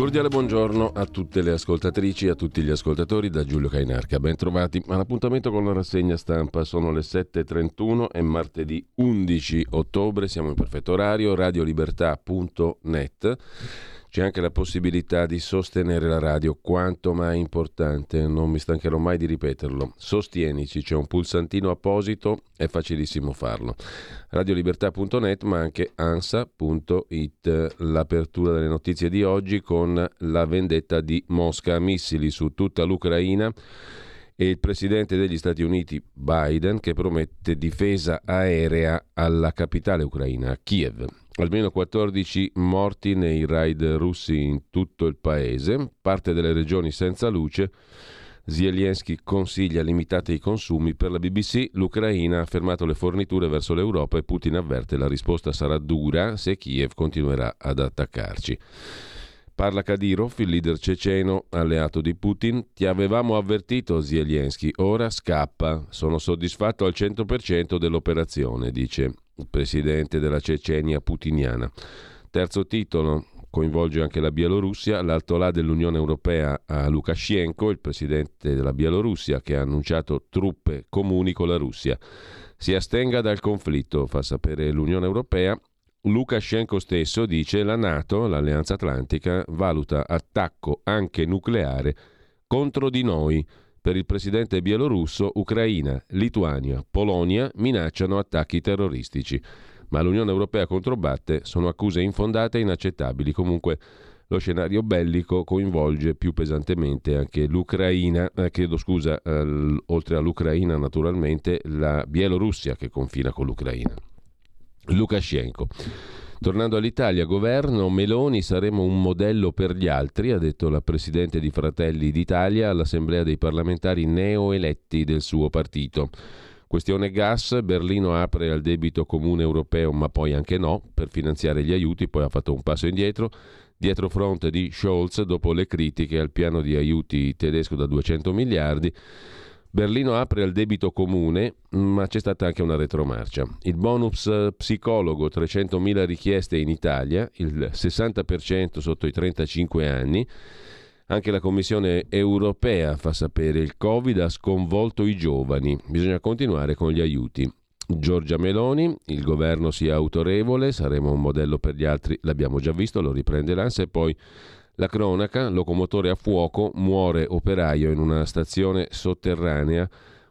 Cordiale buongiorno a tutte le ascoltatrici e a tutti gli ascoltatori da Giulio Cainarca. Ben trovati all'appuntamento con la rassegna stampa. Sono le 7.31 è martedì 11 ottobre, siamo in perfetto orario, radiolibertà.net. C'è anche la possibilità di sostenere la radio, quanto mai importante, non mi stancherò mai di ripeterlo. Sostienici, c'è un pulsantino apposito, è facilissimo farlo. Radiolibertà.net ma anche ansa.it. L'apertura delle notizie di oggi con la vendetta di Mosca, missili su tutta l'Ucraina e il presidente degli Stati Uniti Biden che promette difesa aerea alla capitale ucraina, Kiev. Almeno 14 morti nei raid russi in tutto il paese, parte delle regioni senza luce. Zelensky consiglia limitate i consumi. Per la BBC l'Ucraina ha fermato le forniture verso l'Europa e Putin avverte la risposta sarà dura se Kiev continuerà ad attaccarci. Parla Kadyrov, il leader ceceno alleato di Putin. Ti avevamo avvertito, Zelensky, ora scappa. Sono soddisfatto al 100% dell'operazione, dice il presidente della Cecenia putiniana. Terzo titolo, coinvolge anche la Bielorussia, l'alto là dell'Unione Europea a Lukashenko, il presidente della Bielorussia, che ha annunciato truppe comuni con la Russia. Si astenga dal conflitto, fa sapere l'Unione Europea, Lukashenko stesso dice la Nato, l'Alleanza Atlantica, valuta attacco anche nucleare contro di noi. Per il presidente bielorusso, Ucraina, Lituania, Polonia minacciano attacchi terroristici. Ma l'Unione Europea controbatte, sono accuse infondate e inaccettabili. Comunque lo scenario bellico coinvolge più pesantemente anche l'Ucraina, eh, chiedo scusa, eh, oltre all'Ucraina naturalmente, la Bielorussia che confina con l'Ucraina. Lukashenko. Tornando all'Italia, governo Meloni saremo un modello per gli altri, ha detto la Presidente di Fratelli d'Italia all'Assemblea dei parlamentari neoeletti del suo partito. Questione gas, Berlino apre al debito comune europeo, ma poi anche no, per finanziare gli aiuti, poi ha fatto un passo indietro. Dietro fronte di Scholz, dopo le critiche al piano di aiuti tedesco da 200 miliardi, Berlino apre al debito comune, ma c'è stata anche una retromarcia. Il bonus psicologo, 300.000 richieste in Italia, il 60% sotto i 35 anni. Anche la Commissione europea fa sapere il Covid ha sconvolto i giovani. Bisogna continuare con gli aiuti. Giorgia Meloni, il governo sia autorevole, saremo un modello per gli altri, l'abbiamo già visto, lo riprende l'ANSA e poi la cronaca, locomotore a fuoco, muore operaio in una stazione sotterranea,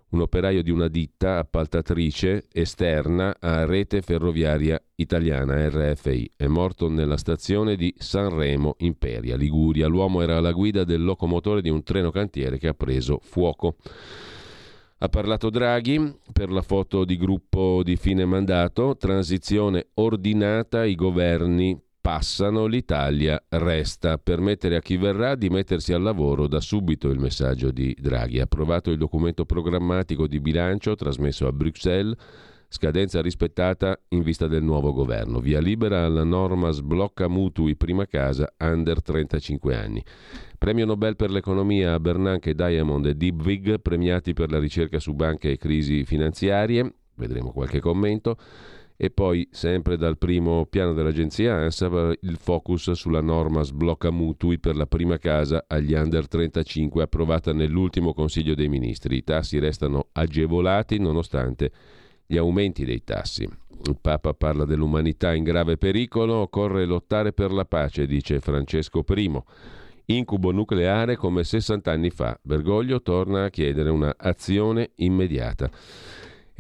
un operaio di una ditta appaltatrice esterna a Rete Ferroviaria Italiana RFI. È morto nella stazione di Sanremo Imperia, Liguria. L'uomo era alla guida del locomotore di un treno cantiere che ha preso fuoco. Ha parlato Draghi per la foto di gruppo di fine mandato, transizione ordinata ai governi passano, l'Italia resta. Permettere a chi verrà di mettersi al lavoro da subito il messaggio di Draghi. Approvato il documento programmatico di bilancio trasmesso a Bruxelles, scadenza rispettata in vista del nuovo governo. Via libera alla norma sblocca mutui prima casa under 35 anni. Premio Nobel per l'economia a Bernanke, Diamond e Dibvig, premiati per la ricerca su banche e crisi finanziarie. Vedremo qualche commento. E poi, sempre dal primo piano dell'agenzia ANSA, il focus sulla norma sblocca mutui per la prima casa agli under 35 approvata nell'ultimo Consiglio dei Ministri. I tassi restano agevolati nonostante gli aumenti dei tassi. Il Papa parla dell'umanità in grave pericolo, occorre lottare per la pace, dice Francesco I. Incubo nucleare come 60 anni fa. Bergoglio torna a chiedere un'azione immediata.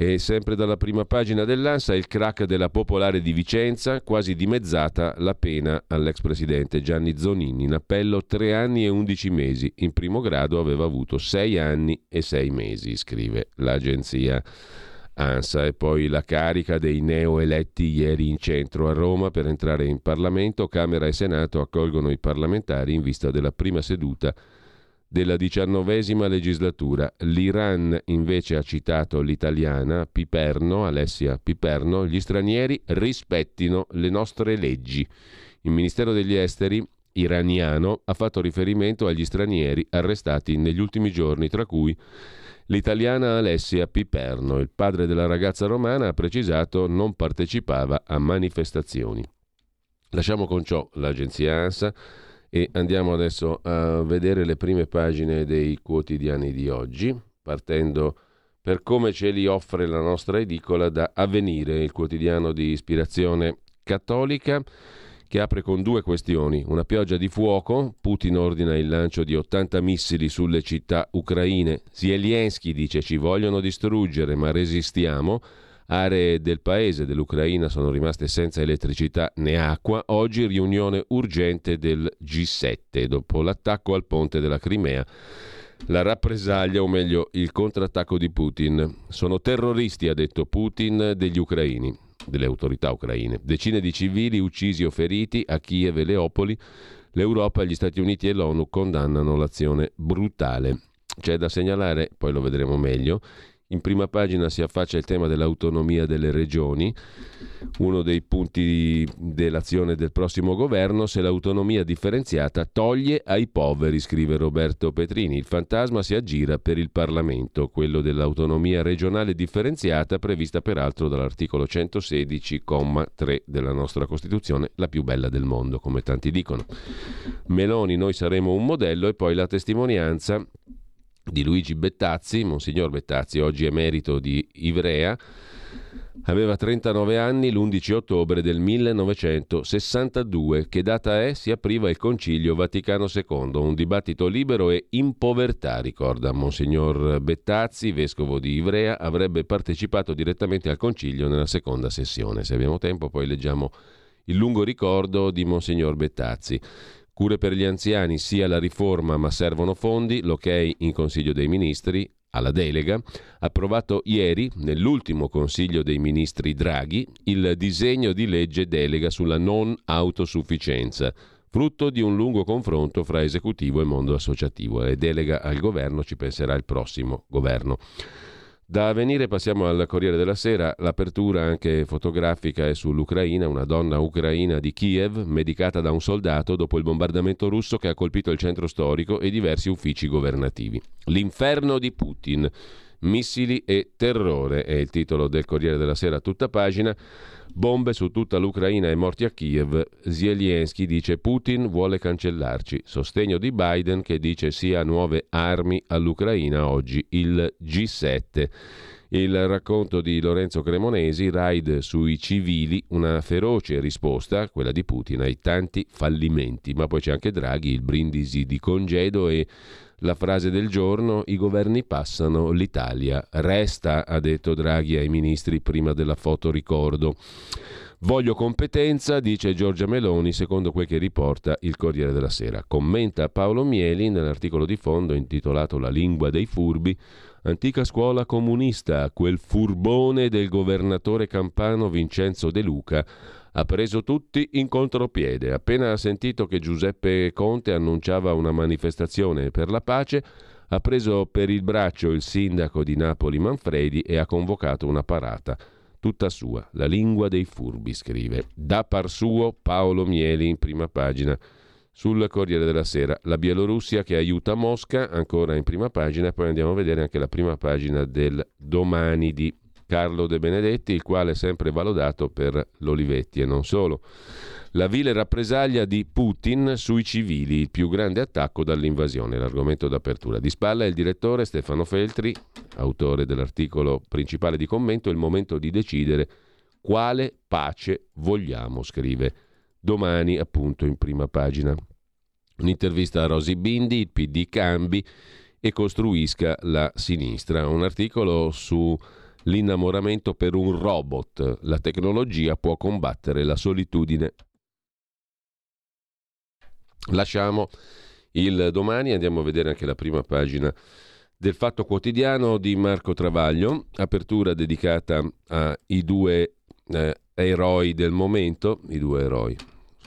E sempre dalla prima pagina dell'ANSA il crack della Popolare di Vicenza, quasi dimezzata la pena all'ex presidente Gianni Zonini. In appello tre anni e undici mesi. In primo grado aveva avuto sei anni e sei mesi, scrive l'agenzia ANSA e poi la carica dei neoeletti ieri in centro a Roma per entrare in Parlamento. Camera e Senato accolgono i parlamentari in vista della prima seduta della diciannovesima legislatura. L'Iran invece ha citato l'italiana Piperno, Alessia Piperno, gli stranieri rispettino le nostre leggi. Il Ministero degli Esteri iraniano ha fatto riferimento agli stranieri arrestati negli ultimi giorni, tra cui l'italiana Alessia Piperno. Il padre della ragazza romana ha precisato non partecipava a manifestazioni. Lasciamo con ciò l'agenzia ANSA e andiamo adesso a vedere le prime pagine dei quotidiani di oggi, partendo per come ce li offre la nostra edicola da Avvenire, il quotidiano di ispirazione cattolica che apre con due questioni. Una pioggia di fuoco, Putin ordina il lancio di 80 missili sulle città ucraine, Zelensky dice ci vogliono distruggere ma resistiamo, aree del paese dell'Ucraina sono rimaste senza elettricità né acqua, oggi riunione urgente del G7 dopo l'attacco al ponte della Crimea. La rappresaglia, o meglio il contrattacco di Putin. Sono terroristi, ha detto Putin, degli ucraini delle autorità ucraine. Decine di civili uccisi o feriti a Kiev e Leopoli. L'Europa, gli Stati Uniti e l'ONU condannano l'azione brutale. C'è da segnalare, poi lo vedremo meglio, in prima pagina si affaccia il tema dell'autonomia delle regioni, uno dei punti dell'azione del prossimo governo, se l'autonomia differenziata toglie ai poveri, scrive Roberto Petrini. Il fantasma si aggira per il Parlamento, quello dell'autonomia regionale differenziata, prevista peraltro dall'articolo 116,3 della nostra Costituzione, la più bella del mondo, come tanti dicono. Meloni, noi saremo un modello e poi la testimonianza di Luigi Bettazzi, Monsignor Bettazzi, oggi emerito di Ivrea, aveva 39 anni l'11 ottobre del 1962. Che data è? Si apriva il Concilio Vaticano II, un dibattito libero e in povertà, ricorda Monsignor Bettazzi, vescovo di Ivrea, avrebbe partecipato direttamente al Concilio nella seconda sessione. Se abbiamo tempo poi leggiamo il lungo ricordo di Monsignor Bettazzi. Cure per gli anziani, sia la riforma ma servono fondi, l'ok in Consiglio dei Ministri, alla delega, approvato ieri, nell'ultimo Consiglio dei Ministri Draghi, il disegno di legge delega sulla non autosufficienza, frutto di un lungo confronto fra esecutivo e mondo associativo e delega al governo ci penserà il prossimo governo. Da Avvenire passiamo al Corriere della Sera, l'apertura anche fotografica è sull'Ucraina, una donna ucraina di Kiev medicata da un soldato dopo il bombardamento russo che ha colpito il centro storico e diversi uffici governativi. L'inferno di Putin, missili e terrore è il titolo del Corriere della Sera a tutta pagina. Bombe su tutta l'Ucraina e morti a Kiev. Zelensky dice Putin vuole cancellarci. Sostegno di Biden che dice sì a nuove armi all'Ucraina oggi il G7. Il racconto di Lorenzo Cremonesi, raid sui civili, una feroce risposta, quella di Putin, ai tanti fallimenti. Ma poi c'è anche Draghi, il brindisi di congedo e la frase del giorno, i governi passano, l'Italia resta, ha detto Draghi ai ministri prima della foto ricordo. Voglio competenza, dice Giorgia Meloni, secondo quel che riporta il Corriere della Sera. Commenta Paolo Mieli nell'articolo di fondo intitolato La lingua dei furbi, antica scuola comunista, quel furbone del governatore campano Vincenzo De Luca ha preso tutti in contropiede. Appena ha sentito che Giuseppe Conte annunciava una manifestazione per la pace, ha preso per il braccio il sindaco di Napoli Manfredi e ha convocato una parata. Tutta sua, la lingua dei furbi, scrive. Da par suo Paolo Mieli in prima pagina sul Corriere della Sera. La Bielorussia che aiuta Mosca, ancora in prima pagina, poi andiamo a vedere anche la prima pagina del domani di Carlo De Benedetti, il quale è sempre valodato per l'Olivetti e non solo. La vile rappresaglia di Putin sui civili, il più grande attacco dall'invasione, l'argomento d'apertura. Di spalla il direttore Stefano Feltri, autore dell'articolo principale di commento, il momento di decidere quale pace vogliamo, scrive domani appunto in prima pagina. Un'intervista a Rosy Bindi, il PD cambi e costruisca la sinistra. Un articolo su l'innamoramento per un robot. La tecnologia può combattere la solitudine. Lasciamo il domani, andiamo a vedere anche la prima pagina del Fatto Quotidiano di Marco Travaglio, apertura dedicata ai due eh, eroi del momento, i due eroi,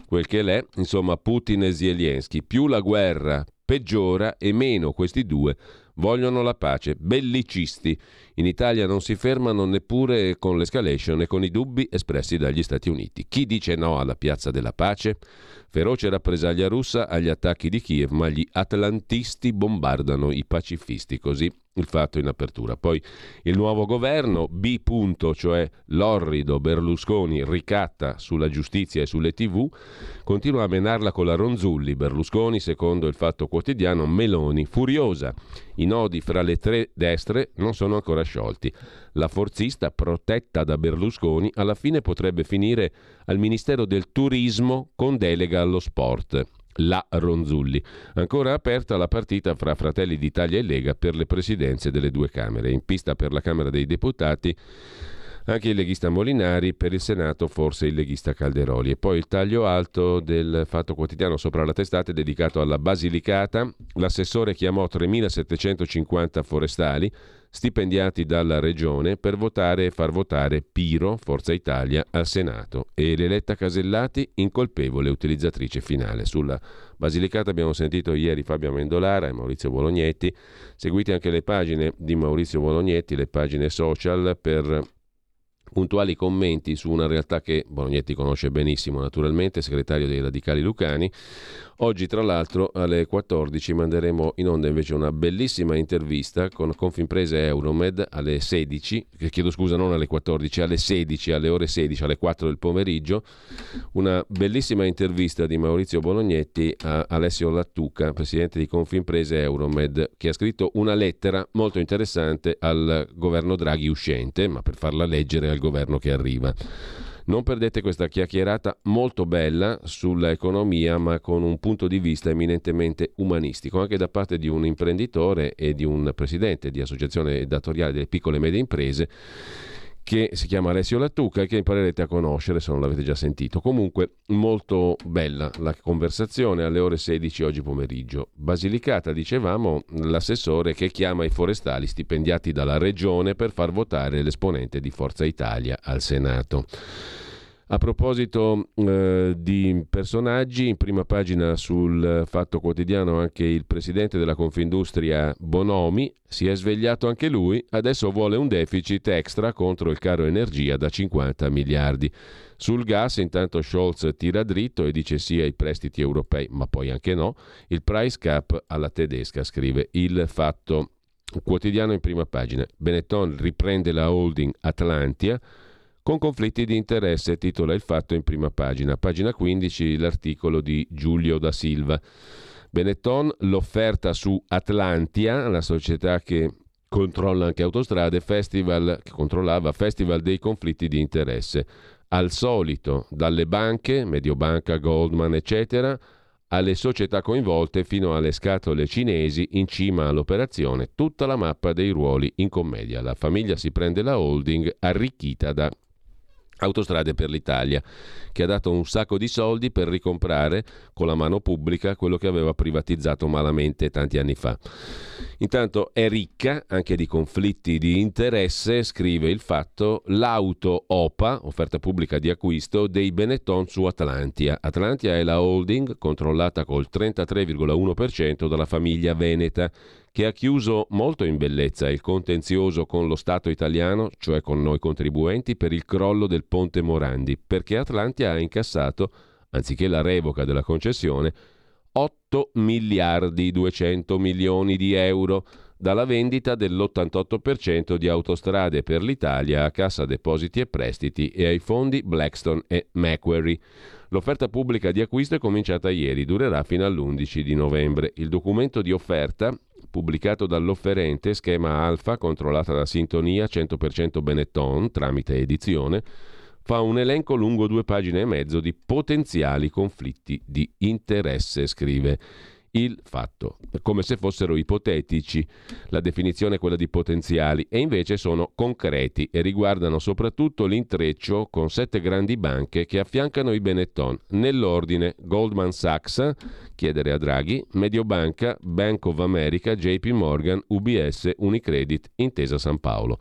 quel che l'è, insomma Putin e Zelensky. Più la guerra peggiora e meno questi due vogliono la pace, bellicisti. In Italia non si fermano neppure con l'escalation e con i dubbi espressi dagli Stati Uniti. Chi dice no alla piazza della pace? Feroce rappresaglia russa agli attacchi di Kiev, ma gli atlantisti bombardano i pacifisti, così il fatto in apertura. Poi il nuovo governo, B. Punto, cioè l'orrido Berlusconi ricatta sulla giustizia e sulle tv, continua a menarla con la Ronzulli. Berlusconi, secondo il fatto quotidiano, Meloni, furiosa. I nodi fra le tre destre non sono ancora sciolti. La forzista, protetta da Berlusconi, alla fine potrebbe finire al Ministero del Turismo con delega allo sport. La Ronzulli. Ancora aperta la partita fra Fratelli d'Italia e Lega per le presidenze delle due Camere. In pista per la Camera dei Deputati anche il leghista Molinari, per il Senato forse il leghista Calderoli. E poi il taglio alto del Fatto Quotidiano sopra la testata è dedicato alla Basilicata. L'assessore chiamò 3.750 forestali stipendiati dalla Regione per votare e far votare Piro, Forza Italia, al Senato e l'eletta Casellati incolpevole utilizzatrice finale. Sulla Basilicata abbiamo sentito ieri Fabio Mendolara e Maurizio Bolognetti, seguite anche le pagine di Maurizio Bolognetti, le pagine social per puntuali commenti su una realtà che Bolognetti conosce benissimo, naturalmente, segretario dei Radicali Lucani. Oggi, tra l'altro, alle 14 manderemo in onda invece una bellissima intervista con Confimprese Euromed alle 16, chiedo scusa, non alle 14, alle 16, alle ore 16, alle 4 del pomeriggio. Una bellissima intervista di Maurizio Bolognetti a Alessio Lattuca, presidente di Confimprese Euromed, che ha scritto una lettera molto interessante al governo Draghi uscente, ma per farla leggere al governo che arriva. Non perdete questa chiacchierata molto bella sull'economia, ma con un punto di vista eminentemente umanistico, anche da parte di un imprenditore e di un presidente di associazione datoriale delle piccole e medie imprese che si chiama Alessio Lattuca e che imparerete a conoscere se non l'avete già sentito. Comunque molto bella la conversazione alle ore 16 oggi pomeriggio. Basilicata, dicevamo, l'assessore che chiama i forestali stipendiati dalla regione per far votare l'esponente di Forza Italia al Senato. A proposito eh, di personaggi, in prima pagina sul Fatto Quotidiano anche il presidente della Confindustria Bonomi si è svegliato anche lui, adesso vuole un deficit extra contro il caro energia da 50 miliardi. Sul gas intanto Scholz tira dritto e dice sì ai prestiti europei, ma poi anche no. Il price cap alla tedesca, scrive il Fatto Quotidiano in prima pagina. Benetton riprende la holding Atlantia con conflitti di interesse, titola il fatto in prima pagina. Pagina 15 l'articolo di Giulio da Silva. Benetton, l'offerta su Atlantia, la società che controlla anche autostrade, festival, che controllava Festival dei conflitti di interesse. Al solito, dalle banche, Mediobanca, Goldman, eccetera, alle società coinvolte fino alle scatole cinesi in cima all'operazione, tutta la mappa dei ruoli in commedia. La famiglia si prende la holding arricchita da Autostrade per l'Italia, che ha dato un sacco di soldi per ricomprare con la mano pubblica quello che aveva privatizzato malamente tanti anni fa. Intanto è ricca anche di conflitti di interesse, scrive il fatto, l'auto OPA, offerta pubblica di acquisto, dei Benetton su Atlantia. Atlantia è la holding controllata col 33,1% dalla famiglia Veneta che ha chiuso molto in bellezza il contenzioso con lo Stato italiano, cioè con noi contribuenti, per il crollo del ponte Morandi, perché Atlantia ha incassato, anziché la revoca della concessione, 8 miliardi 200 milioni di euro dalla vendita dell'88% di autostrade per l'Italia a Cassa Depositi e Prestiti e ai fondi Blackstone e Macquarie. L'offerta pubblica di acquisto è cominciata ieri, durerà fino all'11 di novembre. Il documento di offerta pubblicato dall'offerente, schema alfa controllata da Sintonia 100% Benetton tramite edizione, fa un elenco lungo due pagine e mezzo di potenziali conflitti di interesse, scrive il fatto, come se fossero ipotetici. La definizione è quella di potenziali e invece sono concreti e riguardano soprattutto l'intreccio con sette grandi banche che affiancano i Benetton. Nell'ordine Goldman Sachs, chiedere a Draghi, Mediobanca, Bank of America, JP Morgan, UBS, Unicredit, Intesa San Paolo.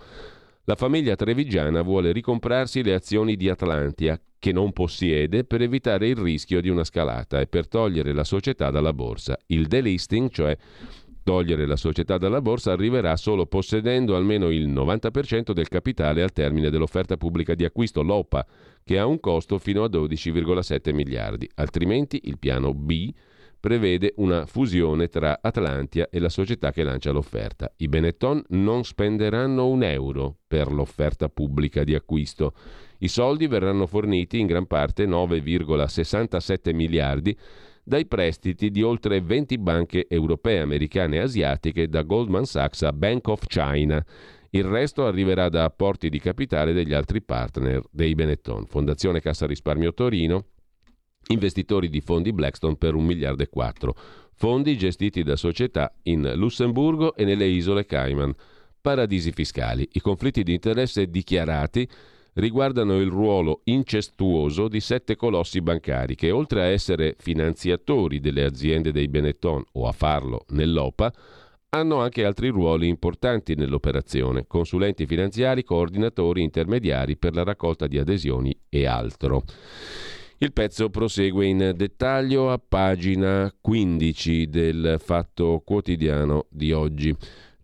La famiglia trevigiana vuole ricomprarsi le azioni di Atlantia, che non possiede, per evitare il rischio di una scalata e per togliere la società dalla borsa. Il delisting, cioè togliere la società dalla borsa, arriverà solo possedendo almeno il 90% del capitale al termine dell'offerta pubblica di acquisto, l'OPA, che ha un costo fino a 12,7 miliardi. Altrimenti il piano B prevede una fusione tra Atlantia e la società che lancia l'offerta. I Benetton non spenderanno un euro per l'offerta pubblica di acquisto. I soldi verranno forniti in gran parte 9,67 miliardi dai prestiti di oltre 20 banche europee, americane e asiatiche da Goldman Sachs a Bank of China. Il resto arriverà da apporti di capitale degli altri partner dei Benetton, Fondazione Cassa Risparmio Torino, investitori di fondi Blackstone per 1 miliardo e 4, fondi gestiti da società in Lussemburgo e nelle isole Cayman, paradisi fiscali. I conflitti di interesse dichiarati riguardano il ruolo incestuoso di sette colossi bancari che oltre a essere finanziatori delle aziende dei Benetton o a farlo nell'OPA, hanno anche altri ruoli importanti nell'operazione, consulenti finanziari, coordinatori intermediari per la raccolta di adesioni e altro. Il pezzo prosegue in dettaglio a pagina 15 del Fatto Quotidiano di oggi.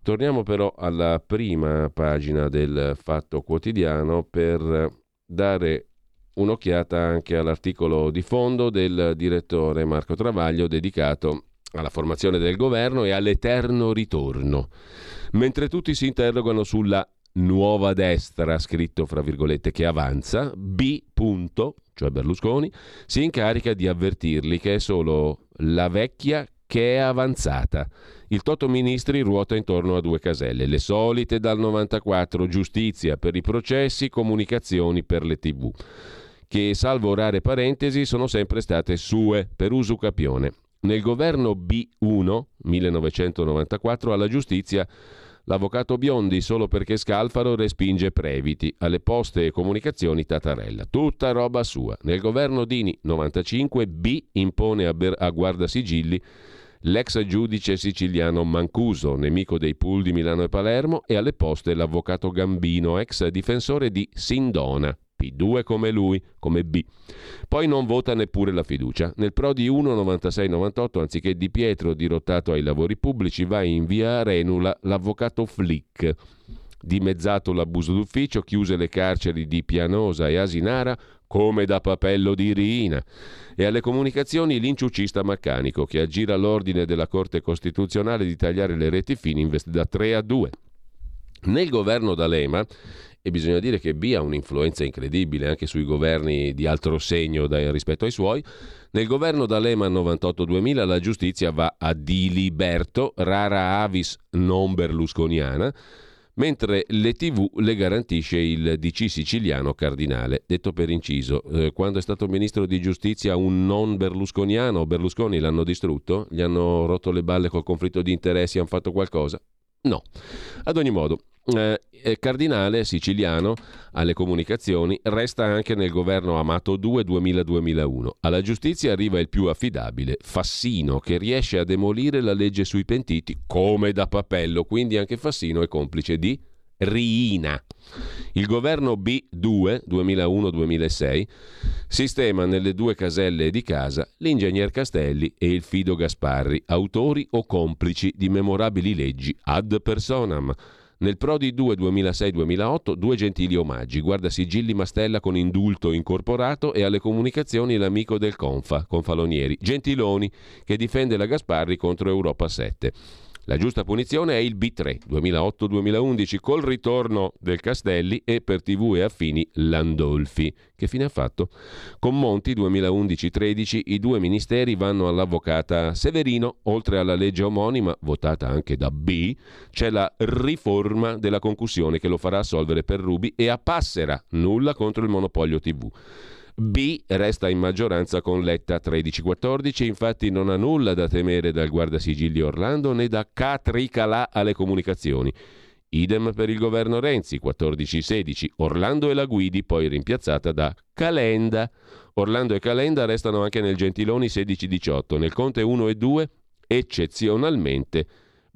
Torniamo però alla prima pagina del Fatto Quotidiano per dare un'occhiata anche all'articolo di fondo del direttore Marco Travaglio dedicato alla formazione del governo e all'eterno ritorno. Mentre tutti si interrogano sulla nuova destra, scritto fra virgolette, che avanza, B. Punto, cioè Berlusconi, si incarica di avvertirli che è solo la vecchia che è avanzata. Il Toto Ministri ruota intorno a due caselle, le solite dal 94, giustizia per i processi, comunicazioni per le tv, che salvo rare parentesi sono sempre state sue per uso capione. Nel governo B1 1994 alla giustizia L'avvocato Biondi, solo perché Scalfaro respinge Previti, alle poste e comunicazioni Tatarella. Tutta roba sua. Nel governo Dini 95 B impone a, Ber- a Guardasigilli l'ex giudice siciliano Mancuso, nemico dei pool di Milano e Palermo, e alle poste l'avvocato Gambino, ex difensore di Sindona, P2 come lui, come B. Poi non vota neppure la fiducia. Nel Prodi 1 96-98, anziché Di Pietro dirottato ai lavori pubblici, va in via Renula l'avvocato Flick. Dimezzato l'abuso d'ufficio, chiuse le carceri di Pianosa e Asinara come da papello di Riina. E alle comunicazioni l'inciucista meccanico che aggira l'ordine della Corte Costituzionale di tagliare le reti fini da 3 a 2. Nel governo D'Alema e bisogna dire che B ha un'influenza incredibile anche sui governi di altro segno dai, rispetto ai suoi. Nel governo D'Alema 98-2000 la giustizia va a Diliberto, rara avis non berlusconiana, mentre le TV le garantisce il DC siciliano cardinale. Detto per inciso, eh, quando è stato ministro di giustizia un non berlusconiano, Berlusconi l'hanno distrutto? Gli hanno rotto le balle col conflitto di interessi, hanno fatto qualcosa? No. Ad ogni modo, eh, cardinale siciliano alle comunicazioni resta anche nel governo Amato 2 2000-2001. Alla giustizia arriva il più affidabile, Fassino, che riesce a demolire la legge sui pentiti come da papello, quindi anche Fassino è complice di Riina. Il governo B2 2001-2006 sistema nelle due caselle di casa l'ingegner Castelli e il Fido Gasparri, autori o complici di memorabili leggi ad personam nel Prodi 2 2006-2008 due gentili omaggi, guarda sigilli Mastella con indulto incorporato e alle comunicazioni l'amico del Confa, Confalonieri, Gentiloni, che difende la Gasparri contro Europa 7. La giusta punizione è il B3 2008-2011 col ritorno del Castelli e per TV e affini Landolfi. Che fine ha fatto? Con Monti 2011-13 i due ministeri vanno all'avvocata Severino, oltre alla legge omonima votata anche da B, c'è la riforma della concussione che lo farà assolvere per Rubi e a Passera, nulla contro il monopolio TV. B resta in maggioranza con Letta 13-14, infatti non ha nulla da temere dal guardasigilli Orlando né da Catricalà alle comunicazioni. Idem per il governo Renzi 14-16, Orlando e la Guidi poi rimpiazzata da Calenda. Orlando e Calenda restano anche nel Gentiloni 16-18, nel Conte 1 e 2 eccezionalmente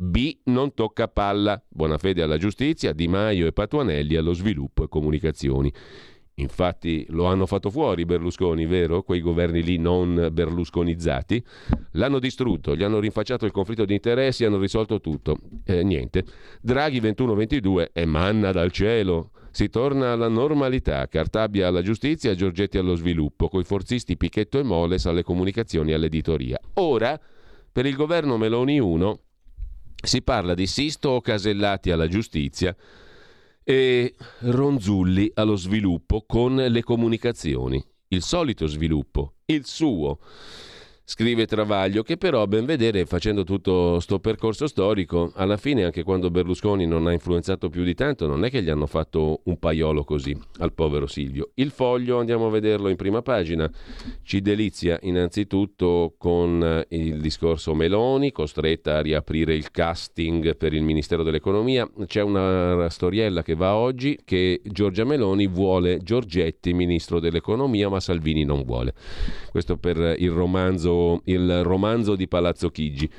B non tocca palla, buona fede alla giustizia, Di Maio e Patuanelli allo sviluppo e comunicazioni. Infatti lo hanno fatto fuori Berlusconi, vero? Quei governi lì non berlusconizzati. L'hanno distrutto, gli hanno rinfacciato il conflitto di interessi, hanno risolto tutto. Eh, niente. Draghi 21-22 è manna dal cielo. Si torna alla normalità, Cartabia alla giustizia, Giorgetti allo sviluppo, coi forzisti Pichetto e Moles alle comunicazioni e all'editoria. Ora, per il governo Meloni 1, si parla di Sisto o Casellati alla giustizia e Ronzulli allo sviluppo con le comunicazioni. Il solito sviluppo, il suo scrive Travaglio, che però ben vedere facendo tutto questo percorso storico, alla fine anche quando Berlusconi non ha influenzato più di tanto, non è che gli hanno fatto un paiolo così al povero Silvio. Il foglio, andiamo a vederlo in prima pagina, ci delizia innanzitutto con il discorso Meloni, costretta a riaprire il casting per il Ministero dell'Economia. C'è una storiella che va oggi che Giorgia Meloni vuole Giorgetti Ministro dell'Economia, ma Salvini non vuole. Questo per il romanzo il romanzo di Palazzo Chigi.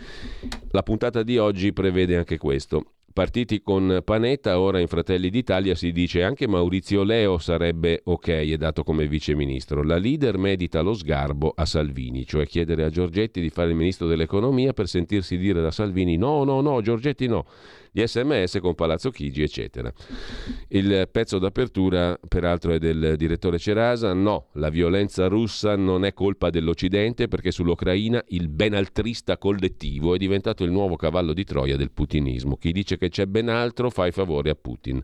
La puntata di oggi prevede anche questo. Partiti con Panetta, ora in Fratelli d'Italia si dice anche Maurizio Leo sarebbe ok, è dato come viceministro. La leader medita lo sgarbo a Salvini, cioè chiedere a Giorgetti di fare il ministro dell'economia per sentirsi dire da Salvini no, no, no, Giorgetti no gli sms con Palazzo Chigi, eccetera. Il pezzo d'apertura, peraltro, è del direttore Cerasa. No, la violenza russa non è colpa dell'Occidente perché sull'Ucraina il benaltrista collettivo è diventato il nuovo cavallo di Troia del putinismo. Chi dice che c'è ben altro fa i favori a Putin.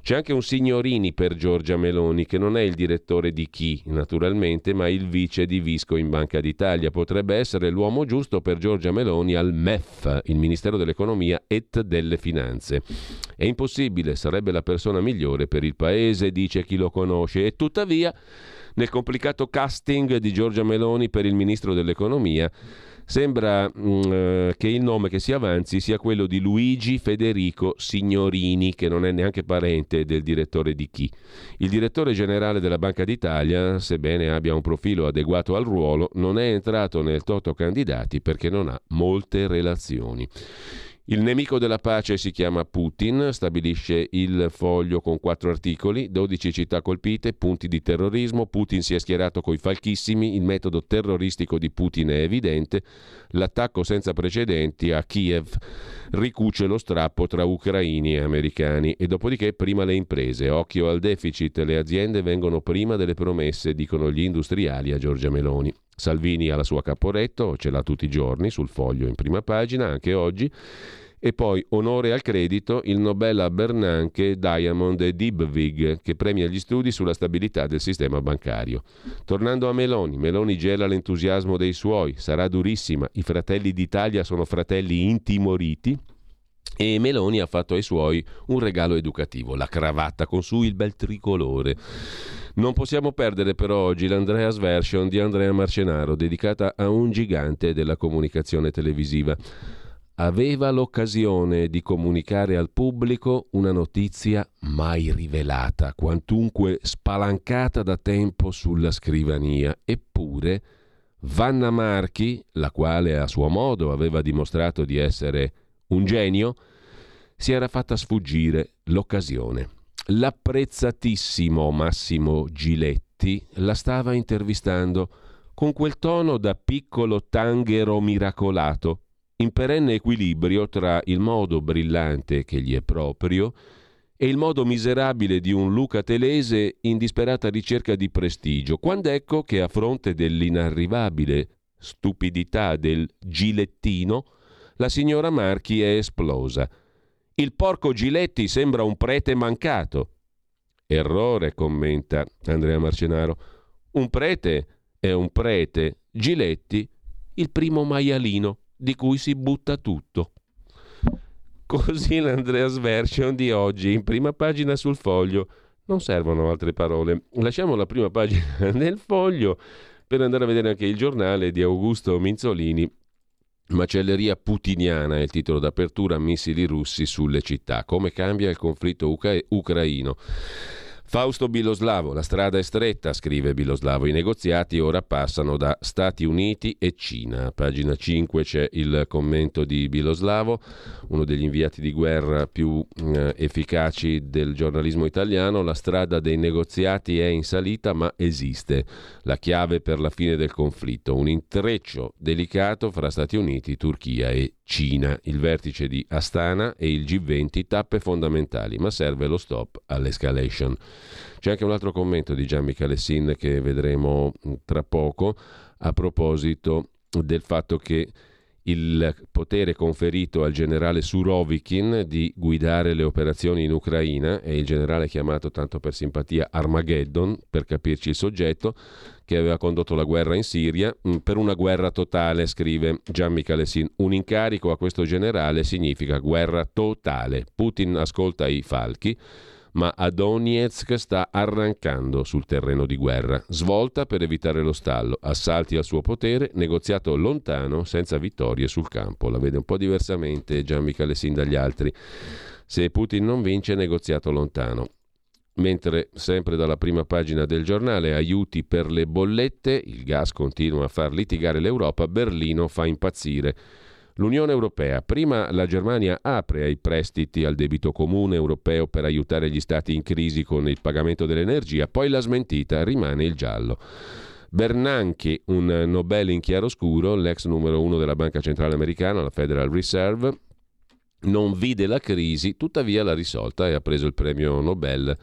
C'è anche un signorini per Giorgia Meloni, che non è il direttore di chi, naturalmente, ma il vice di Visco in Banca d'Italia. Potrebbe essere l'uomo giusto per Giorgia Meloni al MEF, il Ministero dell'Economia et delle Finanze. È impossibile, sarebbe la persona migliore per il paese, dice chi lo conosce, e tuttavia nel complicato casting di Giorgia Meloni per il Ministro dell'Economia Sembra mh, mm, eh, che il nome che si avanzi sia quello di Luigi Federico Signorini, che non è neanche parente del direttore di chi. Il direttore generale della Banca d'Italia, sebbene abbia un profilo adeguato al ruolo, non è entrato nel toto candidati perché non ha molte relazioni. Il nemico della pace si chiama Putin, stabilisce il foglio con quattro articoli, 12 città colpite, punti di terrorismo, Putin si è schierato coi falchissimi, il metodo terroristico di Putin è evidente, l'attacco senza precedenti a Kiev ricuce lo strappo tra ucraini e americani e dopodiché prima le imprese, occhio al deficit, le aziende vengono prima delle promesse, dicono gli industriali a Giorgia Meloni. Salvini ha la sua Caporetto, ce l'ha tutti i giorni sul foglio in prima pagina, anche oggi. E poi onore al credito il Nobel a Bernanke Diamond e Dibvig che premia gli studi sulla stabilità del sistema bancario. Tornando a Meloni, Meloni gela l'entusiasmo dei suoi, sarà durissima, i fratelli d'Italia sono fratelli intimoriti, e Meloni ha fatto ai suoi un regalo educativo, la cravatta con su il bel tricolore. Non possiamo perdere però oggi l'Andreas Version di Andrea Marcenaro, dedicata a un gigante della comunicazione televisiva. Aveva l'occasione di comunicare al pubblico una notizia mai rivelata, quantunque spalancata da tempo sulla scrivania, eppure Vanna Marchi, la quale a suo modo aveva dimostrato di essere un genio, si era fatta sfuggire l'occasione. L'apprezzatissimo Massimo Giletti la stava intervistando con quel tono da piccolo tanghero miracolato, in perenne equilibrio tra il modo brillante che gli è proprio e il modo miserabile di un Luca Telese in disperata ricerca di prestigio, quando ecco che a fronte dell'inarrivabile stupidità del gilettino, la signora Marchi è esplosa – il porco Giletti sembra un prete mancato. Errore, commenta Andrea Marcenaro. Un prete è un prete, Giletti il primo maialino di cui si butta tutto. Così l'Andreas Version di oggi, in prima pagina sul foglio. Non servono altre parole. Lasciamo la prima pagina del foglio per andare a vedere anche il giornale di Augusto Minzolini. Macelleria putiniana è il titolo d'apertura, missili russi sulle città. Come cambia il conflitto uca- ucraino? Fausto Biloslavo, la strada è stretta, scrive Biloslavo, i negoziati ora passano da Stati Uniti e Cina. Pagina 5 c'è il commento di Biloslavo, uno degli inviati di guerra più eh, efficaci del giornalismo italiano. La strada dei negoziati è in salita ma esiste, la chiave per la fine del conflitto, un intreccio delicato fra Stati Uniti, Turchia e Cina, il vertice di Astana e il G20 tappe fondamentali, ma serve lo stop all'escalation. C'è anche un altro commento di Gian Michele Sin che vedremo tra poco a proposito del fatto che il potere conferito al generale Surovikin di guidare le operazioni in Ucraina e il generale chiamato tanto per simpatia Armageddon, per capirci il soggetto, che aveva condotto la guerra in Siria, mm, per una guerra totale, scrive Gian Michalesin. Un incarico a questo generale significa guerra totale. Putin ascolta i falchi ma a Donetsk sta arrancando sul terreno di guerra. Svolta per evitare lo stallo, assalti al suo potere, negoziato lontano, senza vittorie sul campo. La vede un po' diversamente Gian Michalessin dagli altri. Se Putin non vince, negoziato lontano. Mentre sempre dalla prima pagina del giornale aiuti per le bollette, il gas continua a far litigare l'Europa, Berlino fa impazzire. L'Unione Europea, prima la Germania apre ai prestiti al debito comune europeo per aiutare gli stati in crisi con il pagamento dell'energia, poi la smentita rimane il giallo. Bernanke, un Nobel in chiaroscuro, l'ex numero uno della Banca Centrale Americana, la Federal Reserve, non vide la crisi, tuttavia l'ha risolta e ha preso il premio Nobel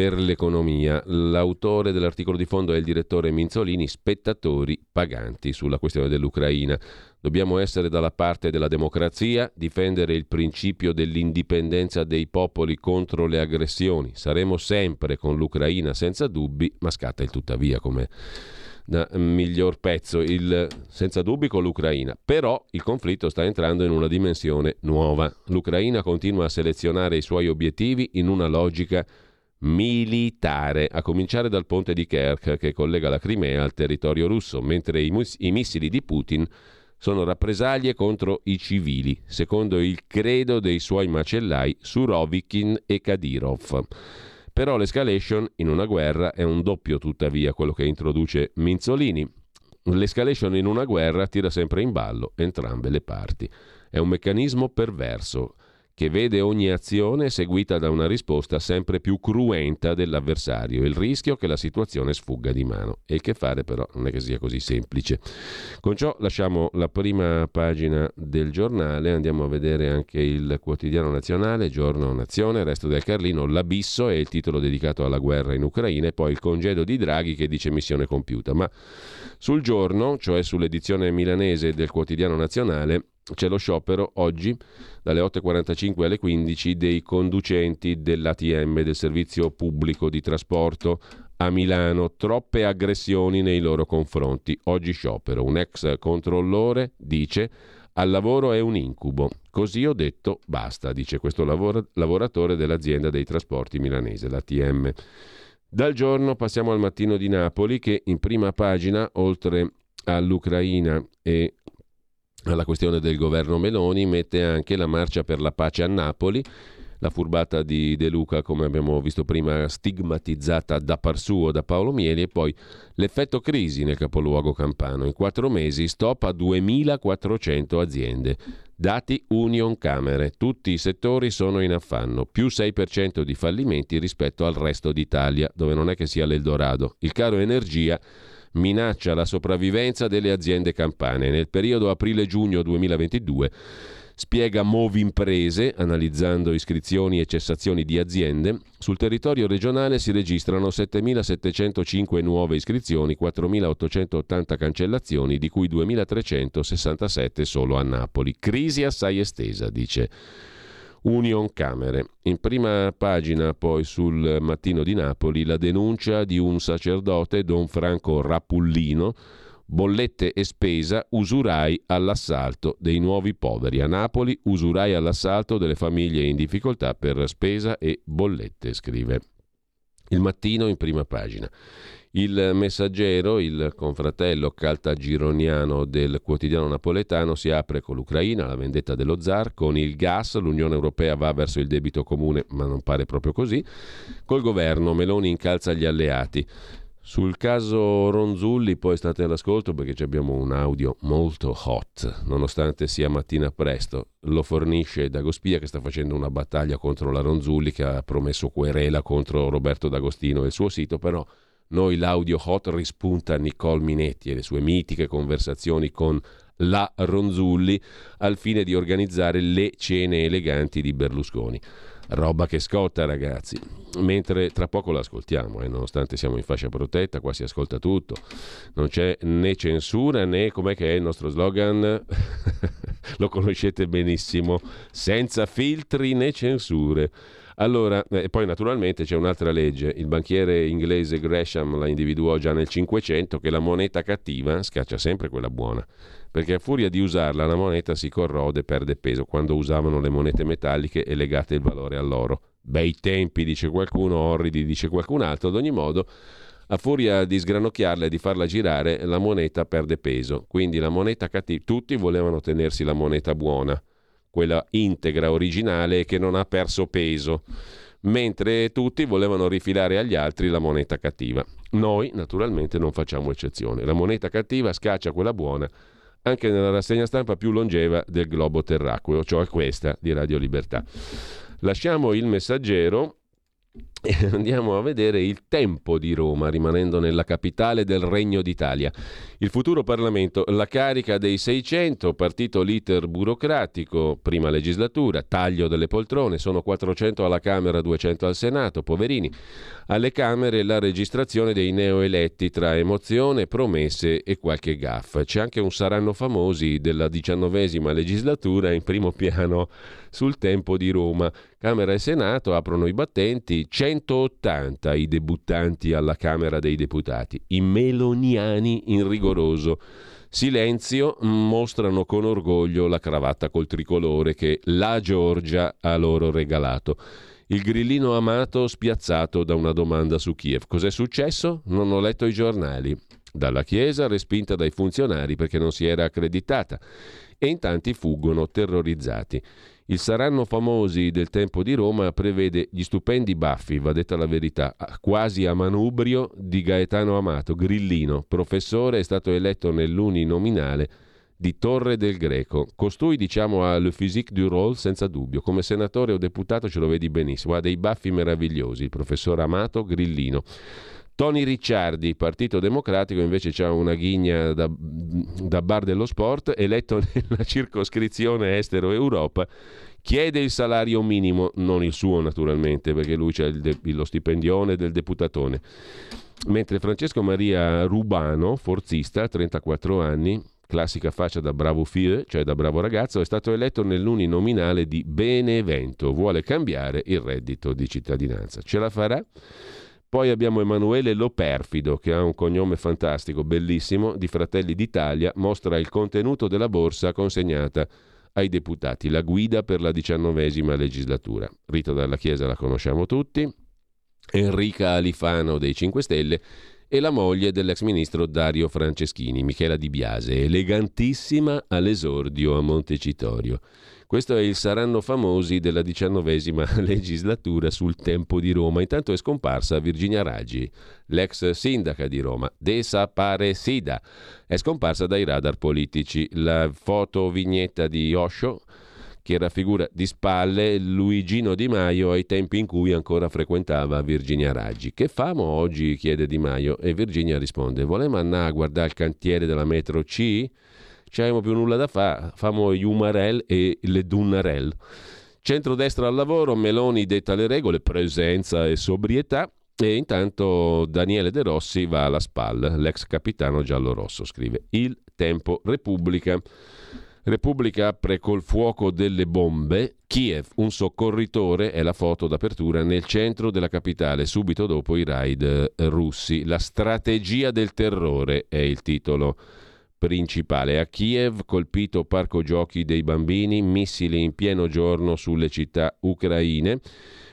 per l'economia. L'autore dell'articolo di fondo è il direttore Minzolini, spettatori paganti sulla questione dell'Ucraina. Dobbiamo essere dalla parte della democrazia, difendere il principio dell'indipendenza dei popoli contro le aggressioni. Saremo sempre con l'Ucraina senza dubbi, ma scatta il tuttavia come da miglior pezzo, il, senza dubbi con l'Ucraina. Però il conflitto sta entrando in una dimensione nuova. L'Ucraina continua a selezionare i suoi obiettivi in una logica militare, a cominciare dal ponte di Kerch che collega la Crimea al territorio russo, mentre i, mus- i missili di Putin sono rappresaglie contro i civili, secondo il credo dei suoi macellai Surovikin e Kadyrov. Però l'escalation in una guerra è un doppio tuttavia quello che introduce Minzolini. L'escalation in una guerra tira sempre in ballo entrambe le parti. È un meccanismo perverso che vede ogni azione seguita da una risposta sempre più cruenta dell'avversario, il rischio che la situazione sfugga di mano. E il che fare però non è che sia così semplice. Con ciò lasciamo la prima pagina del giornale, andiamo a vedere anche il quotidiano nazionale, Giorno Nazione, Resto del Carlino, L'abisso è il titolo dedicato alla guerra in Ucraina e poi il congedo di Draghi che dice missione compiuta. Ma sul giorno, cioè sull'edizione milanese del quotidiano nazionale, c'è lo sciopero oggi dalle 8.45 alle 15 dei conducenti dell'ATM, del servizio pubblico di trasporto a Milano. Troppe aggressioni nei loro confronti. Oggi sciopero. Un ex controllore dice al lavoro è un incubo. Così ho detto basta, dice questo lavor- lavoratore dell'azienda dei trasporti milanese, l'ATM. Dal giorno passiamo al mattino di Napoli che in prima pagina, oltre all'Ucraina e alla questione del governo Meloni, mette anche la marcia per la pace a Napoli, la furbata di De Luca, come abbiamo visto prima, stigmatizzata da par suo da Paolo Mieli, e poi l'effetto crisi nel capoluogo campano. In quattro mesi stop a 2400 aziende. Dati Union Camere, tutti i settori sono in affanno, più 6% di fallimenti rispetto al resto d'Italia, dove non è che sia l'Eldorado. Il caro energia minaccia la sopravvivenza delle aziende campane. Nel periodo aprile-giugno 2022 spiega Movimprese, analizzando iscrizioni e cessazioni di aziende, sul territorio regionale si registrano 7.705 nuove iscrizioni, 4.880 cancellazioni, di cui 2.367 solo a Napoli. Crisi assai estesa, dice Union Camere. In prima pagina poi sul Mattino di Napoli la denuncia di un sacerdote, Don Franco Rapullino, bollette e spesa, usurai all'assalto dei nuovi poveri. A Napoli usurai all'assalto delle famiglie in difficoltà per spesa e bollette, scrive Il mattino in prima pagina. Il messaggero, il confratello caltagironiano del quotidiano napoletano, si apre con l'Ucraina, la vendetta dello zar, con il gas, l'Unione Europea va verso il debito comune, ma non pare proprio così, col governo Meloni incalza gli alleati. Sul caso Ronzulli poi state all'ascolto perché abbiamo un audio molto hot, nonostante sia mattina presto. Lo fornisce Dagospia che sta facendo una battaglia contro la Ronzulli che ha promesso querela contro Roberto D'Agostino e il suo sito, però noi l'audio hot rispunta a Nicole Minetti e le sue mitiche conversazioni con la Ronzulli al fine di organizzare le cene eleganti di Berlusconi. Roba che scotta, ragazzi. Mentre tra poco l'ascoltiamo, eh, nonostante siamo in fascia protetta, qua si ascolta tutto. Non c'è né censura né com'è che è il nostro slogan. Lo conoscete benissimo. Senza filtri né censure. Allora, eh, poi naturalmente c'è un'altra legge, il banchiere inglese Gresham la individuò già nel 500 che la moneta cattiva scaccia sempre quella buona, perché a furia di usarla la moneta si corrode e perde peso quando usavano le monete metalliche e legate il valore all'oro. Bei tempi, dice qualcuno, orridi, dice qualcun altro, ad ogni modo a furia di sgranocchiarla e di farla girare, la moneta perde peso. Quindi la moneta cattiva, tutti volevano tenersi la moneta buona quella integra, originale, che non ha perso peso, mentre tutti volevano rifilare agli altri la moneta cattiva. Noi, naturalmente, non facciamo eccezione. La moneta cattiva scaccia quella buona anche nella rassegna stampa più longeva del globo terracqueo, cioè questa di Radio Libertà. Lasciamo il messaggero andiamo a vedere il tempo di Roma, rimanendo nella capitale del Regno d'Italia. Il futuro Parlamento, la carica dei 600, partito l'iter burocratico, prima legislatura, taglio delle poltrone, sono 400 alla Camera, 200 al Senato, poverini. Alle Camere la registrazione dei neoeletti tra emozione, promesse e qualche gaffa. C'è anche un saranno famosi della diciannovesima legislatura in primo piano sul tempo di Roma. Camera e Senato aprono i battenti, 180 i debuttanti alla Camera dei Deputati, i meloniani in rigoroso silenzio mostrano con orgoglio la cravatta col tricolore che la Georgia ha loro regalato. Il grillino amato spiazzato da una domanda su Kiev. Cos'è successo? Non ho letto i giornali. Dalla Chiesa respinta dai funzionari perché non si era accreditata e in tanti fuggono terrorizzati. Il Saranno Famosi del tempo di Roma prevede gli stupendi baffi, va detta la verità, quasi a manubrio di Gaetano Amato, grillino, professore, è stato eletto nell'uninominale di Torre del Greco. Costui, diciamo, ha le physique du rôle senza dubbio. Come senatore o deputato ce lo vedi benissimo. Ha dei baffi meravigliosi, il professor Amato Grillino. Tony Ricciardi, Partito Democratico, invece ha una ghigna da, da bar dello sport, eletto nella circoscrizione estero-Europa, chiede il salario minimo, non il suo naturalmente, perché lui c'è de- lo stipendione del deputatone. Mentre Francesco Maria Rubano, forzista, 34 anni, classica faccia da bravo figlio, cioè da bravo ragazzo, è stato eletto nell'uninominale di Benevento, vuole cambiare il reddito di cittadinanza. Ce la farà? Poi abbiamo Emanuele Loperfido, che ha un cognome fantastico, bellissimo, di Fratelli d'Italia, mostra il contenuto della borsa consegnata ai deputati, la guida per la diciannovesima legislatura. Rita dalla Chiesa la conosciamo tutti, Enrica Alifano dei 5 Stelle e la moglie dell'ex ministro Dario Franceschini, Michela Di Biase, elegantissima all'esordio a Montecitorio. Questo è il Saranno Famosi della diciannovesima legislatura sul tempo di Roma. Intanto è scomparsa Virginia Raggi, l'ex sindaca di Roma, desaparecida. È scomparsa dai radar politici. La foto vignetta di Osho che raffigura di spalle Luigino Di Maio ai tempi in cui ancora frequentava Virginia Raggi. Che famo oggi? chiede Di Maio e Virginia risponde: Volemo andare a guardare il cantiere della metro C? C'abbiamo più nulla da fare, famo gli Umarell e le Dunnarell. Centrodestra al lavoro, Meloni detta le regole, presenza e sobrietà. E intanto Daniele De Rossi va alla spalla, l'ex capitano giallo-rosso, scrive Il Tempo Repubblica. Repubblica apre col fuoco delle bombe. Kiev, un soccorritore, è la foto d'apertura nel centro della capitale, subito dopo i raid russi. La strategia del terrore è il titolo principale. A Kiev, colpito parco giochi dei bambini, missili in pieno giorno sulle città ucraine.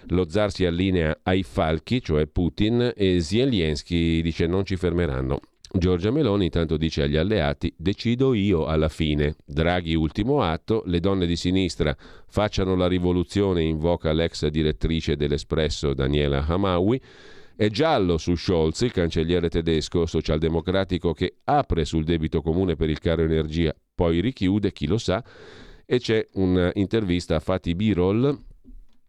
lo zar si allinea ai falchi, cioè Putin, e Zelensky dice non ci fermeranno. Giorgia Meloni intanto dice agli alleati decido io alla fine. Draghi ultimo atto, le donne di sinistra facciano la rivoluzione, invoca l'ex direttrice dell'Espresso Daniela Hamawi. È giallo su Scholz, il cancelliere tedesco socialdemocratico che apre sul debito comune per il caro energia, poi richiude, chi lo sa, e c'è un'intervista a Fatih Birol,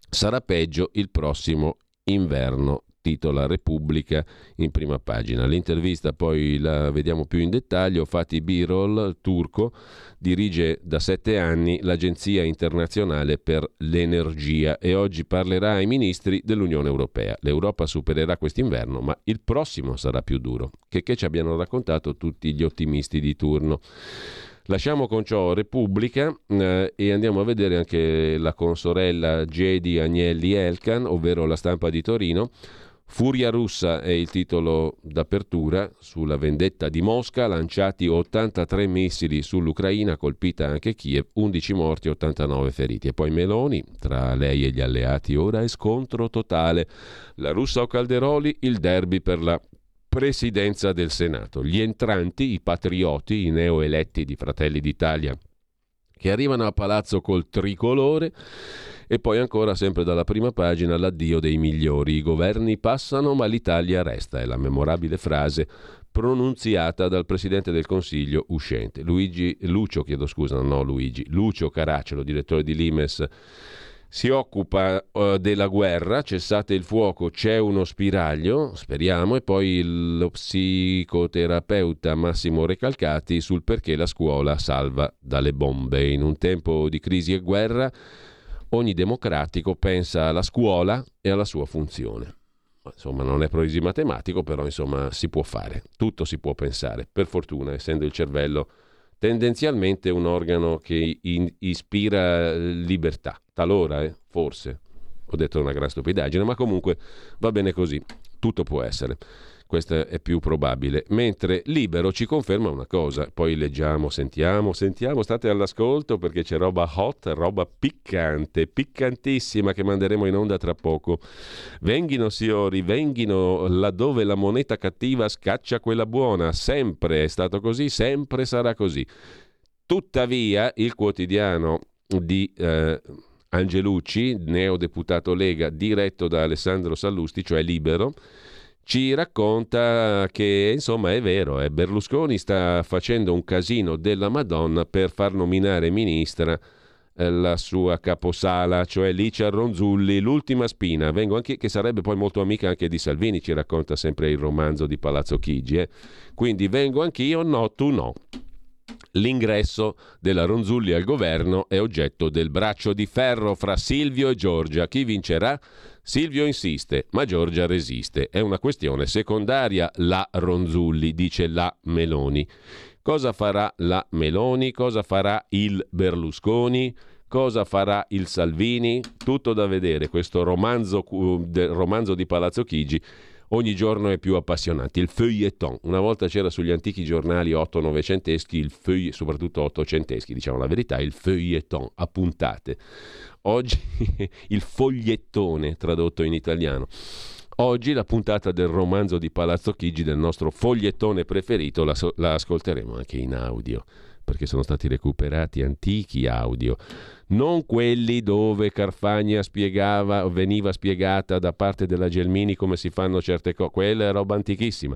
sarà peggio il prossimo inverno titola Repubblica in prima pagina. L'intervista poi la vediamo più in dettaglio. Fatih Birol, turco, dirige da sette anni l'Agenzia internazionale per l'energia e oggi parlerà ai ministri dell'Unione Europea. L'Europa supererà quest'inverno, ma il prossimo sarà più duro. Che, che ci abbiano raccontato tutti gli ottimisti di turno. Lasciamo con ciò Repubblica eh, e andiamo a vedere anche la consorella Gedi Agnelli Elkan, ovvero la stampa di Torino. Furia russa è il titolo d'apertura sulla vendetta di Mosca, lanciati 83 missili sull'Ucraina, colpita anche Kiev, 11 morti, 89 feriti. E poi Meloni, tra lei e gli alleati, ora è scontro totale. La russa o Calderoli, il derby per la presidenza del Senato. Gli entranti, i patrioti, i neoeletti di Fratelli d'Italia, che arrivano a palazzo col tricolore e poi ancora sempre dalla prima pagina l'addio dei migliori. I governi passano ma l'Italia resta, è la memorabile frase pronunziata dal Presidente del Consiglio uscente. Luigi, Lucio, chiedo scusa, no Luigi, Lucio Caracciolo, direttore di Limes, si occupa uh, della guerra, cessate il fuoco, c'è uno spiraglio, speriamo, e poi lo psicoterapeuta Massimo Recalcati sul perché la scuola salva dalle bombe. In un tempo di crisi e guerra ogni democratico pensa alla scuola e alla sua funzione. Insomma, non è proisi matematico, però insomma si può fare, tutto si può pensare, per fortuna, essendo il cervello tendenzialmente un organo che in, ispira libertà, talora, eh, forse. Ho detto una gran stupidaggine, ma comunque va bene così, tutto può essere questo è più probabile. Mentre Libero ci conferma una cosa, poi leggiamo, sentiamo, sentiamo, state all'ascolto perché c'è roba hot, roba piccante, piccantissima che manderemo in onda tra poco. Venghino signori, venghino laddove la moneta cattiva scaccia quella buona, sempre è stato così, sempre sarà così. Tuttavia il quotidiano di... Eh, Angelucci, neodeputato Lega, diretto da Alessandro Sallusti, cioè libero, ci racconta che insomma è vero, eh, Berlusconi sta facendo un casino della Madonna per far nominare ministra eh, la sua caposala, cioè Licia Ronzulli, l'ultima spina, vengo anche, che sarebbe poi molto amica anche di Salvini, ci racconta sempre il romanzo di Palazzo Chigi. Eh. Quindi vengo anch'io, no, tu no. L'ingresso della Ronzulli al governo è oggetto del braccio di ferro fra Silvio e Giorgia. Chi vincerà? Silvio insiste, ma Giorgia resiste. È una questione secondaria la Ronzulli, dice la Meloni. Cosa farà la Meloni? Cosa farà il Berlusconi? Cosa farà il Salvini? Tutto da vedere. Questo romanzo, romanzo di Palazzo Chigi ogni giorno è più appassionante. Il feuilleton. Una volta c'era sugli antichi giornali 8-9centeschi, il feuille, soprattutto 800eschi, diciamo la verità, il feuilleton a puntate. Oggi il fogliettone tradotto in italiano. Oggi la puntata del romanzo di Palazzo Chigi del nostro fogliettone preferito la, la ascolteremo anche in audio perché sono stati recuperati antichi audio, non quelli dove Carfagna spiegava, veniva spiegata da parte della Gelmini come si fanno certe cose, quella è roba antichissima,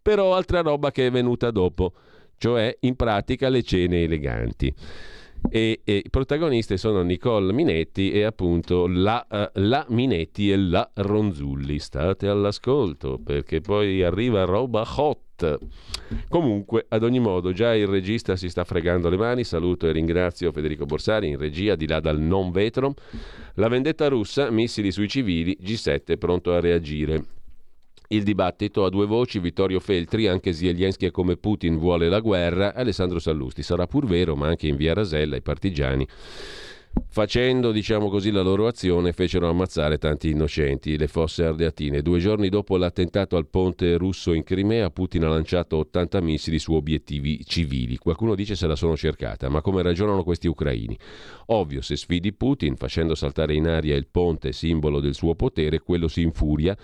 però altra roba che è venuta dopo, cioè in pratica le cene eleganti. E, e, i protagonisti sono Nicole Minetti e appunto la, uh, la, Minetti e la Ronzulli. State all'ascolto perché poi arriva roba hot. Comunque, ad ogni modo, già il regista si sta fregando le mani. Saluto e ringrazio Federico Borsari in regia di là dal non vetro. La vendetta russa, missili sui civili, G7 pronto a reagire. Il dibattito a due voci, Vittorio Feltri, anche Zelensky è come Putin vuole la guerra, Alessandro Sallusti. Sarà pur vero, ma anche in via Rasella i partigiani Facendo, diciamo così, la loro azione, fecero ammazzare tanti innocenti, le fosse ardeatine. Due giorni dopo l'attentato al ponte russo in Crimea, Putin ha lanciato 80 missili su obiettivi civili. Qualcuno dice se la sono cercata, ma come ragionano questi ucraini? Ovvio, se sfidi Putin facendo saltare in aria il ponte simbolo del suo potere, quello si infuria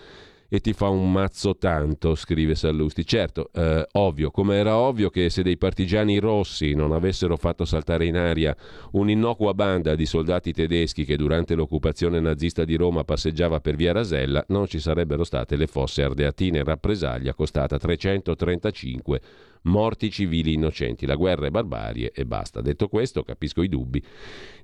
e ti fa un mazzo tanto, scrive Sallusti. Certo, eh, ovvio, come era ovvio che se dei partigiani rossi non avessero fatto saltare in aria un'innocua banda di soldati tedeschi che durante l'occupazione nazista di Roma passeggiava per via Rasella, non ci sarebbero state le fosse ardeatine rappresaglia costata 335 morti civili innocenti. La guerra è barbarie e basta. Detto questo, capisco i dubbi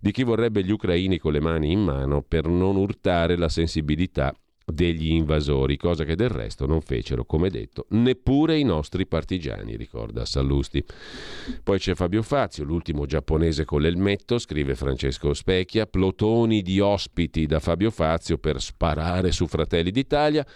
di chi vorrebbe gli ucraini con le mani in mano per non urtare la sensibilità degli invasori, cosa che del resto non fecero, come detto, neppure i nostri partigiani, ricorda Sallusti. Poi c'è Fabio Fazio, l'ultimo giapponese con l'elmetto, scrive Francesco Specchia, plotoni di ospiti da Fabio Fazio per sparare su Fratelli d'Italia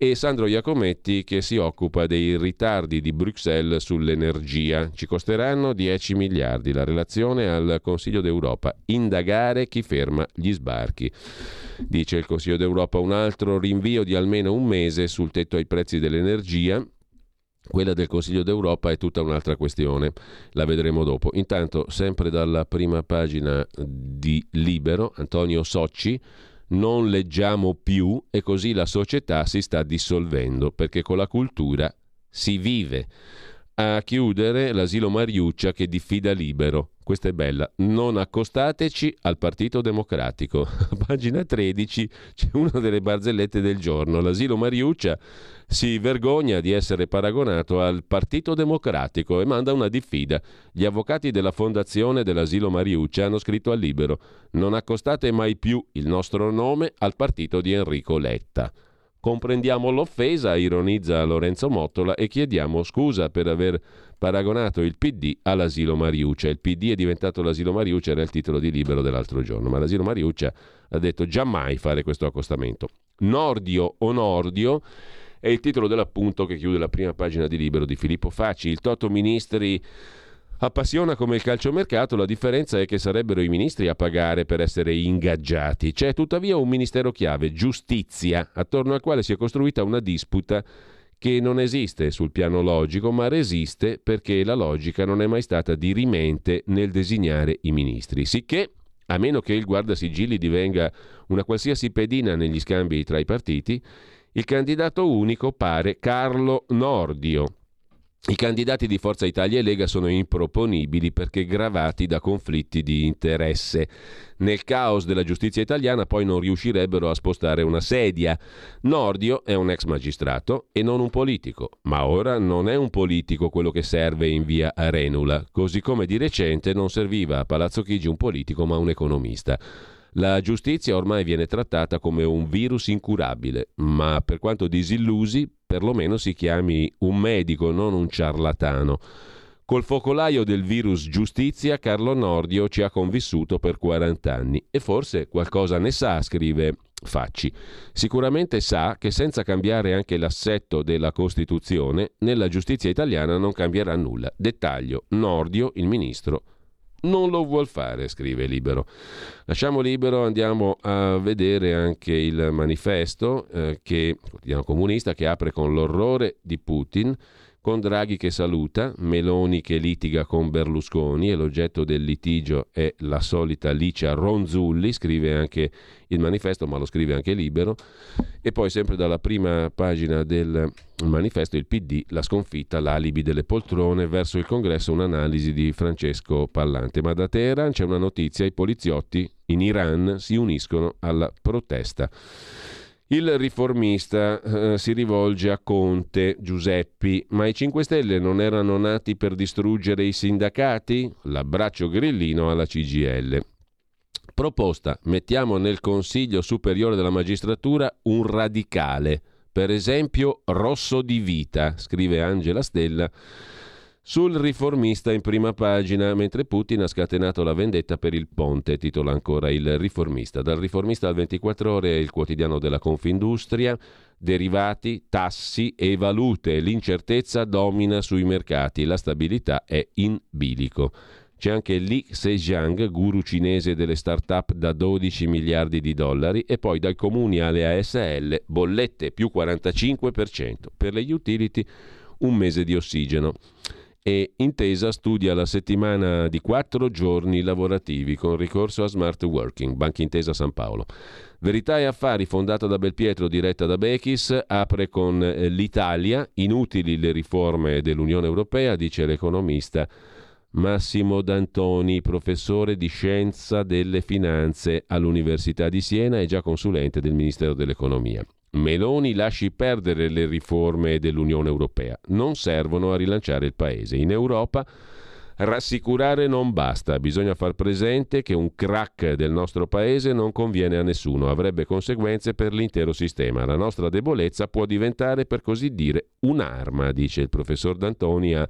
e Sandro Iacometti che si occupa dei ritardi di Bruxelles sull'energia. Ci costeranno 10 miliardi. La relazione al Consiglio d'Europa. Indagare chi ferma gli sbarchi. Dice il Consiglio d'Europa un altro rinvio di almeno un mese sul tetto ai prezzi dell'energia. Quella del Consiglio d'Europa è tutta un'altra questione, la vedremo dopo. Intanto, sempre dalla prima pagina di Libero, Antonio Socci, non leggiamo più e così la società si sta dissolvendo perché con la cultura si vive. A chiudere l'asilo Mariuccia che diffida libero. Questa è bella. Non accostateci al Partito Democratico. A pagina 13 c'è una delle barzellette del giorno. L'asilo Mariuccia si vergogna di essere paragonato al Partito Democratico e manda una diffida. Gli avvocati della fondazione dell'asilo Mariuccia hanno scritto al libero non accostate mai più il nostro nome al partito di Enrico Letta. Comprendiamo l'offesa, ironizza Lorenzo Mottola, e chiediamo scusa per aver paragonato il PD all'asilo Mariuccia. Il PD è diventato l'asilo Mariuccia, era il titolo di libero dell'altro giorno, ma l'asilo Mariuccia ha detto giammai fare questo accostamento. Nordio o Nordio è il titolo dell'appunto che chiude la prima pagina di libero di Filippo Facci. Il Toto Ministri appassiona come il calciomercato, la differenza è che sarebbero i ministri a pagare per essere ingaggiati. C'è tuttavia un ministero chiave, giustizia, attorno al quale si è costruita una disputa che non esiste sul piano logico, ma resiste perché la logica non è mai stata dirimente nel designare i ministri. Sicché, a meno che il guardasigilli divenga una qualsiasi pedina negli scambi tra i partiti, il candidato unico pare Carlo Nordio. I candidati di Forza Italia e Lega sono improponibili perché gravati da conflitti di interesse. Nel caos della giustizia italiana poi non riuscirebbero a spostare una sedia. Nordio è un ex magistrato e non un politico, ma ora non è un politico quello che serve in via Arenula, così come di recente non serviva a Palazzo Chigi un politico ma un economista. La giustizia ormai viene trattata come un virus incurabile, ma per quanto disillusi, perlomeno si chiami un medico, non un ciarlatano. Col focolaio del virus giustizia, Carlo Nordio ci ha convissuto per 40 anni e forse qualcosa ne sa, scrive Facci. Sicuramente sa che senza cambiare anche l'assetto della Costituzione, nella giustizia italiana non cambierà nulla. Dettaglio, Nordio, il ministro, non lo vuol fare, scrive Libero. Lasciamo libero, andiamo a vedere anche il manifesto, eh, che, quotidiano comunista, che apre con l'orrore di Putin con Draghi che saluta, Meloni che litiga con Berlusconi e l'oggetto del litigio è la solita Licia Ronzulli, scrive anche il manifesto, ma lo scrive anche Libero, e poi sempre dalla prima pagina del manifesto il PD, la sconfitta, l'alibi delle poltrone, verso il congresso un'analisi di Francesco Pallante, ma da Teheran c'è una notizia, i poliziotti in Iran si uniscono alla protesta. Il riformista eh, si rivolge a Conte, Giuseppi, ma i 5 Stelle non erano nati per distruggere i sindacati? L'abbraccio grillino alla CGL. Proposta, mettiamo nel Consiglio Superiore della Magistratura un radicale, per esempio Rosso di Vita, scrive Angela Stella sul riformista in prima pagina, mentre Putin ha scatenato la vendetta per il ponte, titola ancora il riformista. Dal riformista al 24 ore è il quotidiano della Confindustria, derivati, tassi e valute, l'incertezza domina sui mercati, la stabilità è in bilico. C'è anche Li Sejiang, guru cinese delle start-up da 12 miliardi di dollari e poi dal comuni alle ASL bollette più 45%. Per le utility un mese di ossigeno e Intesa studia la settimana di quattro giorni lavorativi con ricorso a smart working, Banca Intesa San Paolo. Verità e Affari, fondata da Belpietro, diretta da Bechis, apre con eh, l'Italia, inutili le riforme dell'Unione Europea, dice l'economista Massimo D'Antoni, professore di scienza delle finanze all'Università di Siena e già consulente del Ministero dell'Economia. Meloni lasci perdere le riforme dell'Unione Europea, non servono a rilanciare il Paese. In Europa rassicurare non basta, bisogna far presente che un crack del nostro Paese non conviene a nessuno, avrebbe conseguenze per l'intero sistema. La nostra debolezza può diventare, per così dire, un'arma, dice il professor D'Antoni a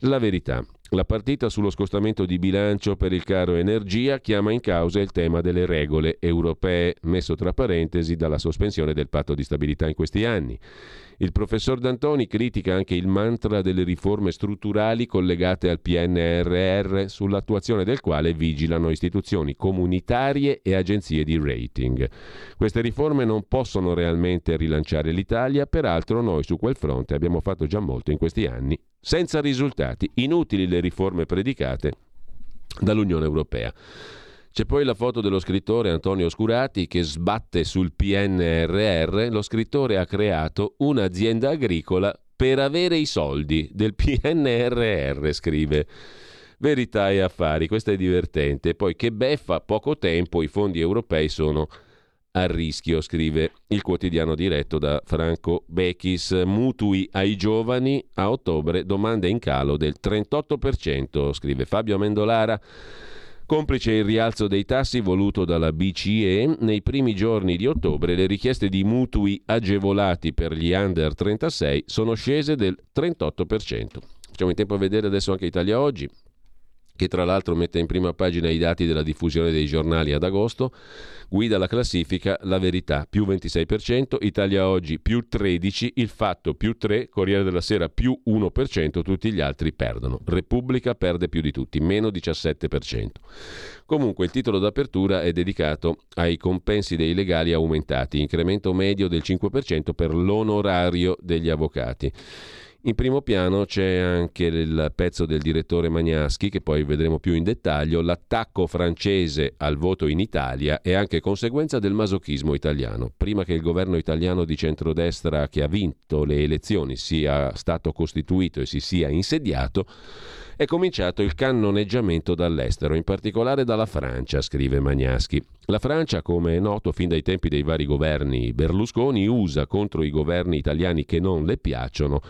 La Verità. La partita sullo scostamento di bilancio per il caro energia chiama in causa il tema delle regole europee, messo tra parentesi dalla sospensione del patto di stabilità in questi anni. Il professor D'Antoni critica anche il mantra delle riforme strutturali collegate al PNRR, sull'attuazione del quale vigilano istituzioni comunitarie e agenzie di rating. Queste riforme non possono realmente rilanciare l'Italia, peraltro noi su quel fronte abbiamo fatto già molto in questi anni senza risultati, inutili le riforme predicate dall'Unione Europea. C'è poi la foto dello scrittore Antonio Scurati che sbatte sul PNRR. Lo scrittore ha creato un'azienda agricola per avere i soldi del PNRR, scrive. Verità e affari, questo è divertente. Poi che beffa, poco tempo, i fondi europei sono a rischio, scrive il quotidiano diretto da Franco Bechis. Mutui ai giovani a ottobre, domande in calo del 38%, scrive Fabio Amendolara. Complice il rialzo dei tassi voluto dalla BCE, nei primi giorni di ottobre le richieste di mutui agevolati per gli under 36 sono scese del 38%. Facciamo in tempo a vedere adesso anche Italia Oggi che tra l'altro mette in prima pagina i dati della diffusione dei giornali ad agosto, guida la classifica La Verità più 26%, Italia Oggi più 13%, Il Fatto più 3%, Corriere della Sera più 1%, tutti gli altri perdono. Repubblica perde più di tutti, meno 17%. Comunque il titolo d'apertura è dedicato ai compensi dei legali aumentati, incremento medio del 5% per l'onorario degli avvocati. In primo piano c'è anche il pezzo del direttore Magnaschi, che poi vedremo più in dettaglio. L'attacco francese al voto in Italia è anche conseguenza del masochismo italiano. Prima che il governo italiano di centrodestra che ha vinto le elezioni sia stato costituito e si sia insediato, è cominciato il cannoneggiamento dall'estero, in particolare dalla Francia, scrive Magnaschi. La Francia, come è noto fin dai tempi dei vari governi Berlusconi, usa contro i governi italiani che non le piacciono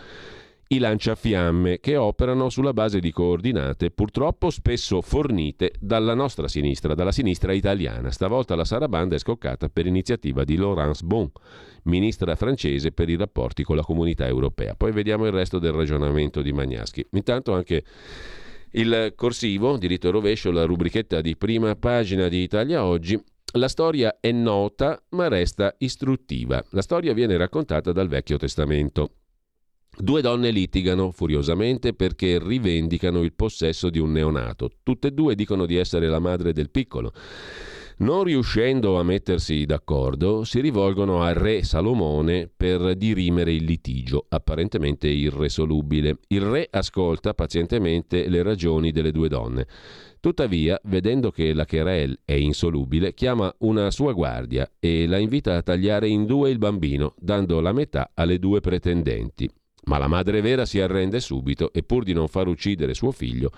i lanciafiamme che operano sulla base di coordinate purtroppo spesso fornite dalla nostra sinistra, dalla sinistra italiana. Stavolta la sarabanda è scoccata per iniziativa di Laurence Bon, ministra francese per i rapporti con la comunità europea. Poi vediamo il resto del ragionamento di Magnaschi. Intanto anche il corsivo, diritto e rovescio, la rubrichetta di prima pagina di Italia Oggi, la storia è nota ma resta istruttiva. La storia viene raccontata dal Vecchio Testamento. Due donne litigano furiosamente perché rivendicano il possesso di un neonato. Tutte e due dicono di essere la madre del piccolo. Non riuscendo a mettersi d'accordo, si rivolgono al re Salomone per dirimere il litigio, apparentemente irresolubile. Il re ascolta pazientemente le ragioni delle due donne. Tuttavia, vedendo che la querel è insolubile, chiama una sua guardia e la invita a tagliare in due il bambino, dando la metà alle due pretendenti. Ma la madre vera si arrende subito e pur di non far uccidere suo figlio,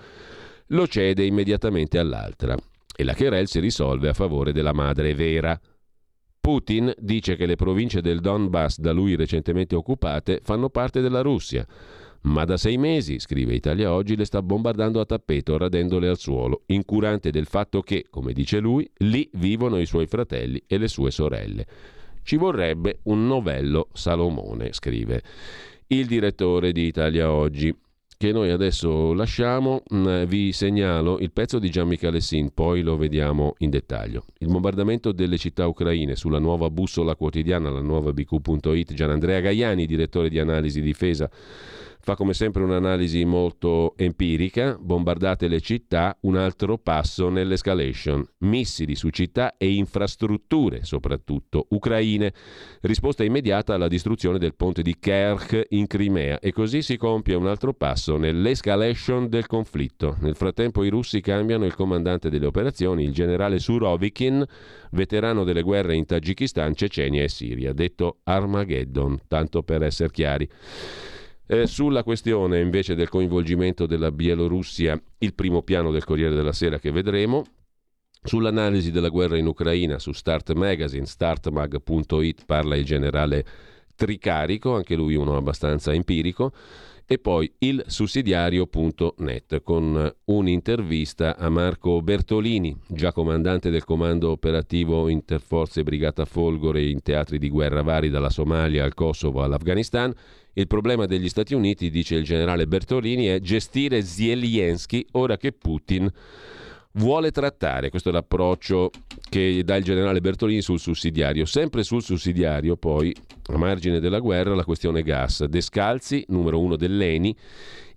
lo cede immediatamente all'altra. E la querel si risolve a favore della madre vera. Putin dice che le province del Donbass da lui recentemente occupate fanno parte della Russia, ma da sei mesi, scrive Italia Oggi, le sta bombardando a tappeto, radendole al suolo, incurante del fatto che, come dice lui, lì vivono i suoi fratelli e le sue sorelle. Ci vorrebbe un novello Salomone, scrive il direttore di Italia Oggi che noi adesso lasciamo, mm, vi segnalo il pezzo di Gian Michele Sin, poi lo vediamo in dettaglio. Il bombardamento delle città ucraine sulla nuova bussola quotidiana, la nuova bq.it, Gian Andrea Gaiani, direttore di analisi difesa, fa come sempre un'analisi molto empirica, bombardate le città, un altro passo nell'escalation, missili su città e infrastrutture, soprattutto ucraine, risposta immediata alla distruzione del ponte di Kerch in Crimea e così si compie un altro passo nell'escalation del conflitto. Nel frattempo i russi cambiano il comandante delle operazioni, il generale Surovikin, veterano delle guerre in Tagikistan, Cecenia e Siria, detto Armageddon, tanto per essere chiari. Eh, sulla questione invece del coinvolgimento della Bielorussia, il primo piano del Corriere della Sera che vedremo, sull'analisi della guerra in Ucraina su Start Magazine, startmag.it parla il generale Tricarico, anche lui uno abbastanza empirico, e poi il sussidiario.net con un'intervista a Marco Bertolini, già comandante del comando operativo Interforze Brigata Folgore in teatri di guerra vari dalla Somalia al Kosovo all'Afghanistan il problema degli Stati Uniti, dice il generale Bertolini, è gestire Zelensky ora che Putin vuole trattare. Questo è l'approccio che dà il generale Bertolini sul sussidiario. Sempre sul sussidiario, poi, a margine della guerra, la questione gas. Descalzi, numero uno dell'ENI,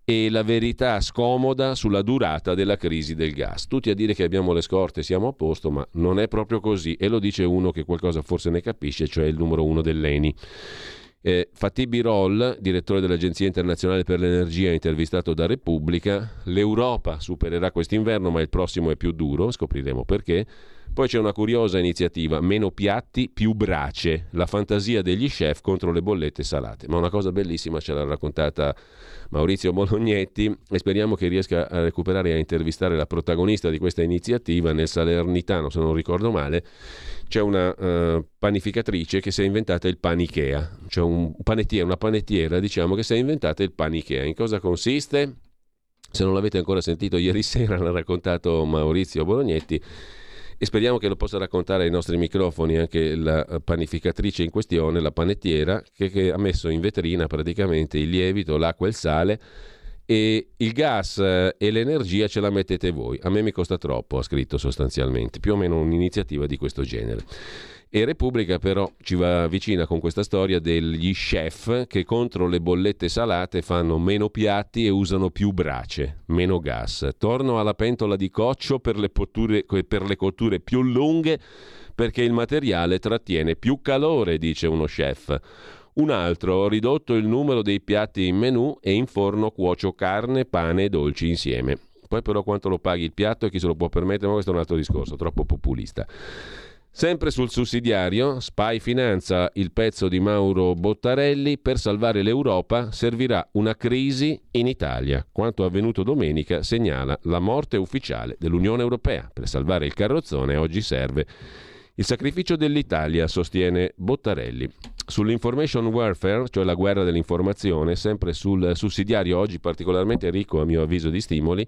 e la verità scomoda sulla durata della crisi del gas. Tutti a dire che abbiamo le scorte, siamo a posto, ma non è proprio così. E lo dice uno che qualcosa forse ne capisce, cioè il numero uno dell'ENI. Eh, Fatih Birol, direttore dell'Agenzia internazionale per l'energia, intervistato da Repubblica, l'Europa supererà quest'inverno, ma il prossimo è più duro, scopriremo perché. Poi c'è una curiosa iniziativa, meno piatti, più brace, la fantasia degli chef contro le bollette salate. Ma una cosa bellissima ce l'ha raccontata Maurizio Bolognetti e speriamo che riesca a recuperare e a intervistare la protagonista di questa iniziativa nel Salernitano, se non ricordo male. C'è una uh, panificatrice che si è inventata il panikea, cioè un panettiere, una panettiera diciamo che si è inventata il panikea. In cosa consiste? Se non l'avete ancora sentito ieri sera l'ha raccontato Maurizio Bolognetti e speriamo che lo possa raccontare ai nostri microfoni anche la panificatrice in questione, la panettiera, che, che ha messo in vetrina praticamente il lievito, l'acqua e il sale e il gas eh, e l'energia ce la mettete voi. A me mi costa troppo, ha scritto sostanzialmente, più o meno un'iniziativa di questo genere. E Repubblica però ci va vicina con questa storia degli chef che contro le bollette salate fanno meno piatti e usano più brace, meno gas. Torno alla pentola di coccio per le, potture, per le cotture più lunghe perché il materiale trattiene più calore, dice uno chef. Un altro, ho ridotto il numero dei piatti in menù e in forno cuocio carne, pane e dolci insieme. Poi però quanto lo paghi il piatto e chi se lo può permettere, ma questo è un altro discorso, troppo populista. Sempre sul sussidiario, Spy finanza il pezzo di Mauro Bottarelli, per salvare l'Europa servirà una crisi in Italia. Quanto avvenuto domenica segnala la morte ufficiale dell'Unione Europea. Per salvare il carrozzone oggi serve il sacrificio dell'Italia, sostiene Bottarelli. Sull'information warfare, cioè la guerra dell'informazione, sempre sul sussidiario oggi particolarmente ricco a mio avviso di stimoli,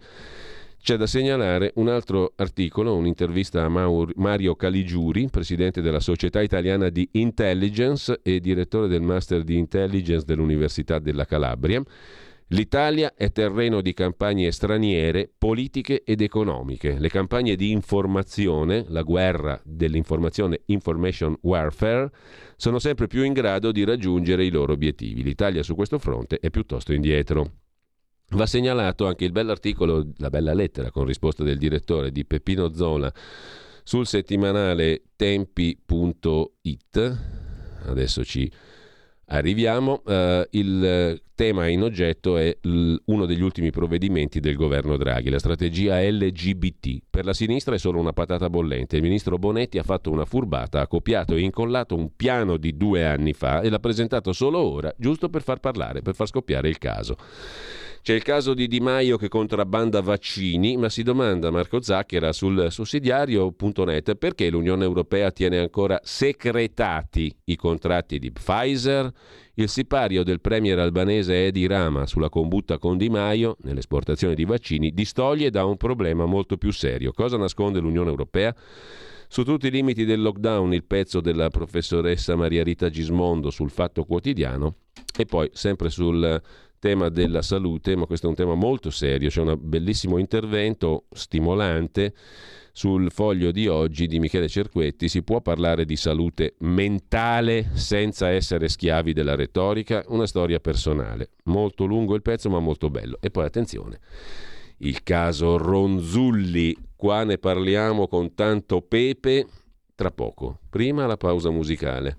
c'è da segnalare un altro articolo, un'intervista a Mario Caligiuri, presidente della Società Italiana di Intelligence e direttore del Master di Intelligence dell'Università della Calabria. L'Italia è terreno di campagne straniere, politiche ed economiche. Le campagne di informazione, la guerra dell'informazione, information warfare, sono sempre più in grado di raggiungere i loro obiettivi. L'Italia su questo fronte è piuttosto indietro. Va segnalato anche il bell'articolo, la bella lettera con risposta del direttore di Peppino Zola sul settimanale tempi.it. Adesso ci arriviamo. Uh, il tema in oggetto è l- uno degli ultimi provvedimenti del governo Draghi, la strategia LGBT. Per la sinistra è solo una patata bollente. Il ministro Bonetti ha fatto una furbata, ha copiato e incollato un piano di due anni fa e l'ha presentato solo ora, giusto per far parlare, per far scoppiare il caso. C'è il caso di Di Maio che contrabbanda vaccini, ma si domanda Marco Zacchera sul sussidiario.net perché l'Unione Europea tiene ancora secretati i contratti di Pfizer? Il sipario del premier albanese Edi Rama sulla combutta con Di Maio nell'esportazione di vaccini distoglie da un problema molto più serio. Cosa nasconde l'Unione Europea? Su tutti i limiti del lockdown, il pezzo della professoressa Maria Rita Gismondo sul Fatto Quotidiano e poi sempre sul tema della salute, ma questo è un tema molto serio, c'è un bellissimo intervento stimolante sul foglio di oggi di Michele Cerquetti si può parlare di salute mentale senza essere schiavi della retorica, una storia personale. Molto lungo il pezzo ma molto bello. E poi attenzione, il caso Ronzulli, qua ne parliamo con tanto pepe tra poco. Prima la pausa musicale.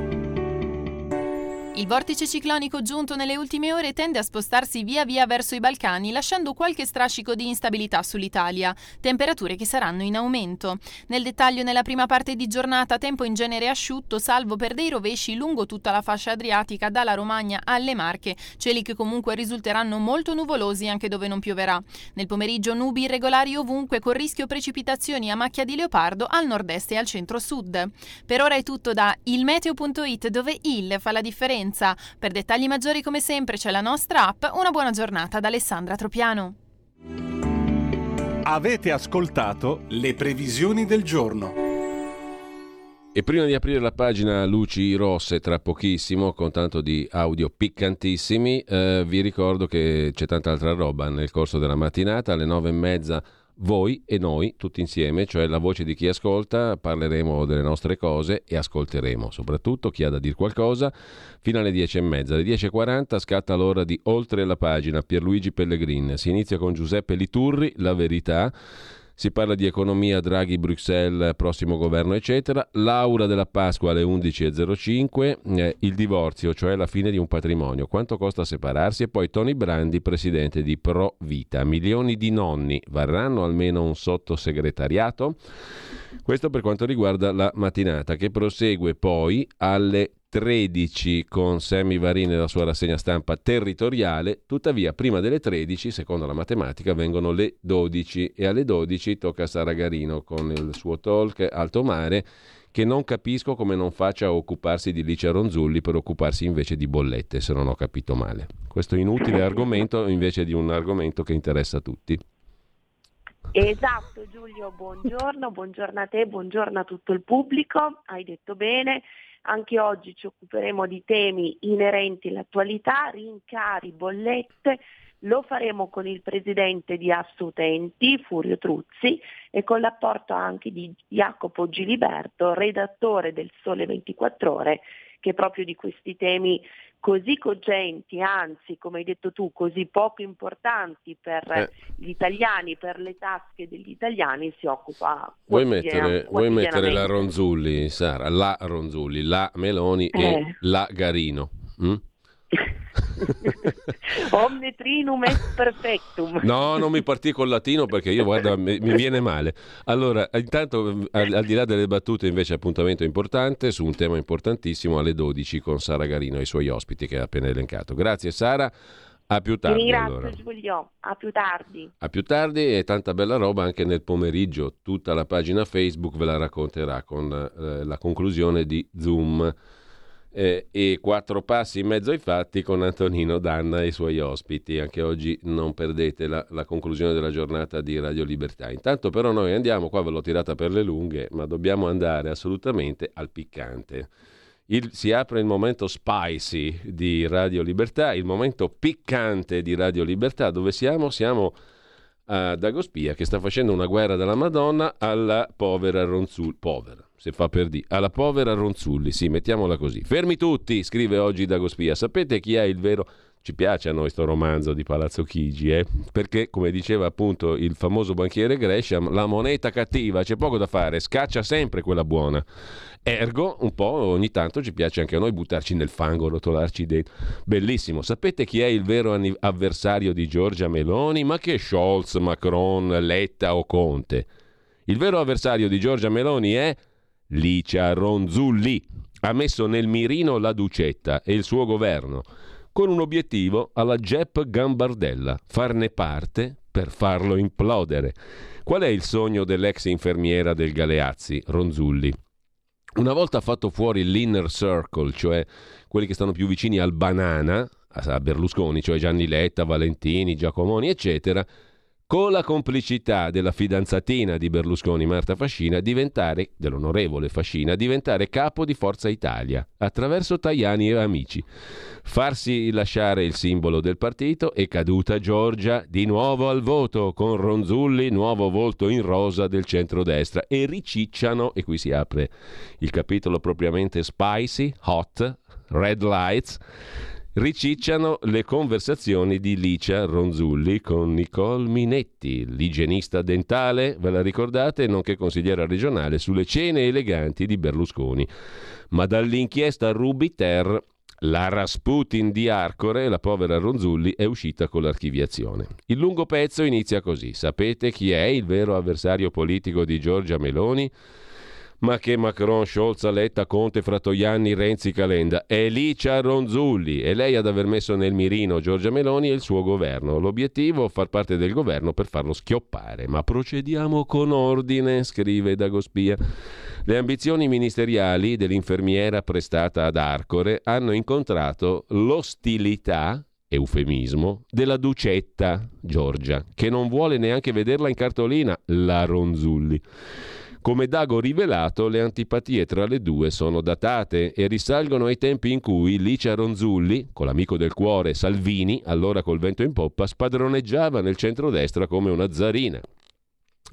Il vortice ciclonico giunto nelle ultime ore tende a spostarsi via via verso i Balcani, lasciando qualche strascico di instabilità sull'Italia, temperature che saranno in aumento. Nel dettaglio, nella prima parte di giornata, tempo in genere asciutto, salvo per dei rovesci lungo tutta la fascia adriatica, dalla Romagna alle Marche, cieli che comunque risulteranno molto nuvolosi anche dove non pioverà. Nel pomeriggio nubi irregolari ovunque, con rischio precipitazioni a macchia di leopardo al nord-est e al centro-sud. Per ora è tutto da ilmeteo.it, dove il fa la differenza differenza. Per dettagli maggiori come sempre c'è la nostra app. Una buona giornata da Alessandra Tropiano. Avete ascoltato le previsioni del giorno. E prima di aprire la pagina Luci Rosse tra pochissimo, con tanto di audio piccantissimi, eh, vi ricordo che c'è tanta altra roba nel corso della mattinata, alle nove e mezza voi e noi tutti insieme, cioè la voce di chi ascolta, parleremo delle nostre cose e ascolteremo soprattutto chi ha da dire qualcosa fino alle 10 e mezza. Alle 10.40 scatta l'ora di Oltre la pagina Pierluigi Pellegrin. Si inizia con Giuseppe Liturri, La verità si parla di economia, Draghi, Bruxelles, prossimo governo, eccetera. Laura della Pasqua alle 11.05, eh, il divorzio, cioè la fine di un patrimonio, quanto costa separarsi? E poi Tony Brandi, presidente di Pro Vita. Milioni di nonni, varranno almeno un sottosegretariato? Questo per quanto riguarda la mattinata, che prosegue poi alle 13 con Sammy Varini e la sua rassegna stampa territoriale, tuttavia prima delle 13, secondo la matematica, vengono le 12 e alle 12 tocca a Sara Garino con il suo talk Alto Mare che non capisco come non faccia a occuparsi di Licia Ronzulli per occuparsi invece di bollette, se non ho capito male. Questo inutile argomento invece di un argomento che interessa tutti. Esatto Giulio, buongiorno, buongiorno a te, buongiorno a tutto il pubblico, hai detto bene, anche oggi ci occuperemo di temi inerenti all'attualità, rincari, bollette, lo faremo con il presidente di Assutenti, Furio Truzzi, e con l'apporto anche di Jacopo Giliberto, redattore del Sole 24 Ore, che proprio di questi temi così cogenti, anzi, come hai detto tu, così poco importanti per eh. gli italiani, per le tasche degli italiani, si occupa. Vuoi mettere, vuoi mettere la Ronzulli, Sara? La Ronzulli, la Meloni eh. e la Garino. Mm? Omnitrinum est perfectum. No, non mi partì col latino perché io, guarda, mi, mi viene male. Allora, intanto, al, al, di là delle battute, invece, appuntamento importante su un tema importantissimo alle 12 con Sara Garino e i suoi ospiti che ha appena elencato. Grazie, Sara. A più tardi. Ti ringrazio allora. Giulio, a più tardi. A più tardi e tanta bella roba anche nel pomeriggio. Tutta la pagina Facebook ve la racconterà con eh, la conclusione di Zoom eh, e quattro passi in mezzo ai fatti con Antonino Danna e i suoi ospiti. Anche oggi non perdete la, la, conclusione della giornata di Radio Libertà. Intanto però noi andiamo, qua ve l'ho tirata per le lunghe, ma dobbiamo andare assolutamente al piccante. Il, si apre il momento spicy di Radio Libertà, il momento piccante di Radio Libertà. Dove siamo? Siamo a Dagospia che sta facendo una guerra della Madonna alla povera Ronzulli. Povera se fa per di. Alla povera Ronzulli, sì, mettiamola così. Fermi tutti, scrive oggi Dagospia. Sapete chi è il vero Ci piace a noi questo romanzo di Palazzo Chigi, eh? perché come diceva appunto il famoso banchiere Gresham, la moneta cattiva c'è poco da fare, scaccia sempre quella buona. Ergo, un po' ogni tanto ci piace anche a noi buttarci nel fango, rotolarci dentro. Bellissimo. Sapete chi è il vero avversario di Giorgia Meloni? Ma che Scholz, Macron, Letta o Conte? Il vero avversario di Giorgia Meloni è Licia Ronzulli. Ha messo nel mirino la Ducetta e il suo governo con un obiettivo alla Jep Gambardella, farne parte per farlo implodere. Qual è il sogno dell'ex infermiera del Galeazzi, Ronzulli? Una volta fatto fuori l'inner circle, cioè quelli che stanno più vicini al banana, a Berlusconi, cioè Gianni Letta, Valentini, Giacomoni, eccetera, con la complicità della fidanzatina di Berlusconi, Marta Fascina, diventare, dell'onorevole Fascina, diventare capo di Forza Italia, attraverso Tajani e amici. Farsi lasciare il simbolo del partito e caduta Giorgia di nuovo al voto, con Ronzulli, nuovo volto in rosa del centrodestra, e ricicciano, e qui si apre il capitolo propriamente spicy, hot, red lights, ricicciano le conversazioni di Licia Ronzulli con Nicole Minetti, l'igienista dentale, ve la ricordate, nonché consigliera regionale sulle cene eleganti di Berlusconi. Ma dall'inchiesta Rubiter la Rasputin di Arcore, la povera Ronzulli, è uscita con l'archiviazione. Il lungo pezzo inizia così. Sapete chi è il vero avversario politico di Giorgia Meloni? Ma che Macron, Scholz, Letta, Conte, Frattoianni, Renzi, Calenda. È Licia Ronzulli e lei ad aver messo nel mirino Giorgia Meloni e il suo governo. L'obiettivo far parte del governo per farlo schioppare. Ma procediamo con ordine, scrive Dagospia. Le ambizioni ministeriali dell'infermiera prestata ad Arcore hanno incontrato l'ostilità eufemismo, della Ducetta Giorgia, che non vuole neanche vederla in cartolina, la Ronzulli. Come Dago rivelato, le antipatie tra le due sono datate e risalgono ai tempi in cui Licia Ronzulli, con l'amico del cuore Salvini, allora col vento in poppa, spadroneggiava nel centrodestra come una zarina.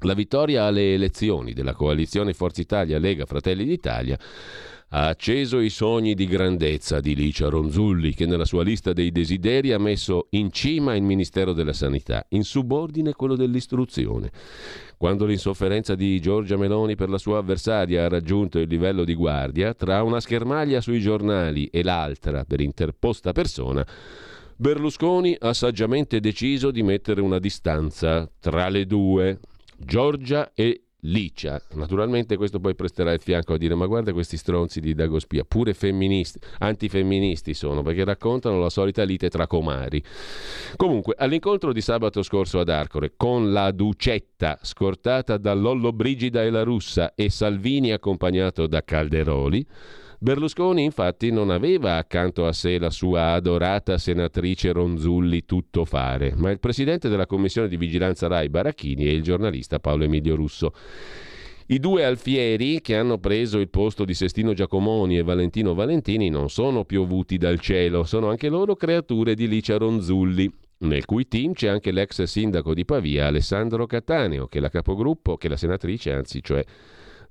La vittoria alle elezioni della coalizione Forza Italia Lega Fratelli d'Italia ha acceso i sogni di grandezza di Licia Ronzulli, che nella sua lista dei desideri ha messo in cima il Ministero della Sanità, in subordine quello dell'istruzione. Quando l'insofferenza di Giorgia Meloni per la sua avversaria ha raggiunto il livello di guardia, tra una schermaglia sui giornali e l'altra per interposta persona, Berlusconi ha saggiamente deciso di mettere una distanza tra le due, Giorgia e Licia. Naturalmente questo poi presterà il fianco a dire ma guarda questi stronzi di Dagospia, pure femministi, antifemministi sono perché raccontano la solita lite tra comari. Comunque, all'incontro di sabato scorso ad Arcore con la Ducetta scortata da Lollo Brigida e la Russa e Salvini accompagnato da Calderoli, Berlusconi infatti non aveva accanto a sé la sua adorata senatrice Ronzulli tuttofare, ma il presidente della commissione di vigilanza Rai Baracchini e il giornalista Paolo Emilio Russo. I due alfieri che hanno preso il posto di Sestino Giacomoni e Valentino Valentini non sono piovuti dal cielo, sono anche loro creature di Licia Ronzulli, nel cui team c'è anche l'ex sindaco di Pavia Alessandro Cattaneo, che la capogruppo, che la senatrice, anzi, cioè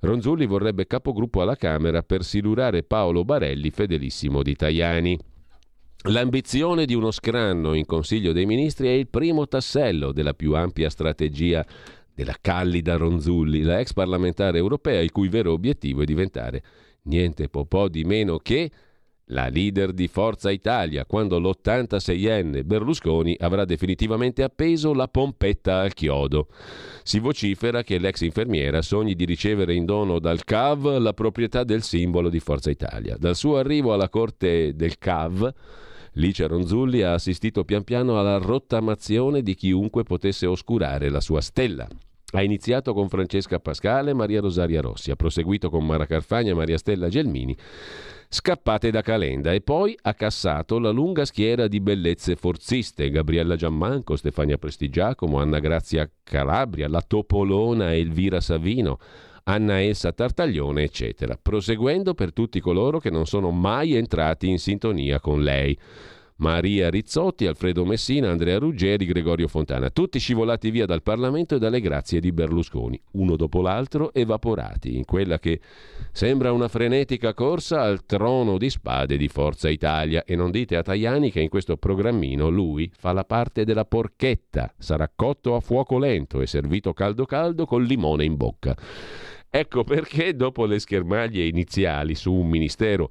Ronzulli vorrebbe capogruppo alla Camera per silurare Paolo Barelli, fedelissimo di Tajani. L'ambizione di uno scranno in Consiglio dei Ministri è il primo tassello della più ampia strategia della callida Ronzulli, la ex parlamentare europea il cui vero obiettivo è diventare niente po' di meno che la leader di Forza Italia, quando l'86enne Berlusconi avrà definitivamente appeso la pompetta al chiodo. Si vocifera che l'ex infermiera sogni di ricevere in dono dal CAV la proprietà del simbolo di Forza Italia. Dal suo arrivo alla corte del CAV, Licia Ronzulli ha assistito pian piano alla rottamazione di chiunque potesse oscurare la sua stella. Ha iniziato con Francesca Pascale e Maria Rosaria Rossi, ha proseguito con Mara Carfagna e Maria Stella Gelmini scappate da Calenda. E poi ha cassato la lunga schiera di bellezze forziste, Gabriella Giammanco, Stefania Prestigiacomo, Anna Grazia Calabria, la Topolona Elvira Savino, Anna Elsa Tartaglione, eccetera, proseguendo per tutti coloro che non sono mai entrati in sintonia con lei. Maria Rizzotti, Alfredo Messina, Andrea Ruggeri, Gregorio Fontana, tutti scivolati via dal Parlamento e dalle grazie di Berlusconi, uno dopo l'altro evaporati in quella che sembra una frenetica corsa al trono di spade di Forza Italia. E non dite a Tajani che in questo programmino lui fa la parte della porchetta, sarà cotto a fuoco lento e servito caldo caldo col limone in bocca. Ecco perché dopo le schermaglie iniziali su un ministero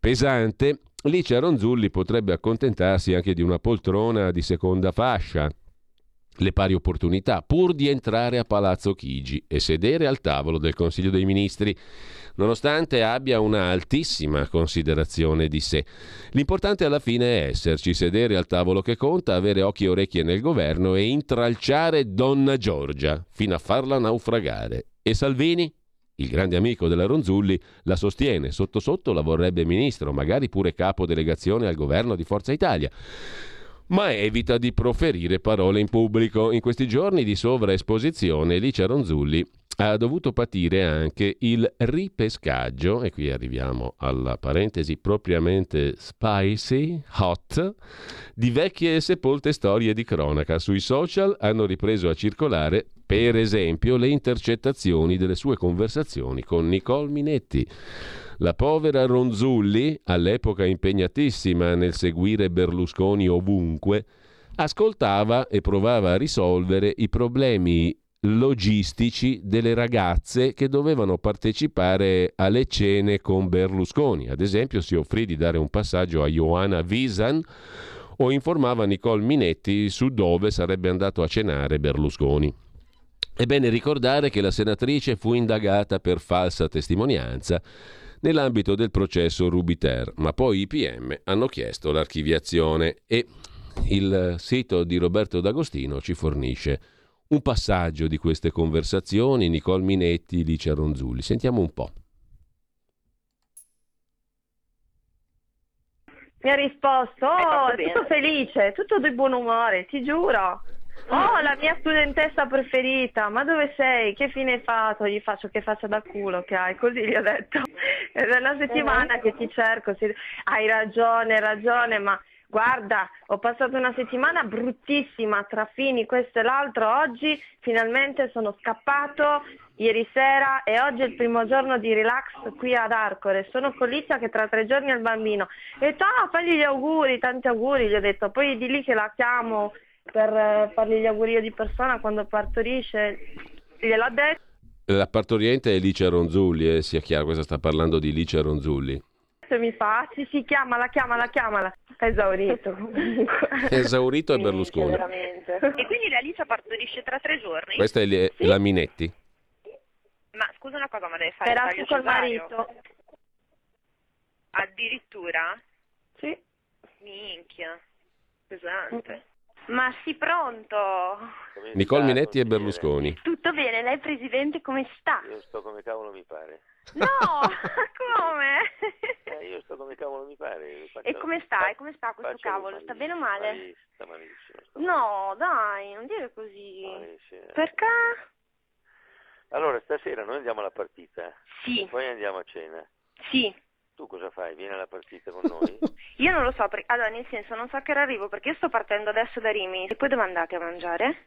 pesante, Licia Ronzulli potrebbe accontentarsi anche di una poltrona di seconda fascia, le pari opportunità, pur di entrare a Palazzo Chigi e sedere al tavolo del Consiglio dei Ministri, nonostante abbia una altissima considerazione di sé. L'importante alla fine è esserci, sedere al tavolo che conta, avere occhi e orecchie nel governo e intralciare Donna Giorgia fino a farla naufragare. E Salvini? Il grande amico della Ronzulli la sostiene, sotto sotto la vorrebbe ministro, magari pure capo delegazione al governo di Forza Italia. Ma evita di proferire parole in pubblico. In questi giorni di sovraesposizione, Licia Ronzulli ha dovuto patire anche il ripescaggio, e qui arriviamo alla parentesi propriamente spicy, hot, di vecchie e sepolte storie di cronaca. Sui social hanno ripreso a circolare, per esempio, le intercettazioni delle sue conversazioni con Nicole Minetti. La povera Ronzulli, all'epoca impegnatissima nel seguire Berlusconi ovunque, ascoltava e provava a risolvere i problemi logistici delle ragazze che dovevano partecipare alle cene con Berlusconi. Ad esempio si offrì di dare un passaggio a Johanna Visan o informava Nicole Minetti su dove sarebbe andato a cenare Berlusconi. È bene ricordare che la senatrice fu indagata per falsa testimonianza nell'ambito del processo Rubiter, ma poi i PM hanno chiesto l'archiviazione e il sito di Roberto D'Agostino ci fornisce un passaggio di queste conversazioni, Nicole Minetti, Licia Ronzulli. Sentiamo un po'. Mi ha risposto, oh, tutto felice, tutto di buon umore, ti giuro. Oh, la mia studentessa preferita, ma dove sei? Che fine hai fatto? Gli faccio che faccia da culo che hai, così gli ho detto. È una settimana che ti cerco, hai ragione, ragione, ma Guarda, ho passato una settimana bruttissima tra fini, questo e l'altro. Oggi finalmente sono scappato ieri sera e oggi è il primo giorno di relax qui ad Arcore. Sono con Lizia che tra tre giorni ha il bambino. E ah, fagli gli auguri, tanti auguri, gli ho detto. Poi di lì che la chiamo per eh, fargli gli auguri di persona quando partorisce, gliel'ho detto. La partoriente è Licia Ronzulli, eh, sia chiaro, questa sta parlando di Licia Ronzulli mi fa, sì sì, chiamala, chiamala, chiamala. È esaurito comunque. È esaurito e Berlusconi. Veramente. E quindi la Licia partorisce tra tre giorni? Questa è le, sì. la Minetti. Ma scusa una cosa, ma deve fare Era il col marito. Addirittura? Sì. Minchia, pesante. Ma sì, pronto. Nicole Minetti e Berlusconi. Tutto bene, lei presidente come sta? Io sto come cavolo mi pare. No, come? Eh, io sto come cavolo mi pare. E come sta? E come sta questo cavolo? Sta bene o male? Malissimo, sta malissimo. Sta no, dai, non dire così. Malissimo. Perché? Allora, stasera noi andiamo alla partita. Sì. Poi andiamo a cena. Sì. Tu cosa fai? Vieni alla partita con noi? io non lo so, perché, allora nel senso non so che ora arrivo perché io sto partendo adesso da Rimini e poi dove andate a mangiare?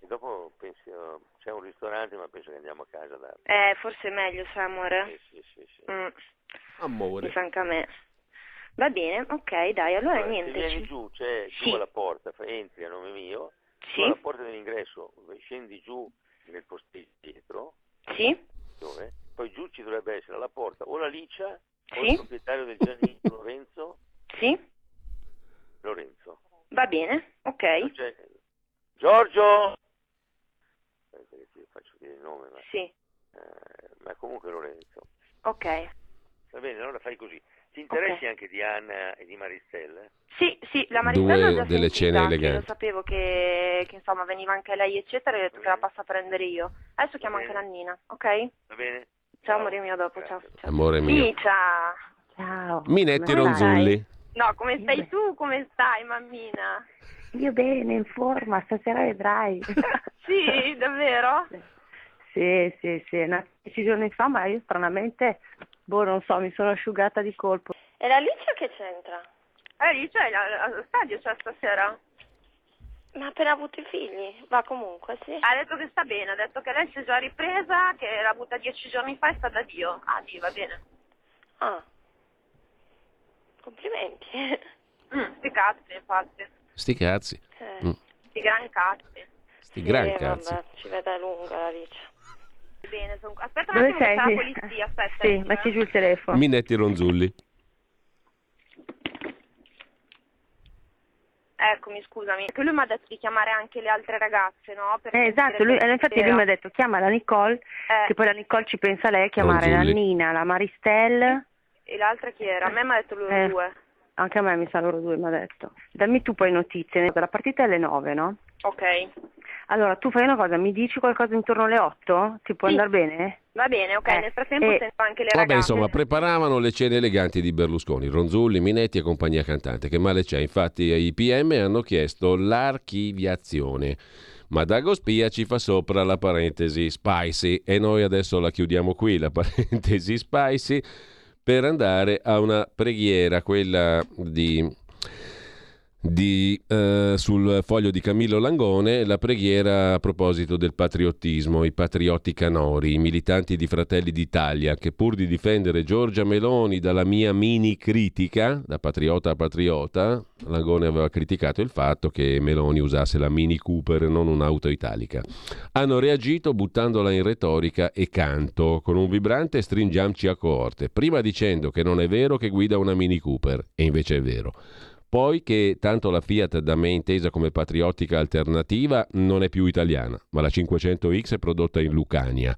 E dopo penso, c'è un ristorante ma penso che andiamo a casa da... Eh, forse è meglio, sai amore? Sì, sì, sì. sì. Mm. Amore. Mi anche a me. Va bene, ok, dai, allora, allora niente. Se vieni giù, c'è sì. giù alla porta, entri a nome mio, sì. alla porta dell'ingresso, scendi giù nel postiglio dietro. Sì. Dove? Poi giù ci dovrebbe essere alla porta o la Licia sì. o il proprietario del giardino Lorenzo. Sì. Lorenzo. Va bene, ok. Giorgio! Faccio dire il nome, ma... Sì. Eh, ma comunque Lorenzo. Ok. Va bene, allora fai così. Ti interessi okay. anche di Anna e di Maristella? Sì, sì, la Maristella Due delle cene eleganti. Lo sapevo che, che, insomma veniva anche lei, eccetera, e ho detto che la passa a prendere io. Adesso chiamo anche Nannina, ok? Va bene. Ciao, amore mio, dopo, ciao, ciao. Amore mio. Sì, ciao. Ciao. Minetti come Ronzulli. No, come stai tu? Come stai, mammina? Io bene, in forma, stasera vedrai. sì, davvero? Sì, sì, sì, una decisione fa, ma io stranamente, boh, non so, mi sono asciugata di colpo. E la Licia che c'entra? Eh, lì c'è, al al stadio c'è stasera. Ma ha appena avuto i figli, va comunque, sì. Ha detto che sta bene, ha detto che lei si è già ripresa, che l'ha avuta dieci giorni fa e sta da Dio. Ah, sì, va bene. Ah. Complimenti. Mm, sti cazzi, infatti. Sti cazzi. Eh. Mm. Sti gran cazzi. Sti gran Sì, cazzi. Vabbè, ci vede lunga la Riccia. Bene, son... aspetta un Dove attimo sei? c'è la Sì. polizia, aspetta. Sì, eh. metti giù il telefono. Minetti Ronzulli. Eccomi, scusami. Che lui mi ha detto di chiamare anche le altre ragazze, no? Per Eh, esatto, lui, eh, infatti lui mi ha detto chiama la Nicole, Eh. che poi la Nicole ci pensa lei a chiamare la Ronzulli. Nina, la Maristel, E l'altra chi era? A me mi ha detto loro Eh. due. anche a me mi sa loro due mi ha detto. Dammi tu poi notizie, la partita è alle 9, no? Ok. Allora tu fai una cosa, mi dici qualcosa intorno alle 8? Ti può Sì. andare bene? Va bene, ok. Eh, Nel frattempo e- sento anche le Vabbè, ragazze. insomma, preparavano le cene eleganti di Berlusconi, Ronzulli, Minetti e compagnia cantante. Che male c'è? Infatti i PM hanno chiesto l'archiviazione. Ma Dagospia ci fa sopra la parentesi spicy e noi adesso la chiudiamo qui, la parentesi spicy, per andare a una preghiera, quella di di, eh, sul foglio di Camillo Langone la preghiera a proposito del patriottismo, i patriotti canori, i militanti di Fratelli d'Italia che pur di difendere Giorgia Meloni dalla mia mini critica, da patriota a patriota, Langone aveva criticato il fatto che Meloni usasse la Mini Cooper e non un'auto italica. Hanno reagito buttandola in retorica e canto con un vibrante stringiamci a coorte, prima dicendo che non è vero che guida una Mini Cooper, e invece è vero. Poi che tanto la Fiat da me intesa come patriottica alternativa non è più italiana, ma la 500X è prodotta in Lucania.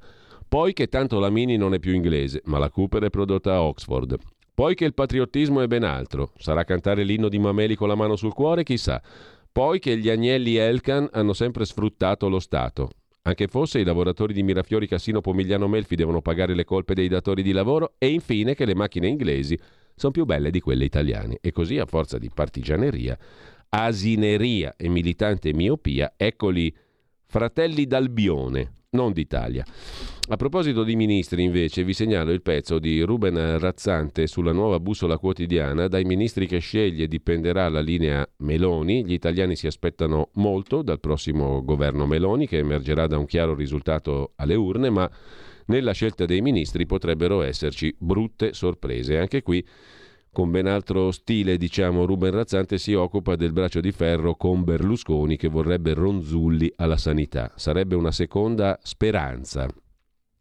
Poi che tanto la Mini non è più inglese, ma la Cooper è prodotta a Oxford. Poi che il patriottismo è ben altro. Sarà cantare l'inno di Mameli con la mano sul cuore, chissà. Poi che gli agnelli Elkan hanno sempre sfruttato lo Stato. Anche fosse i lavoratori di Mirafiori, Cassino, Pomigliano Melfi devono pagare le colpe dei datori di lavoro e infine che le macchine inglesi sono più belle di quelle italiane. E così a forza di partigianeria, asineria e militante miopia, eccoli fratelli d'Albione, non d'Italia. A proposito di ministri, invece, vi segnalo il pezzo di Ruben Razzante sulla nuova bussola quotidiana. Dai ministri che sceglie dipenderà la linea Meloni. Gli italiani si aspettano molto dal prossimo governo Meloni, che emergerà da un chiaro risultato alle urne, ma nella scelta dei ministri potrebbero esserci brutte sorprese. Anche qui con ben altro stile, diciamo, Ruben Razzante si occupa del braccio di ferro con Berlusconi che vorrebbe Ronzulli alla sanità. Sarebbe una seconda speranza,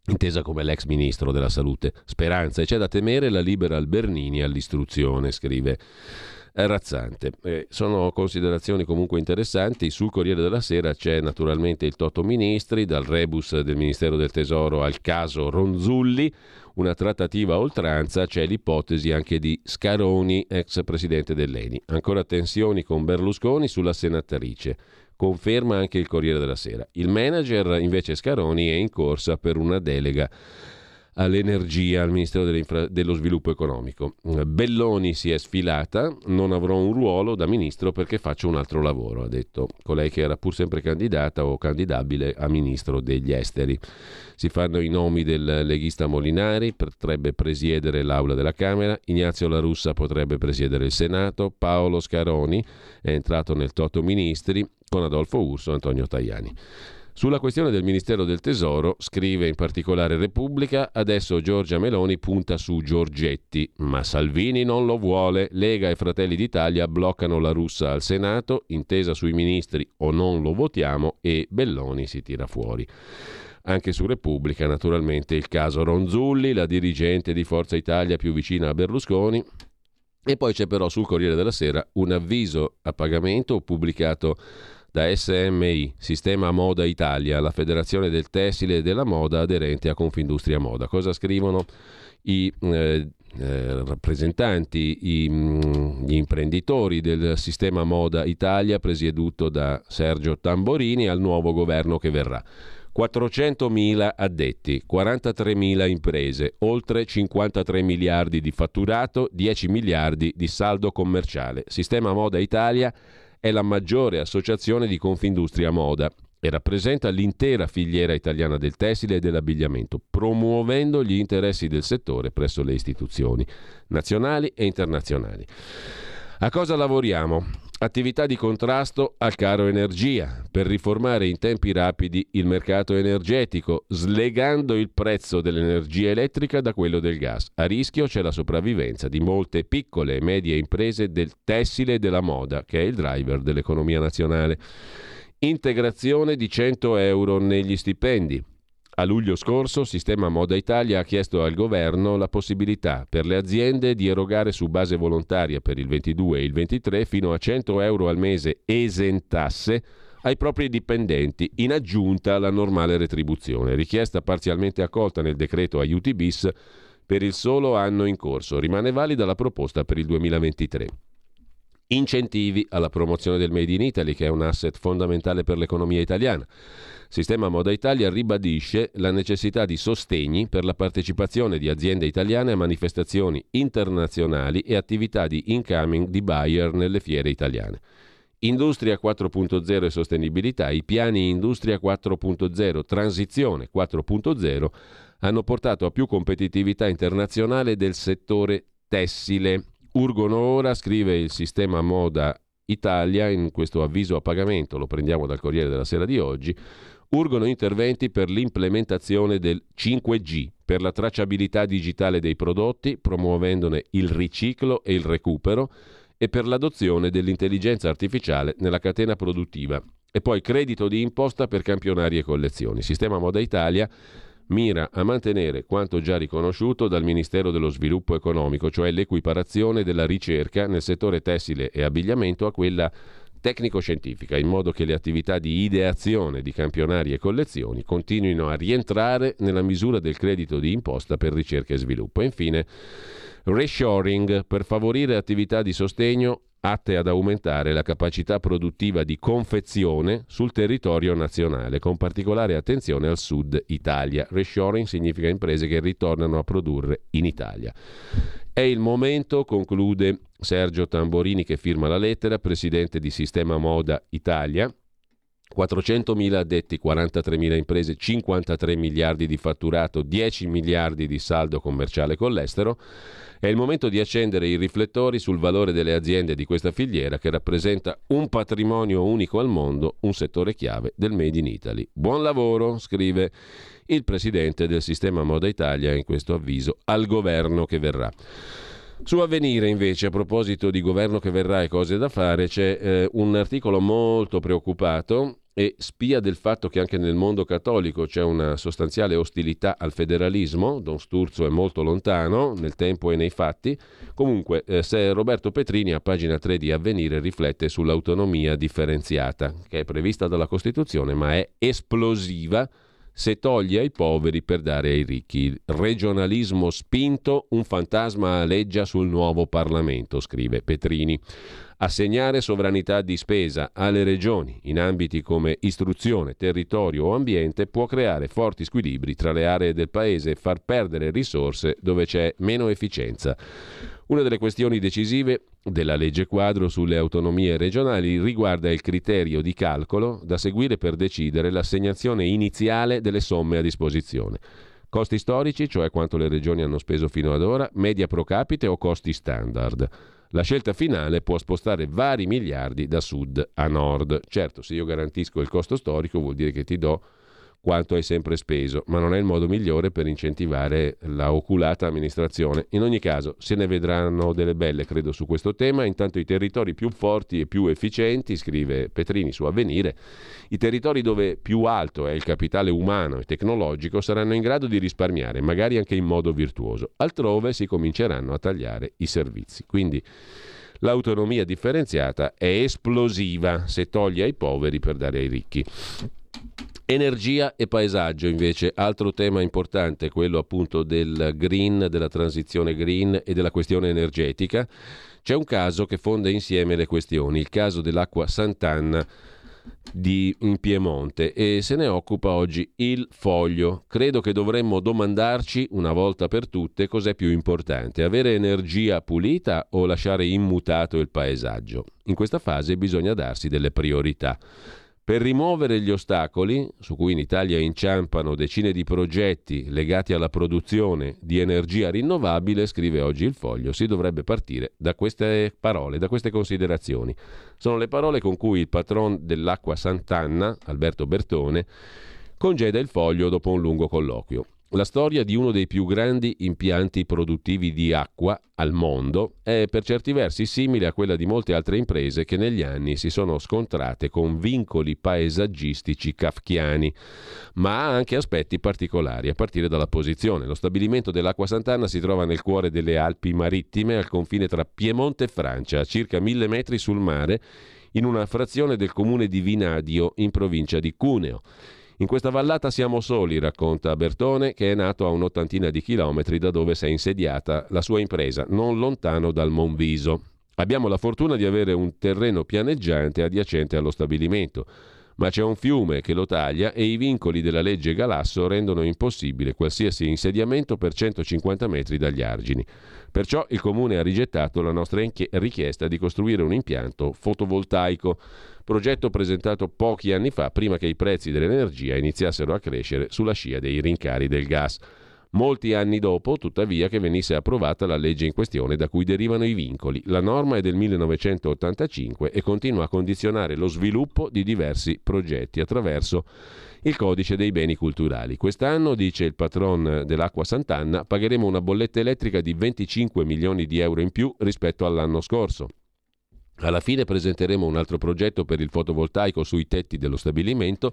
intesa come l'ex ministro della salute. Speranza e c'è da temere la libera Albernini all'istruzione, scrive Razzante. Eh, sono considerazioni comunque interessanti. Sul Corriere della Sera c'è naturalmente il Toto Ministri, dal rebus del Ministero del Tesoro al caso Ronzulli una trattativa a oltranza, c'è l'ipotesi anche di Scaroni, ex presidente dell'ENI. Ancora tensioni con Berlusconi sulla senatrice. Conferma anche il Corriere della Sera. Il manager invece Scaroni è in corsa per una delega all'energia al Ministero dello Sviluppo Economico. Belloni si è sfilata, non avrò un ruolo da ministro perché faccio un altro lavoro, ha detto colei che era pur sempre candidata o candidabile a ministro degli esteri. Si fanno i nomi del leghista Molinari, potrebbe presiedere l'Aula della Camera, Ignazio La Russa potrebbe presiedere il Senato, Paolo Scaroni è entrato nel Toto Ministri con Adolfo Urso e Antonio Tajani. Sulla questione del Ministero del Tesoro, scrive in particolare Repubblica, adesso Giorgia Meloni punta su Giorgetti, ma Salvini non lo vuole. Lega e Fratelli d'Italia bloccano la russa al Senato, intesa sui ministri o non lo votiamo e Belloni si tira fuori. Anche su Repubblica, naturalmente, il caso Ronzulli, la dirigente di Forza Italia più vicina a Berlusconi. E poi c'è però sul Corriere della Sera un avviso a pagamento pubblicato da SMI, Sistema Moda Italia, la federazione del tessile e della moda aderente a Confindustria Moda. Cosa scrivono i eh, eh, rappresentanti, i, mh, gli imprenditori del Sistema Moda Italia, presieduto da Sergio Tamborini, al nuovo governo che verrà? 400.000 addetti, 43.000 imprese, oltre 53 miliardi di fatturato, 10 miliardi di saldo commerciale. Sistema Moda Italia è la maggiore associazione di Confindustria Moda e rappresenta l'intera filiera italiana del tessile e dell'abbigliamento, promuovendo gli interessi del settore presso le istituzioni nazionali e internazionali. A cosa lavoriamo? Attività di contrasto al caro energia per riformare in tempi rapidi il mercato energetico, slegando il prezzo dell'energia elettrica da quello del gas. A rischio c'è la sopravvivenza di molte piccole e medie imprese del tessile e della moda, che è il driver dell'economia nazionale. Integrazione di 100 euro negli stipendi. A luglio scorso, Sistema Moda Italia ha chiesto al governo la possibilità per le aziende di erogare su base volontaria per il 22 e il 23 fino a 100 euro al mese esentasse ai propri dipendenti, in aggiunta alla normale retribuzione, richiesta parzialmente accolta nel decreto aiuti bis per il solo anno in corso. Rimane valida la proposta per il 2023. Incentivi alla promozione del Made in Italy, che è un asset fondamentale per l'economia italiana. Sistema Moda Italia ribadisce la necessità di sostegni per la partecipazione di aziende italiane a manifestazioni internazionali e attività di incoming di buyer nelle fiere italiane. Industria 4.0 e sostenibilità, i piani Industria 4.0, Transizione 4.0 hanno portato a più competitività internazionale del settore tessile. Urgono ora, scrive il sistema Moda Italia in questo avviso a pagamento, lo prendiamo dal Corriere della Sera di oggi, urgono interventi per l'implementazione del 5G, per la tracciabilità digitale dei prodotti, promuovendone il riciclo e il recupero, e per l'adozione dell'intelligenza artificiale nella catena produttiva. E poi credito di imposta per campionari e collezioni. Sistema Moda Italia mira a mantenere quanto già riconosciuto dal Ministero dello Sviluppo Economico, cioè l'equiparazione della ricerca nel settore tessile e abbigliamento a quella tecnico-scientifica, in modo che le attività di ideazione di campionari e collezioni continuino a rientrare nella misura del credito di imposta per ricerca e sviluppo. E infine, reshoring per favorire attività di sostegno atte ad aumentare la capacità produttiva di confezione sul territorio nazionale, con particolare attenzione al sud Italia. Reshoring significa imprese che ritornano a produrre in Italia. È il momento, conclude Sergio Tamborini che firma la lettera, presidente di Sistema Moda Italia, 400.000 addetti, 43.000 imprese, 53 miliardi di fatturato, 10 miliardi di saldo commerciale con l'estero. È il momento di accendere i riflettori sul valore delle aziende di questa filiera che rappresenta un patrimonio unico al mondo, un settore chiave del Made in Italy. Buon lavoro, scrive il presidente del sistema Moda Italia in questo avviso al governo che verrà. Su Avvenire invece, a proposito di governo che verrà e cose da fare, c'è eh, un articolo molto preoccupato e spia del fatto che anche nel mondo cattolico c'è una sostanziale ostilità al federalismo, Don Sturzo è molto lontano nel tempo e nei fatti, comunque eh, se Roberto Petrini a pagina 3 di Avvenire riflette sull'autonomia differenziata, che è prevista dalla Costituzione ma è esplosiva se toglie ai poveri per dare ai ricchi. Regionalismo spinto, un fantasma aleggia sul nuovo Parlamento, scrive Petrini. Assegnare sovranità di spesa alle regioni in ambiti come istruzione, territorio o ambiente può creare forti squilibri tra le aree del paese e far perdere risorse dove c'è meno efficienza. Una delle questioni decisive della legge quadro sulle autonomie regionali riguarda il criterio di calcolo da seguire per decidere l'assegnazione iniziale delle somme a disposizione. Costi storici, cioè quanto le regioni hanno speso fino ad ora, media pro capite o costi standard. La scelta finale può spostare vari miliardi da sud a nord. Certo, se io garantisco il costo storico vuol dire che ti do quanto hai sempre speso, ma non è il modo migliore per incentivare la oculata amministrazione. In ogni caso, se ne vedranno delle belle, credo, su questo tema. Intanto i territori più forti e più efficienti, scrive Petrini su Avvenire, i territori dove più alto è il capitale umano e tecnologico saranno in grado di risparmiare, magari anche in modo virtuoso. Altrove si cominceranno a tagliare i servizi. Quindi l'autonomia differenziata è esplosiva se toglie ai poveri per dare ai ricchi. Energia e paesaggio invece, altro tema importante, quello appunto del green, della transizione green e della questione energetica. C'è un caso che fonde insieme le questioni, il caso dell'acqua Sant'Anna di, in Piemonte e se ne occupa oggi il foglio. Credo che dovremmo domandarci una volta per tutte cos'è più importante, avere energia pulita o lasciare immutato il paesaggio. In questa fase bisogna darsi delle priorità. Per rimuovere gli ostacoli, su cui in Italia inciampano decine di progetti legati alla produzione di energia rinnovabile, scrive oggi il foglio, si dovrebbe partire da queste parole, da queste considerazioni. Sono le parole con cui il patron dell'acqua Sant'Anna, Alberto Bertone, congeda il foglio dopo un lungo colloquio. La storia di uno dei più grandi impianti produttivi di acqua al mondo è per certi versi simile a quella di molte altre imprese che negli anni si sono scontrate con vincoli paesaggistici kafkiani, ma ha anche aspetti particolari, a partire dalla posizione. Lo stabilimento dell'Acqua Sant'Anna si trova nel cuore delle Alpi marittime, al confine tra Piemonte e Francia, a circa mille metri sul mare, in una frazione del comune di Vinadio, in provincia di Cuneo. In questa vallata siamo soli, racconta Bertone, che è nato a un'ottantina di chilometri da dove si è insediata la sua impresa, non lontano dal Monviso. Abbiamo la fortuna di avere un terreno pianeggiante adiacente allo stabilimento, ma c'è un fiume che lo taglia e i vincoli della legge Galasso rendono impossibile qualsiasi insediamento per 150 metri dagli argini. Perciò il Comune ha rigettato la nostra richiesta di costruire un impianto fotovoltaico progetto presentato pochi anni fa prima che i prezzi dell'energia iniziassero a crescere sulla scia dei rincari del gas. Molti anni dopo, tuttavia, che venisse approvata la legge in questione da cui derivano i vincoli. La norma è del 1985 e continua a condizionare lo sviluppo di diversi progetti attraverso il codice dei beni culturali. Quest'anno, dice il patron dell'Acqua Sant'Anna, pagheremo una bolletta elettrica di 25 milioni di euro in più rispetto all'anno scorso. Alla fine presenteremo un altro progetto per il fotovoltaico sui tetti dello stabilimento,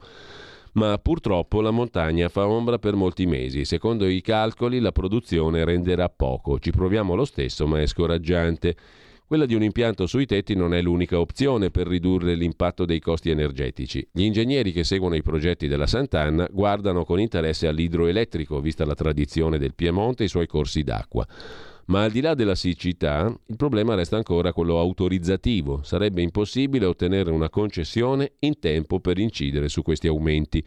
ma purtroppo la montagna fa ombra per molti mesi. Secondo i calcoli la produzione renderà poco. Ci proviamo lo stesso, ma è scoraggiante. Quella di un impianto sui tetti non è l'unica opzione per ridurre l'impatto dei costi energetici. Gli ingegneri che seguono i progetti della Sant'Anna guardano con interesse all'idroelettrico, vista la tradizione del Piemonte e i suoi corsi d'acqua. Ma al di là della siccità, il problema resta ancora quello autorizzativo. Sarebbe impossibile ottenere una concessione in tempo per incidere su questi aumenti.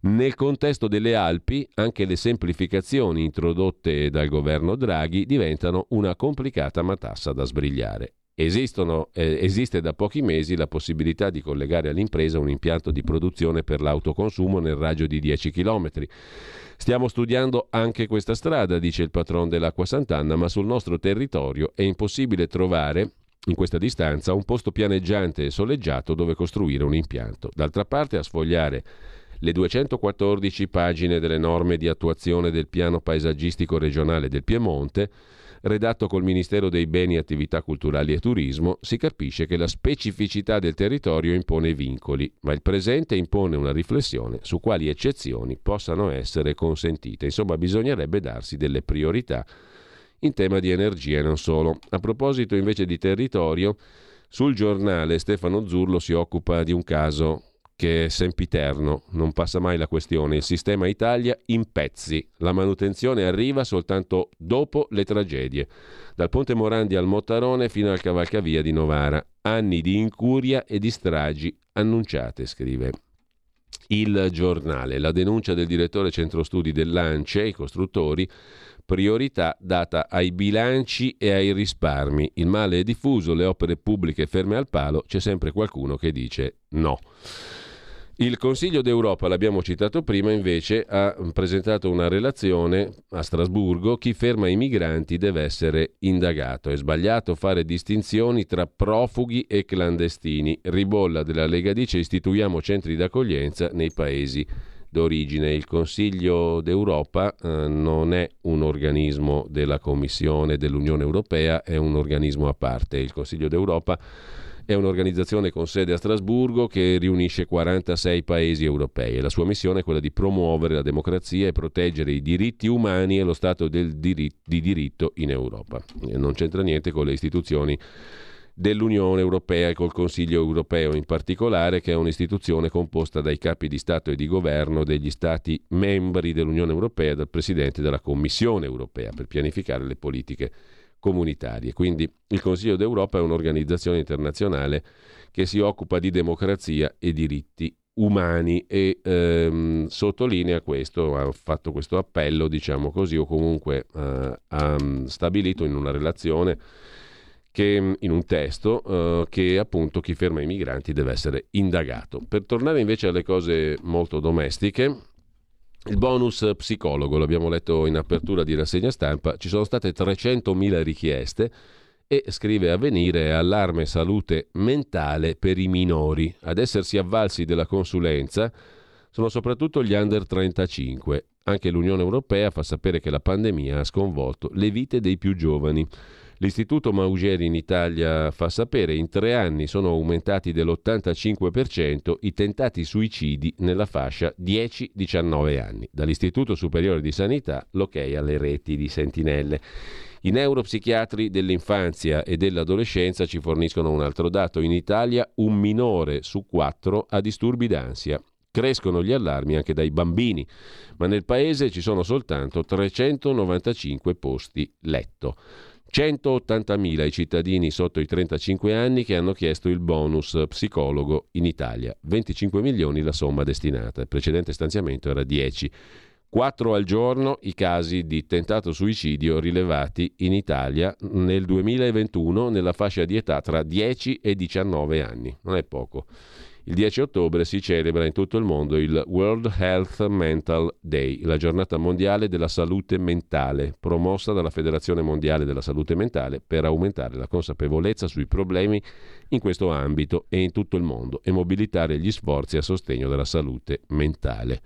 Nel contesto delle Alpi, anche le semplificazioni introdotte dal governo Draghi diventano una complicata matassa da sbrigliare. Esistono, eh, esiste da pochi mesi la possibilità di collegare all'impresa un impianto di produzione per l'autoconsumo nel raggio di 10 km. Stiamo studiando anche questa strada, dice il patron dell'Acqua Sant'Anna, ma sul nostro territorio è impossibile trovare in questa distanza un posto pianeggiante e soleggiato dove costruire un impianto. D'altra parte, a sfogliare le 214 pagine delle norme di attuazione del piano paesaggistico regionale del Piemonte, redatto col Ministero dei Beni, Attività Culturali e Turismo, si capisce che la specificità del territorio impone vincoli, ma il presente impone una riflessione su quali eccezioni possano essere consentite. Insomma, bisognerebbe darsi delle priorità in tema di energia e non solo. A proposito invece di territorio, sul giornale Stefano Zurlo si occupa di un caso che è sempiterno, non passa mai la questione. Il sistema Italia in pezzi. La manutenzione arriva soltanto dopo le tragedie. Dal Ponte Morandi al Mottarone fino al cavalcavia di Novara. Anni di incuria e di stragi annunciate, scrive il giornale. La denuncia del direttore centro studi dell'ANCE, i costruttori, priorità data ai bilanci e ai risparmi. Il male è diffuso, le opere pubbliche ferme al palo, c'è sempre qualcuno che dice no. Il Consiglio d'Europa, l'abbiamo citato prima, invece ha presentato una relazione a Strasburgo, chi ferma i migranti deve essere indagato. È sbagliato fare distinzioni tra profughi e clandestini. Ribolla della Lega dice istituiamo centri d'accoglienza nei paesi d'origine. Il Consiglio d'Europa eh, non è un organismo della Commissione dell'Unione Europea, è un organismo a parte. Il Consiglio d'Europa è un'organizzazione con sede a Strasburgo che riunisce 46 paesi europei e la sua missione è quella di promuovere la democrazia e proteggere i diritti umani e lo Stato diritto, di diritto in Europa. E non c'entra niente con le istituzioni dell'Unione Europea e col Consiglio Europeo in particolare, che è un'istituzione composta dai capi di Stato e di Governo degli Stati membri dell'Unione Europea e dal Presidente della Commissione Europea per pianificare le politiche comunitarie. Quindi il Consiglio d'Europa è un'organizzazione internazionale che si occupa di democrazia e diritti umani e ehm, sottolinea questo, ha fatto questo appello, diciamo così, o comunque eh, ha stabilito in una relazione che, in un testo eh, che appunto chi ferma i migranti deve essere indagato. Per tornare invece alle cose molto domestiche, il bonus psicologo, l'abbiamo letto in apertura di rassegna stampa, ci sono state 300.000 richieste e scrive Avvenire allarme salute mentale per i minori. Ad essersi avvalsi della consulenza sono soprattutto gli under 35. Anche l'Unione Europea fa sapere che la pandemia ha sconvolto le vite dei più giovani. L'Istituto Maugeri in Italia fa sapere che in tre anni sono aumentati dell'85% i tentati suicidi nella fascia 10-19 anni. Dall'Istituto Superiore di Sanità l'ok alle reti di sentinelle. I neuropsichiatri dell'infanzia e dell'adolescenza ci forniscono un altro dato. In Italia un minore su quattro ha disturbi d'ansia. Crescono gli allarmi anche dai bambini, ma nel paese ci sono soltanto 395 posti letto. 180.000 i cittadini sotto i 35 anni che hanno chiesto il bonus psicologo in Italia, 25 milioni la somma destinata, il precedente stanziamento era 10. 4 al giorno i casi di tentato suicidio rilevati in Italia nel 2021 nella fascia di età tra 10 e 19 anni, non è poco. Il 10 ottobre si celebra in tutto il mondo il World Health Mental Day, la giornata mondiale della salute mentale, promossa dalla Federazione Mondiale della Salute Mentale per aumentare la consapevolezza sui problemi in questo ambito e in tutto il mondo e mobilitare gli sforzi a sostegno della salute mentale.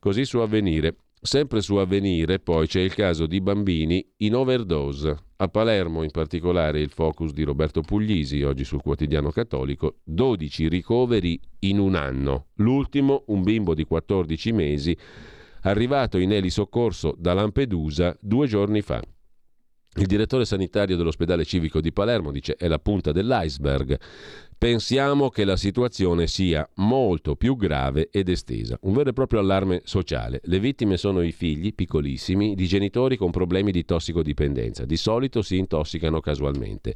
Così su avvenire. Sempre su avvenire poi c'è il caso di bambini in overdose. A Palermo in particolare il focus di Roberto Puglisi, oggi sul quotidiano cattolico, 12 ricoveri in un anno. L'ultimo, un bimbo di 14 mesi, arrivato in elisoccorso da Lampedusa due giorni fa. Il direttore sanitario dell'ospedale civico di Palermo dice è la punta dell'iceberg. Pensiamo che la situazione sia molto più grave ed estesa, un vero e proprio allarme sociale. Le vittime sono i figli piccolissimi di genitori con problemi di tossicodipendenza. Di solito si intossicano casualmente.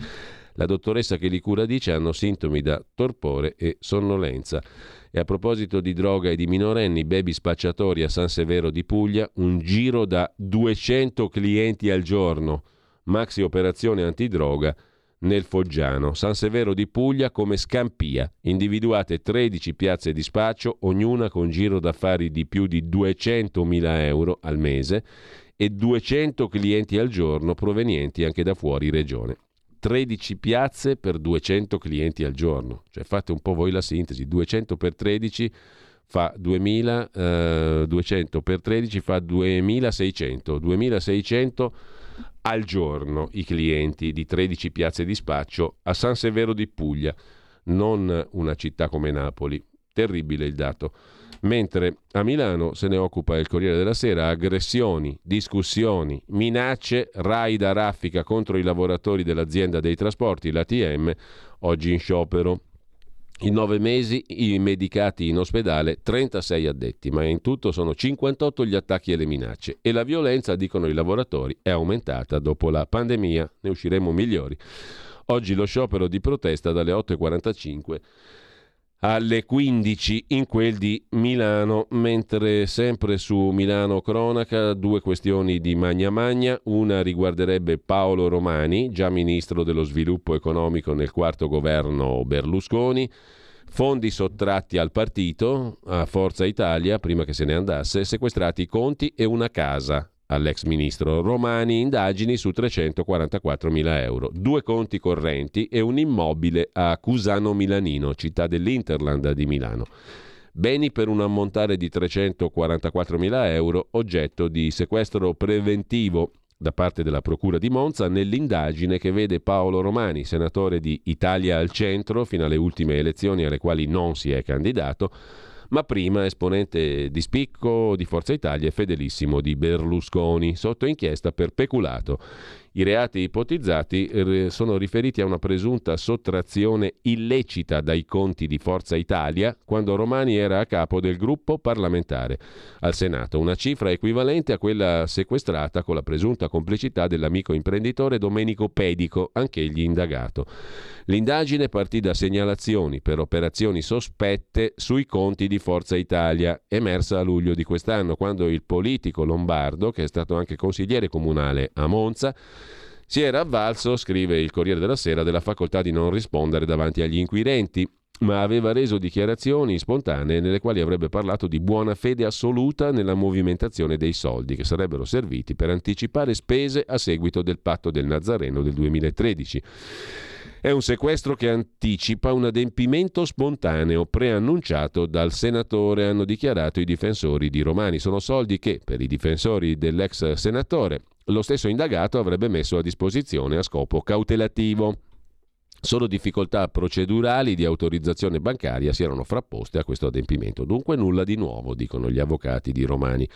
La dottoressa che li cura dice hanno sintomi da torpore e sonnolenza. E a proposito di droga e di minorenni, baby spacciatori a San Severo di Puglia, un giro da 200 clienti al giorno maxi operazione antidroga nel Foggiano. San Severo di Puglia come Scampia, individuate 13 piazze di spaccio, ognuna con giro d'affari di più di 200.000 euro al mese e 200 clienti al giorno provenienti anche da fuori regione. 13 piazze per 200 clienti al giorno, cioè fate un po' voi la sintesi, 200 per 13 fa 2000, eh, 200 per 13 fa 2600, 2600 al giorno i clienti di 13 piazze di spaccio a San Severo di Puglia, non una città come Napoli. Terribile il dato. Mentre a Milano se ne occupa il Corriere della Sera, aggressioni, discussioni, minacce, raid a raffica contro i lavoratori dell'azienda dei trasporti, l'ATM, oggi in sciopero. In nove mesi i medicati in ospedale 36 addetti, ma in tutto sono 58 gli attacchi e le minacce e la violenza, dicono i lavoratori, è aumentata dopo la pandemia, ne usciremo migliori. Oggi lo sciopero di protesta dalle 8.45 alle 15 in quel di Milano, mentre sempre su Milano Cronaca due questioni di Magna Magna, una riguarderebbe Paolo Romani, già ministro dello sviluppo economico nel quarto governo Berlusconi, fondi sottratti al partito, a Forza Italia, prima che se ne andasse, sequestrati i conti e una casa all'ex ministro Romani indagini su 344 mila euro, due conti correnti e un immobile a Cusano Milanino, città dell'Interland di Milano. Beni per un ammontare di 344 mila euro, oggetto di sequestro preventivo da parte della Procura di Monza nell'indagine che vede Paolo Romani, senatore di Italia al centro fino alle ultime elezioni alle quali non si è candidato, ma prima esponente di spicco di Forza Italia e fedelissimo di Berlusconi, sotto inchiesta per peculato. I reati ipotizzati eh, sono riferiti a una presunta sottrazione illecita dai conti di Forza Italia quando Romani era a capo del gruppo parlamentare al Senato, una cifra equivalente a quella sequestrata con la presunta complicità dell'amico imprenditore Domenico Pedico, anch'egli indagato. L'indagine partì da segnalazioni per operazioni sospette sui conti di Forza Italia, emersa a luglio di quest'anno, quando il politico lombardo, che è stato anche consigliere comunale a Monza, Si era avvalso, scrive il Corriere della Sera, della facoltà di non rispondere davanti agli inquirenti, ma aveva reso dichiarazioni spontanee nelle quali avrebbe parlato di buona fede assoluta nella movimentazione dei soldi che sarebbero serviti per anticipare spese a seguito del patto del Nazareno del 2013. È un sequestro che anticipa un adempimento spontaneo preannunciato dal senatore, hanno dichiarato i difensori di Romani. Sono soldi che, per i difensori dell'ex senatore, lo stesso indagato avrebbe messo a disposizione a scopo cautelativo. Solo difficoltà procedurali di autorizzazione bancaria si erano frapposte a questo adempimento. Dunque nulla di nuovo, dicono gli avvocati di Romani.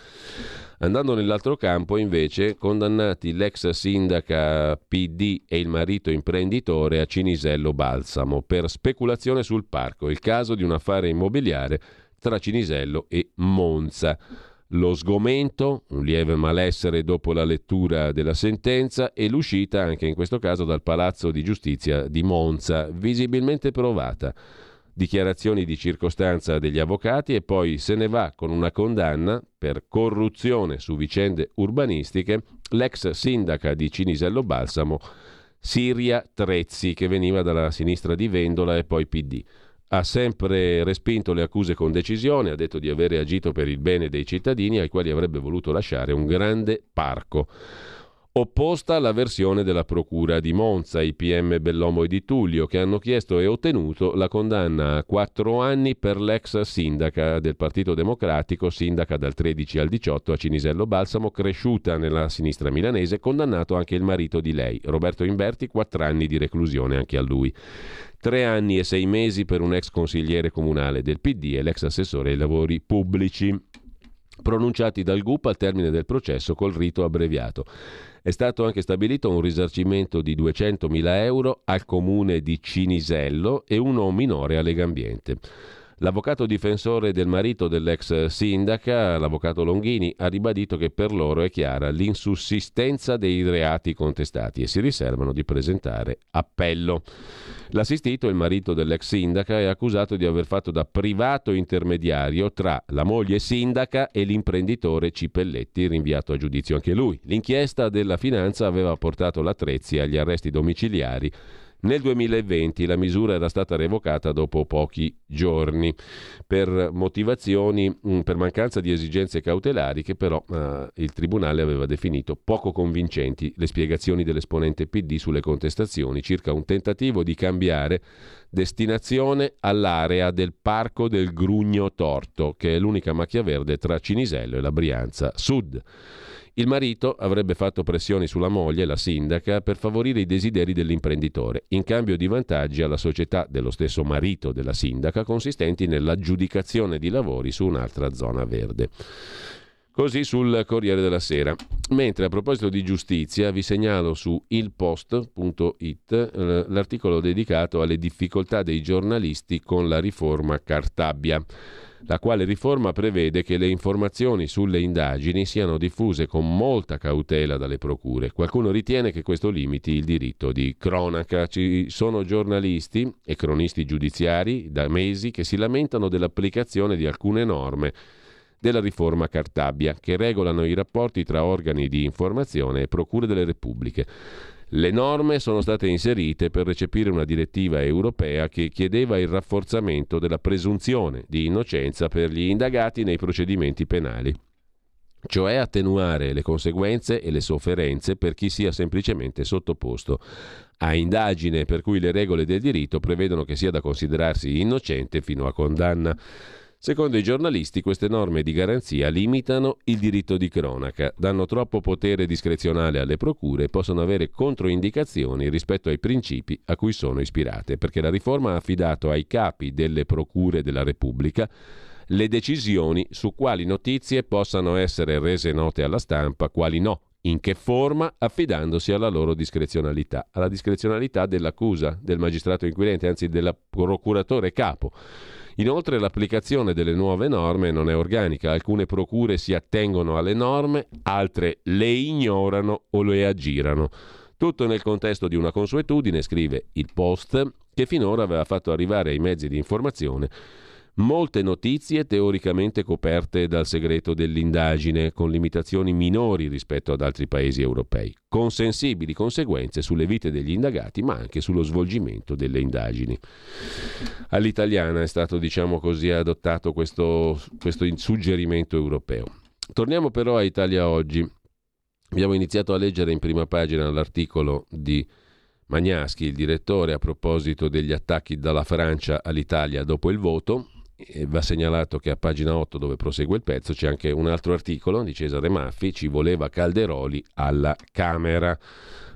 Andando nell'altro campo, invece, condannati l'ex sindaca PD e il marito imprenditore a Cinisello Balsamo per speculazione sul parco, il caso di un affare immobiliare tra Cinisello e Monza lo sgomento, un lieve malessere dopo la lettura della sentenza e l'uscita anche in questo caso dal Palazzo di Giustizia di Monza, visibilmente provata. Dichiarazioni di circostanza degli avvocati e poi se ne va con una condanna per corruzione su vicende urbanistiche l'ex sindaca di Cinisello Balsamo, Siria Trezzi, che veniva dalla sinistra di Vendola e poi PD ha sempre respinto le accuse con decisione, ha detto di avere agito per il bene dei cittadini ai quali avrebbe voluto lasciare un grande parco. Opposta alla versione della Procura di Monza, i PM Bellomo e Di Tullio, che hanno chiesto e ottenuto la condanna a quattro anni per l'ex sindaca del Partito Democratico, sindaca dal 13 al 18 a Cinisello Balsamo, cresciuta nella sinistra milanese, condannato anche il marito di lei, Roberto Inverti, quattro anni di reclusione anche a lui. Tre anni e sei mesi per un ex consigliere comunale del PD e l'ex assessore ai lavori pubblici, pronunciati dal GUP al termine del processo col rito abbreviato. È stato anche stabilito un risarcimento di 200.000 euro al comune di Cinisello e uno minore a Legambiente. L'avvocato difensore del marito dell'ex sindaca, l'avvocato Longhini, ha ribadito che per loro è chiara l'insussistenza dei reati contestati e si riservano di presentare appello. L'assistito, il marito dell'ex sindaca, è accusato di aver fatto da privato intermediario tra la moglie sindaca e l'imprenditore Cipelletti, rinviato a giudizio anche lui. L'inchiesta della finanza aveva portato la Trezzi agli arresti domiciliari nel 2020 la misura era stata revocata dopo pochi giorni per motivazioni, mm, per mancanza di esigenze cautelari che però eh, il Tribunale aveva definito poco convincenti le spiegazioni dell'esponente PD sulle contestazioni circa un tentativo di cambiare destinazione all'area del Parco del Grugno Torto, che è l'unica macchia verde tra Cinisello e la Brianza Sud. Il marito avrebbe fatto pressioni sulla moglie, la sindaca, per favorire i desideri dell'imprenditore, in cambio di vantaggi alla società dello stesso marito della sindaca, consistenti nell'aggiudicazione di lavori su un'altra zona verde. Così sul Corriere della Sera. Mentre a proposito di giustizia vi segnalo su ilpost.it eh, l'articolo dedicato alle difficoltà dei giornalisti con la riforma Cartabbia la quale riforma prevede che le informazioni sulle indagini siano diffuse con molta cautela dalle procure. Qualcuno ritiene che questo limiti il diritto di cronaca. Ci sono giornalisti e cronisti giudiziari da mesi che si lamentano dell'applicazione di alcune norme della riforma Cartabbia che regolano i rapporti tra organi di informazione e procure delle repubbliche. Le norme sono state inserite per recepire una direttiva europea che chiedeva il rafforzamento della presunzione di innocenza per gli indagati nei procedimenti penali, cioè attenuare le conseguenze e le sofferenze per chi sia semplicemente sottoposto a indagine per cui le regole del diritto prevedono che sia da considerarsi innocente fino a condanna. Secondo i giornalisti queste norme di garanzia limitano il diritto di cronaca, danno troppo potere discrezionale alle procure e possono avere controindicazioni rispetto ai principi a cui sono ispirate, perché la riforma ha affidato ai capi delle procure della Repubblica le decisioni su quali notizie possano essere rese note alla stampa, quali no, in che forma, affidandosi alla loro discrezionalità, alla discrezionalità dell'accusa, del magistrato inquirente, anzi del procuratore capo. Inoltre l'applicazione delle nuove norme non è organica, alcune procure si attengono alle norme, altre le ignorano o le aggirano. Tutto nel contesto di una consuetudine, scrive il Post, che finora aveva fatto arrivare ai mezzi di informazione molte notizie teoricamente coperte dal segreto dell'indagine, con limitazioni minori rispetto ad altri paesi europei, con sensibili conseguenze sulle vite degli indagati, ma anche sullo svolgimento delle indagini. All'italiana è stato, diciamo così, adottato questo, questo suggerimento europeo. Torniamo però a Italia Oggi. Abbiamo iniziato a leggere in prima pagina l'articolo di Magnaschi, il direttore, a proposito degli attacchi dalla Francia all'Italia dopo il voto. Va segnalato che a pagina 8, dove prosegue il pezzo, c'è anche un altro articolo di Cesare Maffi, ci voleva Calderoli alla Camera.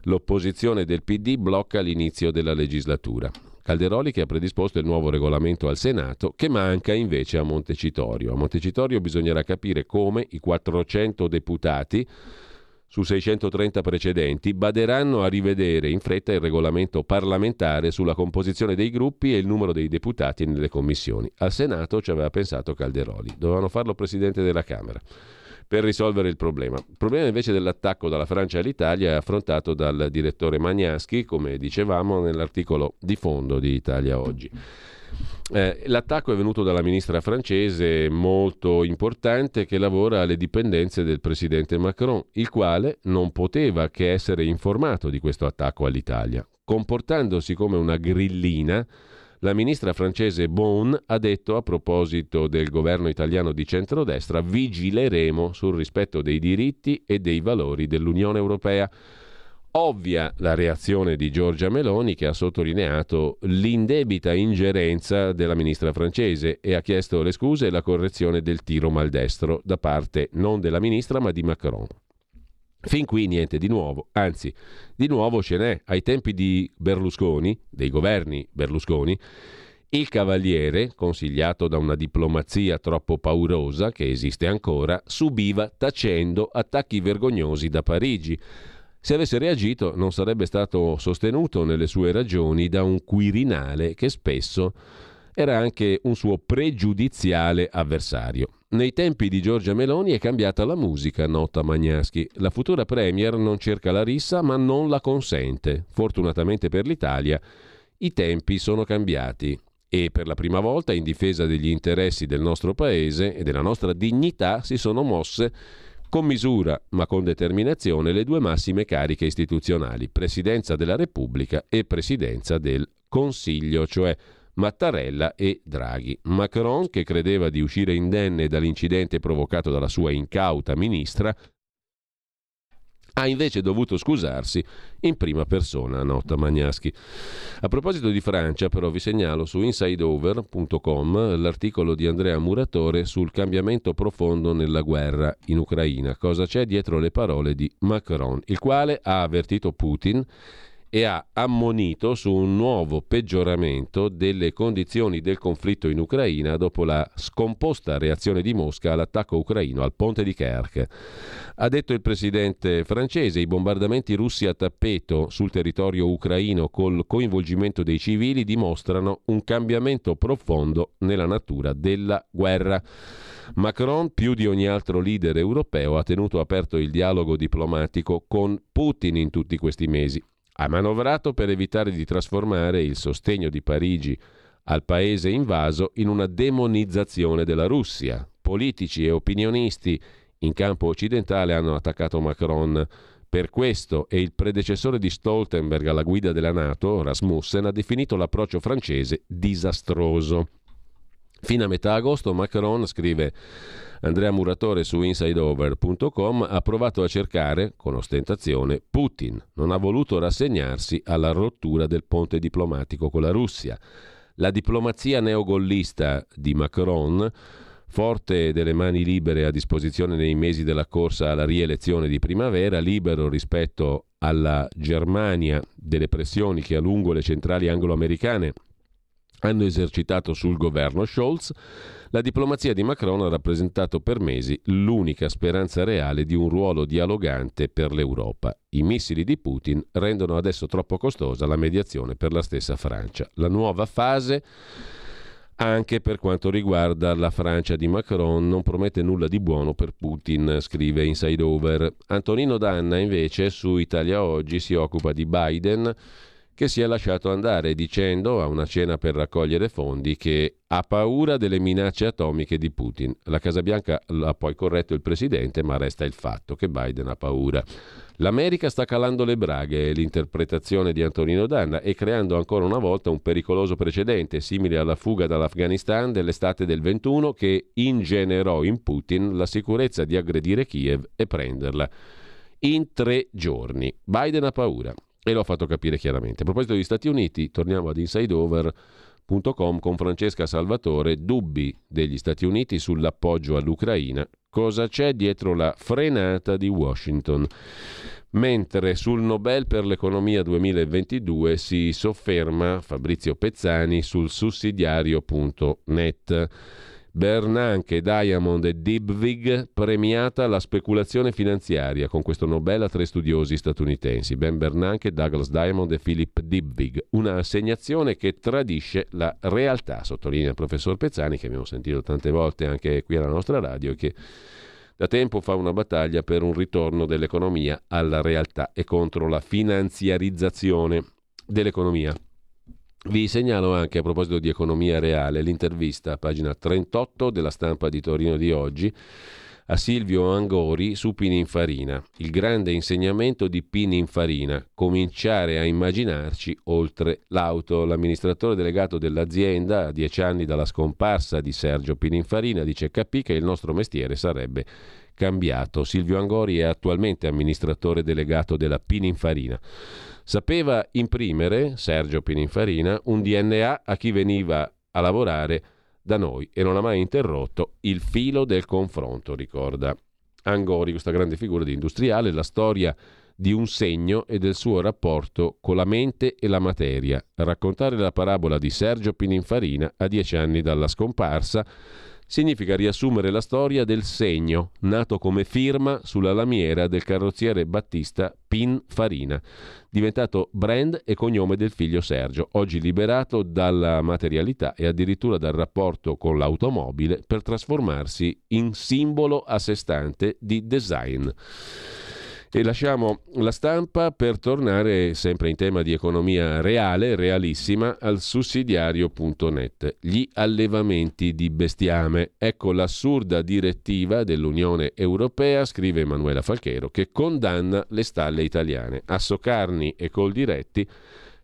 L'opposizione del PD blocca l'inizio della legislatura. Calderoli che ha predisposto il nuovo regolamento al Senato, che manca invece a Montecitorio. A Montecitorio bisognerà capire come i 400 deputati su 630 precedenti, baderanno a rivedere in fretta il regolamento parlamentare sulla composizione dei gruppi e il numero dei deputati nelle commissioni. Al Senato ci aveva pensato Calderoli, dovevano farlo Presidente della Camera per risolvere il problema. Il problema invece dell'attacco dalla Francia all'Italia è affrontato dal direttore Magnaschi, come dicevamo nell'articolo di fondo di Italia Oggi. Eh, l'attacco è venuto dalla ministra francese molto importante che lavora alle dipendenze del presidente Macron, il quale non poteva che essere informato di questo attacco all'Italia. Comportandosi come una grillina, la ministra francese Bon ha detto a proposito del governo italiano di centrodestra vigileremo sul rispetto dei diritti e dei valori dell'Unione Europea. Ovvia la reazione di Giorgia Meloni che ha sottolineato l'indebita ingerenza della ministra francese e ha chiesto le scuse e la correzione del tiro maldestro da parte non della ministra ma di Macron. Fin qui niente di nuovo, anzi, di nuovo ce n'è. Ai tempi di Berlusconi, dei governi Berlusconi, il cavaliere, consigliato da una diplomazia troppo paurosa, che esiste ancora, subiva tacendo attacchi vergognosi da Parigi se avesse reagito non sarebbe stato sostenuto nelle sue ragioni da un Quirinale che spesso era anche un suo pregiudiziale avversario. Nei tempi di Giorgia Meloni è cambiata la musica, nota Magnaschi. La futura Premier non cerca la rissa ma non la consente. Fortunatamente per l'Italia i tempi sono cambiati e per la prima volta in difesa degli interessi del nostro Paese e della nostra dignità si sono mosse con misura ma con determinazione le due massime cariche istituzionali, Presidenza della Repubblica e Presidenza del Consiglio, cioè Mattarella e Draghi. Macron, che credeva di uscire indenne dall'incidente provocato dalla sua incauta ministra, ha invece dovuto scusarsi in prima persona, nota Magnaschi. A proposito di Francia, però, vi segnalo su insideover.com l'articolo di Andrea Muratore sul cambiamento profondo nella guerra in Ucraina. Cosa c'è dietro le parole di Macron, il quale ha avvertito Putin e ha ammonito su un nuovo peggioramento delle condizioni del conflitto in Ucraina dopo la scomposta reazione di Mosca all'attacco ucraino al ponte di Kerch. Ha detto il presidente francese, i bombardamenti russi a tappeto sul territorio ucraino col coinvolgimento dei civili dimostrano un cambiamento profondo nella natura della guerra. Macron, più di ogni altro leader europeo, ha tenuto aperto il dialogo diplomatico con Putin in tutti questi mesi ha manovrato per evitare di trasformare il sostegno di Parigi al paese invaso in una demonizzazione della Russia. Politici e opinionisti in campo occidentale hanno attaccato Macron. Per questo e il predecessore di Stoltenberg alla guida della Nato, Rasmussen, ha definito l'approccio francese disastroso. Fino a metà agosto Macron scrive Andrea Muratore su insideover.com ha provato a cercare, con ostentazione, Putin. Non ha voluto rassegnarsi alla rottura del ponte diplomatico con la Russia. La diplomazia neogollista di Macron forte delle mani libere a disposizione nei mesi della corsa alla rielezione di primavera, libero rispetto alla Germania delle pressioni che a lungo le centrali anglo-americane hanno esercitato sul governo Scholz, la diplomazia di Macron ha rappresentato per mesi l'unica speranza reale di un ruolo dialogante per l'Europa. I missili di Putin rendono adesso troppo costosa la mediazione per la stessa Francia. La nuova fase anche per quanto riguarda la Francia di Macron non promette nulla di buono per Putin, scrive Inside Over. Antonino Danna invece su Italia Oggi si occupa di Biden che si è lasciato andare dicendo a una cena per raccogliere fondi che ha paura delle minacce atomiche di Putin. La Casa Bianca l'ha poi corretto il presidente, ma resta il fatto che Biden ha paura. L'America sta calando le braghe, è l'interpretazione di Antonino Danna, e creando ancora una volta un pericoloso precedente, simile alla fuga dall'Afghanistan dell'estate del 21, che ingenerò in Putin la sicurezza di aggredire Kiev e prenderla in tre giorni. Biden ha paura e l'ho fatto capire chiaramente. A proposito degli Stati Uniti, torniamo ad insideover.com con Francesca Salvatore, dubbi degli Stati Uniti sull'appoggio all'Ucraina, cosa c'è dietro la frenata di Washington. Mentre sul Nobel per l'economia 2022 si sofferma Fabrizio Pezzani sul sussidiario.net. Bernanke, Diamond e Dibvig premiata la speculazione finanziaria con questo Nobel a tre studiosi statunitensi, Ben Bernanke, Douglas Diamond e Philip Dibvig. Una assegnazione che tradisce la realtà, sottolinea il professor Pezzani, che abbiamo sentito tante volte anche qui alla nostra radio che da tempo fa una battaglia per un ritorno dell'economia alla realtà e contro la finanziarizzazione dell'economia. Vi segnalo anche a proposito di economia reale l'intervista pagina 38 della stampa di Torino di oggi a Silvio Angori su Pininfarina, il grande insegnamento di Pininfarina, cominciare a immaginarci oltre l'auto. L'amministratore delegato dell'azienda, a dieci anni dalla scomparsa di Sergio Pininfarina, dice capì che il nostro mestiere sarebbe cambiato. Silvio Angori è attualmente amministratore delegato della Pininfarina. Sapeva imprimere, Sergio Pininfarina, un DNA a chi veniva a lavorare da noi e non ha mai interrotto il filo del confronto, ricorda Angori, questa grande figura di industriale, la storia di un segno e del suo rapporto con la mente e la materia. Raccontare la parabola di Sergio Pininfarina a dieci anni dalla scomparsa significa riassumere la storia del segno, nato come firma sulla lamiera del carrozziere Battista Pinfarina, diventato brand e cognome del figlio Sergio, oggi liberato dalla materialità e addirittura dal rapporto con l'automobile per trasformarsi in simbolo a sé stante di design. E lasciamo la stampa per tornare sempre in tema di economia reale, realissima, al sussidiario.net. Gli allevamenti di bestiame. Ecco l'assurda direttiva dell'Unione Europea, scrive Emanuela Falchero, che condanna le stalle italiane. A Soccarni e Coldiretti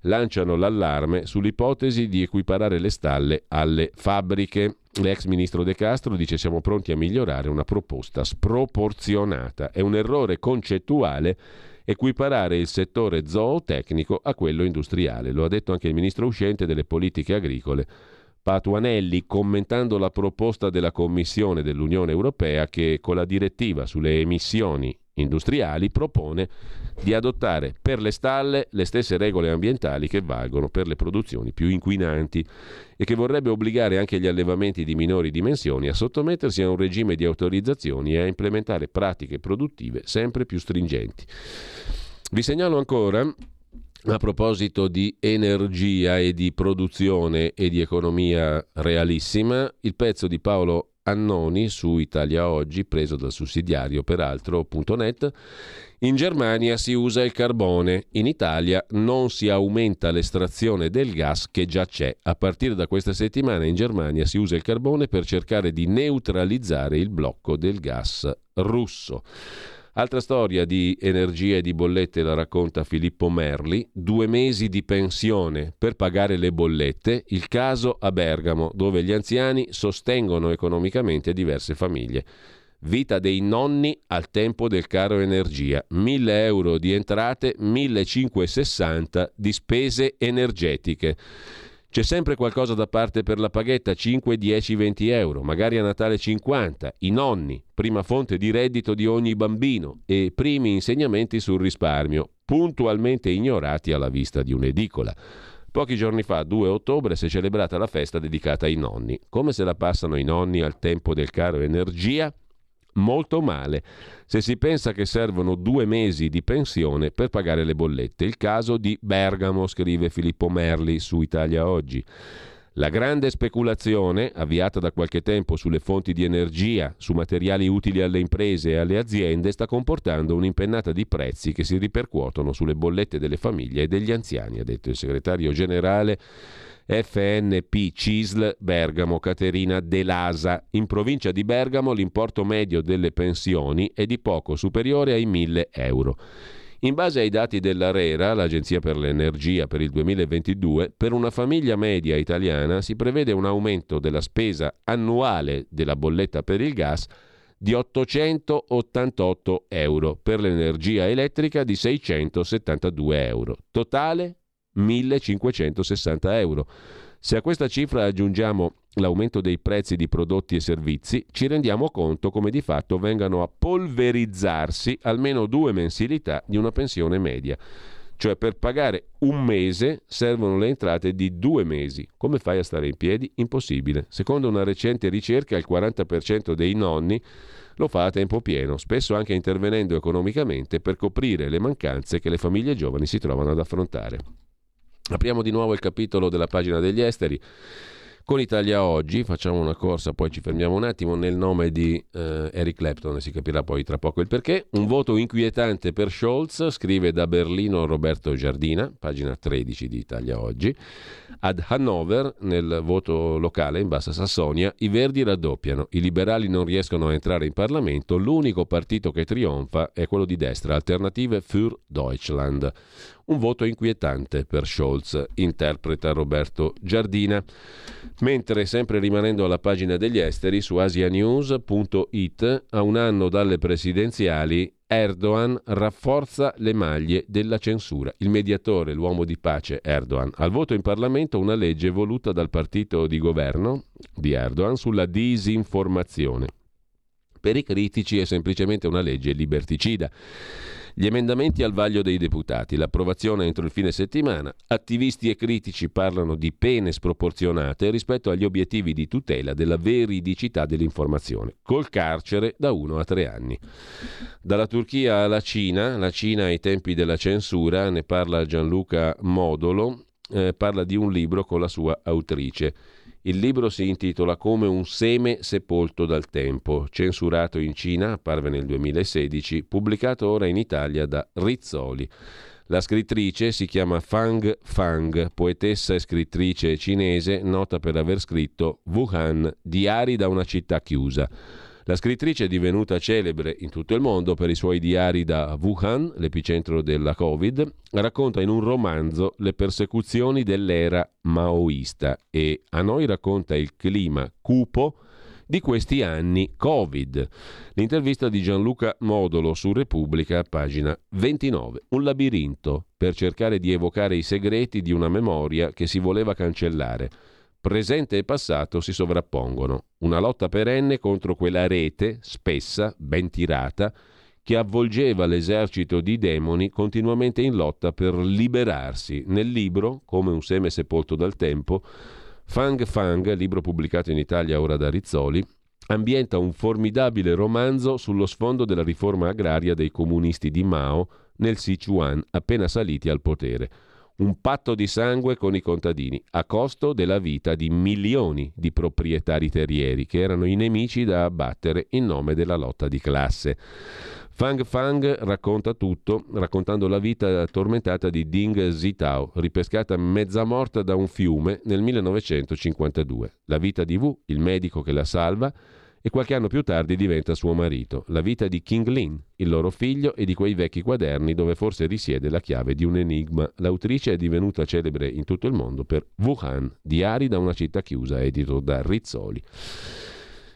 lanciano l'allarme sull'ipotesi di equiparare le stalle alle fabbriche. L'ex ministro De Castro dice siamo pronti a migliorare una proposta sproporzionata. È un errore concettuale equiparare il settore zootecnico a quello industriale. Lo ha detto anche il ministro uscente delle politiche agricole. Patuanelli, commentando la proposta della Commissione dell'Unione Europea che con la direttiva sulle emissioni industriali propone di adottare per le stalle le stesse regole ambientali che valgono per le produzioni più inquinanti e che vorrebbe obbligare anche gli allevamenti di minori dimensioni a sottomettersi a un regime di autorizzazioni e a implementare pratiche produttive sempre più stringenti. Vi segnalo ancora a proposito di energia e di produzione e di economia realissima, il pezzo di Paolo Annoni su Italia Oggi, preso dal sussidiario peraltro.net, in Germania si usa il carbone, in Italia non si aumenta l'estrazione del gas che già c'è. A partire da questa settimana in Germania si usa il carbone per cercare di neutralizzare il blocco del gas russo. Altra storia di energia e di bollette la racconta Filippo Merli. Due mesi di pensione per pagare le bollette. Il caso a Bergamo, dove gli anziani sostengono economicamente diverse famiglie. Vita dei nonni al tempo del caro energia. 1000 euro di entrate, 1560 di spese energetiche. C'è sempre qualcosa da parte per la paghetta, 5, 10, 20 euro, magari a Natale 50, i nonni, prima fonte di reddito di ogni bambino e primi insegnamenti sul risparmio, puntualmente ignorati alla vista di un'edicola. Pochi giorni fa, 2 ottobre, si è celebrata la festa dedicata ai nonni. Come se la passano i nonni al tempo del caro energia? Molto male se si pensa che servono due mesi di pensione per pagare le bollette. Il caso di Bergamo, scrive Filippo Merli su Italia Oggi. La grande speculazione, avviata da qualche tempo sulle fonti di energia, su materiali utili alle imprese e alle aziende, sta comportando un'impennata di prezzi che si ripercuotono sulle bollette delle famiglie e degli anziani, ha detto il segretario generale FNP CISL Bergamo Caterina Delasa. In provincia di Bergamo l'importo medio delle pensioni è di poco superiore ai 1000 euro. In base ai dati dell'ARERA, l'Agenzia per l'Energia per il 2022, per una famiglia media italiana si prevede un aumento della spesa annuale della bolletta per il gas di 888 euro, per l'energia elettrica di 672 euro. Totale 1560 euro. Se a questa cifra aggiungiamo l'aumento dei prezzi di prodotti e servizi, ci rendiamo conto come di fatto vengano a polverizzarsi almeno due mensilità di una pensione media. Cioè per pagare un mese servono le entrate di due mesi. Come fai a stare in piedi? Impossibile. Secondo una recente ricerca il 40% dei nonni lo fa a tempo pieno, spesso anche intervenendo economicamente per coprire le mancanze che le famiglie giovani si trovano ad affrontare. Apriamo di nuovo il capitolo della pagina degli esteri. Con Italia Oggi facciamo una corsa, poi ci fermiamo un attimo nel nome di eh, Eric Clapton e si capirà poi tra poco il perché. Un voto inquietante per Scholz, scrive da Berlino Roberto Giardina, pagina 13 di Italia Oggi. Ad Hannover, nel voto locale in Bassa Sassonia, i verdi raddoppiano, i liberali non riescono a entrare in Parlamento, l'unico partito che trionfa è quello di destra, Alternative für Deutschland. Un voto inquietante per Scholz, interpreta Roberto Giardina. Mentre, sempre rimanendo alla pagina degli esteri, su asianews.it, a un anno dalle presidenziali, Erdogan rafforza le maglie della censura. Il mediatore, l'uomo di pace Erdogan, al voto in Parlamento una legge voluta dal partito di governo di Erdogan sulla disinformazione. Per i critici è semplicemente una legge liberticida. Gli emendamenti al vaglio dei deputati, l'approvazione entro il fine settimana, attivisti e critici parlano di pene sproporzionate rispetto agli obiettivi di tutela della veridicità dell'informazione, col carcere da 1 a 3 anni. Dalla Turchia alla Cina, la Cina ai tempi della censura, ne parla Gianluca Modolo, eh, parla di un libro con la sua autrice. Il libro si intitola Come un seme sepolto dal tempo, censurato in Cina, apparve nel 2016, pubblicato ora in Italia da Rizzoli. La scrittrice si chiama Fang Fang, poetessa e scrittrice cinese nota per aver scritto Wuhan, diari da una città chiusa la scrittrice è divenuta celebre in tutto il mondo per i suoi diari da Wuhan, l'epicentro della Covid, racconta in un romanzo le persecuzioni dell'era maoista e a noi racconta il clima cupo di questi anni Covid. L'intervista di Gianluca Modolo su Repubblica, pagina 29. Un labirinto per cercare di evocare i segreti di una memoria che si voleva cancellare presente e passato si sovrappongono. Una lotta perenne contro quella rete, spessa, ben tirata, che avvolgeva l'esercito di demoni continuamente in lotta per liberarsi. Nel libro, come un seme sepolto dal tempo, Fang Fang, libro pubblicato in Italia ora da Rizzoli, ambienta un formidabile romanzo sullo sfondo della riforma agraria dei comunisti di Mao nel Sichuan, appena saliti al potere un patto di sangue con i contadini, a costo della vita di milioni di proprietari terrieri che erano i nemici da abbattere in nome della lotta di classe. Fang Fang racconta tutto, raccontando la vita tormentata di Ding Zitao, ripescata mezza morta da un fiume nel 1952. La vita di Wu, il medico che la salva, e qualche anno più tardi diventa suo marito. La vita di King Lin, il loro figlio e di quei vecchi quaderni dove forse risiede la chiave di un enigma. L'autrice è divenuta celebre in tutto il mondo per Wuhan, diari da una città chiusa, edito da Rizzoli.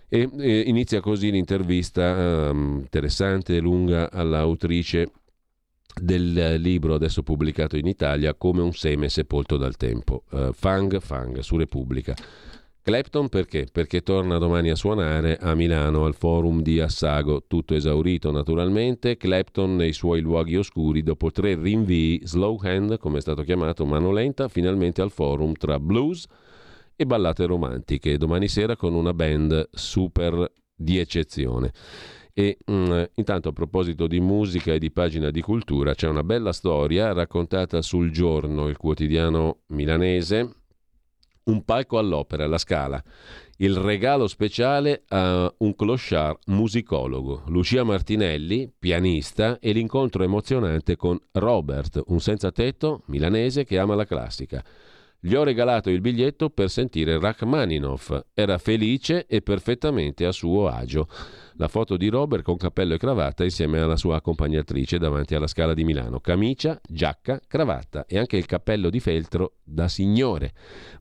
E, e inizia così l'intervista um, interessante e lunga all'autrice del libro adesso pubblicato in Italia come un seme sepolto dal tempo, uh, Fang Fang su Repubblica. Clapton perché? Perché torna domani a suonare a Milano al forum di Assago, tutto esaurito naturalmente, Clapton nei suoi luoghi oscuri dopo tre rinvii, slow hand come è stato chiamato, mano lenta, finalmente al forum tra blues e ballate romantiche, domani sera con una band super di eccezione. E mh, mm, intanto a proposito di musica e di pagina di cultura, c'è una bella storia raccontata sul giorno, il quotidiano milanese, Un palco all'opera, la Scala. Il regalo speciale a un clochard musicologo, Lucia Martinelli, pianista, e l'incontro emozionante con Robert, un senza tetto milanese che ama la classica. Gli ho regalato il biglietto per sentire Rachmaninoff. Era felice e perfettamente a suo agio. La foto di Robert con cappello e cravatta insieme alla sua accompagnatrice davanti alla Scala di Milano. Camicia, giacca, cravatta e anche il cappello di feltro da signore.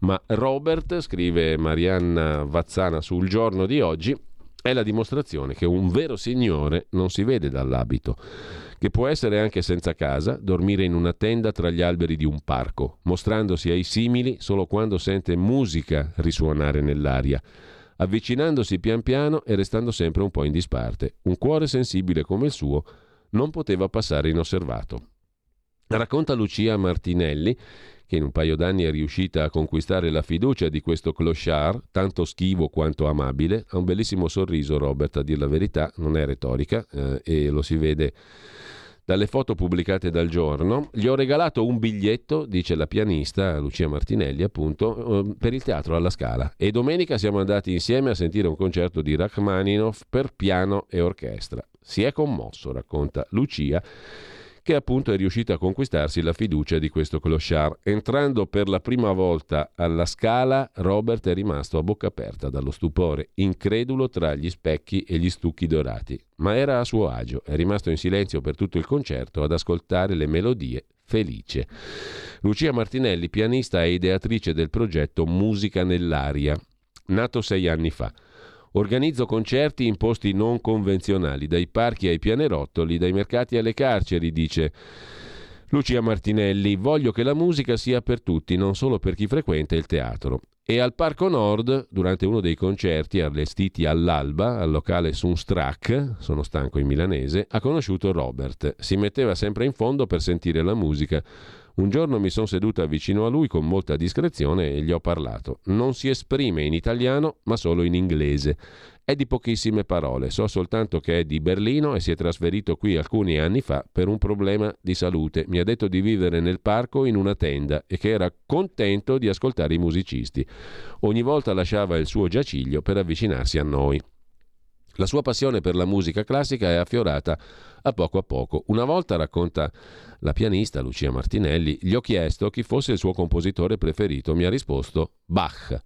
Ma Robert, scrive Marianna Vazzana sul giorno di oggi, è la dimostrazione che un vero signore non si vede dall'abito che può essere anche senza casa, dormire in una tenda tra gli alberi di un parco, mostrandosi ai simili solo quando sente musica risuonare nell'aria, avvicinandosi pian piano e restando sempre un po' in disparte. Un cuore sensibile come il suo non poteva passare inosservato. Racconta Lucia Martinelli che in un paio d'anni è riuscita a conquistare la fiducia di questo clochard, tanto schivo quanto amabile. Ha un bellissimo sorriso Robert, a dir la verità, non è retorica eh, e lo si vede dalle foto pubblicate dal giorno. Gli ho regalato un biglietto, dice la pianista Lucia Martinelli, appunto, eh, per il teatro alla Scala. E domenica siamo andati insieme a sentire un concerto di Rachmaninoff per piano e orchestra. Si è commosso, racconta Lucia che appunto è riuscita a conquistarsi la fiducia di questo clochard. Entrando per la prima volta alla scala, Robert è rimasto a bocca aperta dallo stupore, incredulo tra gli specchi e gli stucchi dorati. Ma era a suo agio, è rimasto in silenzio per tutto il concerto ad ascoltare le melodie felice. Lucia Martinelli, pianista e ideatrice del progetto Musica nell'aria, nato sei anni fa. Organizzo concerti in posti non convenzionali, dai parchi ai pianerottoli, dai mercati alle carceri, dice Lucia Martinelli. Voglio che la musica sia per tutti, non solo per chi frequenta il teatro. E al Parco Nord, durante uno dei concerti allestiti all'alba al locale Sunstrak, sono stanco in milanese, ha conosciuto Robert. Si metteva sempre in fondo per sentire la musica. Un giorno mi sono seduta vicino a lui con molta discrezione e gli ho parlato. Non si esprime in italiano, ma solo in inglese. È di pochissime parole, so soltanto che è di Berlino e si è trasferito qui alcuni anni fa per un problema di salute. Mi ha detto di vivere nel parco in una tenda e che era contento di ascoltare i musicisti. Ogni volta lasciava il suo giaciglio per avvicinarsi a noi. La sua passione per la musica classica è affiorata a poco a poco. Una volta, racconta la pianista Lucia Martinelli, gli ho chiesto chi fosse il suo compositore preferito. Mi ha risposto Bach.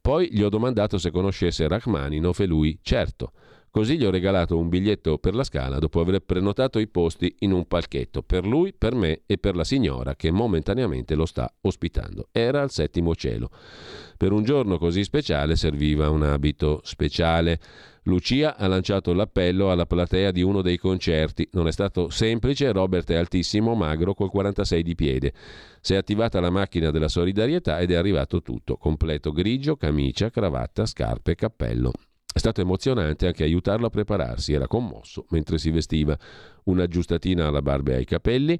Poi gli ho domandato se conoscesse Rachmaninoff e lui certo. Così gli ho regalato un biglietto per la scala dopo aver prenotato i posti in un palchetto per lui, per me e per la signora che momentaneamente lo sta ospitando. Era al settimo cielo. Per un giorno così speciale serviva un abito speciale. Lucia ha lanciato l'appello alla platea di uno dei concerti. Non è stato semplice, Robert è altissimo, magro, col 46 di piede. Si è attivata la macchina della solidarietà ed è arrivato tutto, completo grigio, camicia, cravatta, scarpe, cappello. È stato emozionante anche aiutarlo a prepararsi, era commosso mentre si vestiva un'aggiustatina alla barba e ai capelli,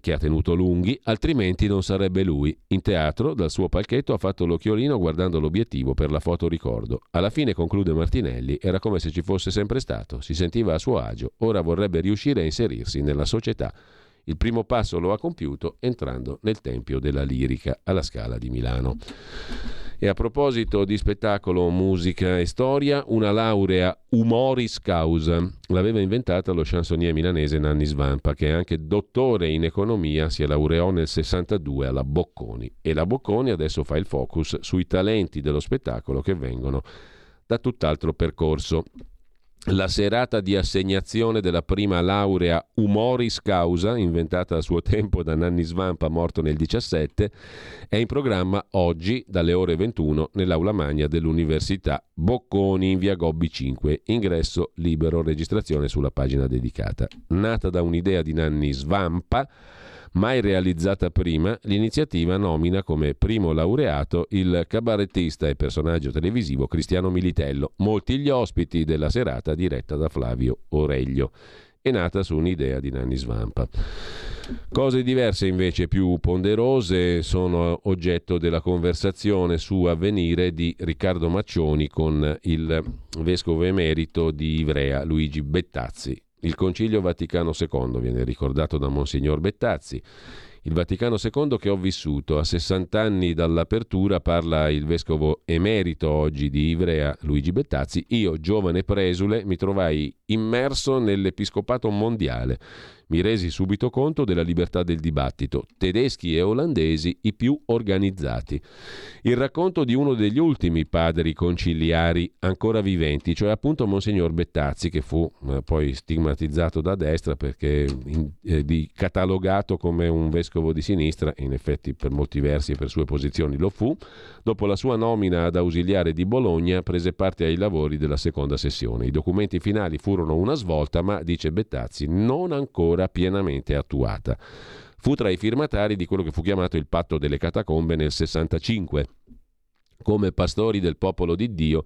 che ha tenuto lunghi, altrimenti non sarebbe lui. In teatro, dal suo palchetto, ha fatto l'occhiolino guardando l'obiettivo per la foto ricordo. Alla fine, conclude Martinelli, era come se ci fosse sempre stato, si sentiva a suo agio, ora vorrebbe riuscire a inserirsi nella società. Il primo passo lo ha compiuto entrando nel Tempio della Lirica alla Scala di Milano. E a proposito di spettacolo, musica e storia, una laurea humoris causa l'aveva inventata lo chansonnier milanese Nanni Svampa, che è anche dottore in economia, si laureò nel 62 alla Bocconi. E la Bocconi adesso fa il focus sui talenti dello spettacolo che vengono da tutt'altro percorso. La serata di assegnazione della prima laurea Humoris Causa, inventata a suo tempo da Nanni Svampa, morto nel 17, è in programma oggi dalle ore 21 nell'aula magna dell'Università Bocconi in via Gobbi 5. Ingresso libero, registrazione sulla pagina dedicata. Nata da un'idea di Nanni Svampa, mai realizzata prima, l'iniziativa nomina come primo laureato il cabarettista e personaggio televisivo Cristiano Militello, molti gli ospiti della serata diretta da Flavio Oreglio. È nata su un'idea di Nanni Svampa. Cose diverse invece, più ponderose, sono oggetto della conversazione su avvenire di Riccardo Maccioni con il vescovo emerito di Ivrea, Luigi Bettazzi. Il Concilio Vaticano II viene ricordato da Monsignor Bettazzi. Il Vaticano II che ho vissuto. A 60 anni dall'apertura parla il vescovo emerito oggi di Ivrea, Luigi Bettazzi. Io, giovane presule, mi trovai immerso nell'episcopato mondiale mi resi subito conto della libertà del dibattito, tedeschi e olandesi i più organizzati. Il racconto di uno degli ultimi padri conciliari ancora viventi, cioè appunto Monsignor Bettazzi, che fu eh, poi stigmatizzato da destra perché in, eh, di, catalogato come un vescovo di sinistra, in effetti per molti versi e per sue posizioni lo fu, dopo la sua nomina ad ausiliare di Bologna prese parte ai lavori della seconda sessione. I documenti finali furono una svolta, ma, dice Bettazzi, non ancora ancora pienamente attuata. Fu tra i firmatari di quello che fu chiamato il patto delle catacombe nel 65. Come pastori del popolo di Dio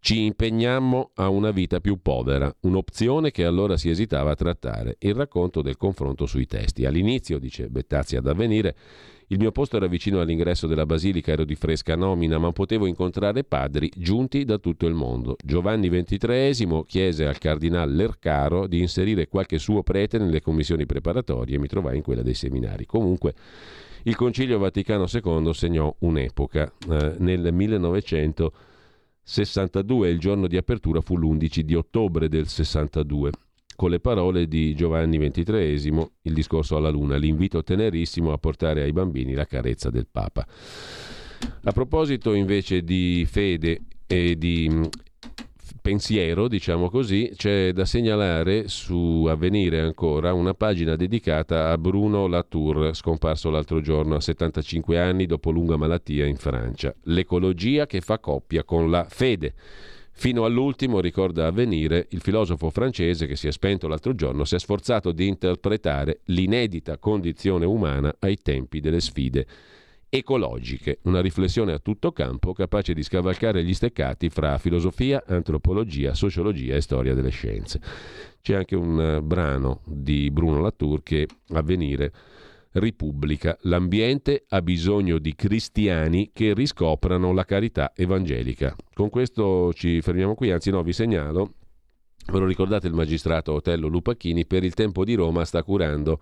ci impegnammo a una vita più povera, un'opzione che allora si esitava a trattare, il racconto del confronto sui testi. All'inizio, dice Bettazzi ad avvenire, il mio posto era vicino all'ingresso della basilica, ero di fresca nomina, ma potevo incontrare padri giunti da tutto il mondo. Giovanni XXIII chiese al cardinal Lercaro di inserire qualche suo prete nelle commissioni preparatorie e mi trovai in quella dei seminari. Comunque il Concilio Vaticano II segnò un'epoca. Eh, nel 1962 il giorno di apertura fu l'11 di ottobre del 62 con le parole di Giovanni XXIII, il discorso alla Luna, l'invito tenerissimo a portare ai bambini la carezza del Papa. A proposito invece di fede e di mm, pensiero, diciamo così, c'è da segnalare su Avvenire ancora una pagina dedicata a Bruno Latour, scomparso l'altro giorno a 75 anni dopo lunga malattia in Francia. L'ecologia che fa coppia con la fede. Fino all'ultimo, ricorda Avvenire, il filosofo francese che si è spento l'altro giorno si è sforzato di interpretare l'inedita condizione umana ai tempi delle sfide ecologiche, una riflessione a tutto campo capace di scavalcare gli steccati fra filosofia, antropologia, sociologia e storia delle scienze. C'è anche un eh, brano di Bruno Latour che Avvenire Repubblica. L'ambiente ha bisogno di cristiani che riscoprano la carità evangelica. Con questo ci fermiamo qui, anzi no, vi segnalo, ve lo ricordate il magistrato Otello Lupacchini, per il tempo di Roma sta curando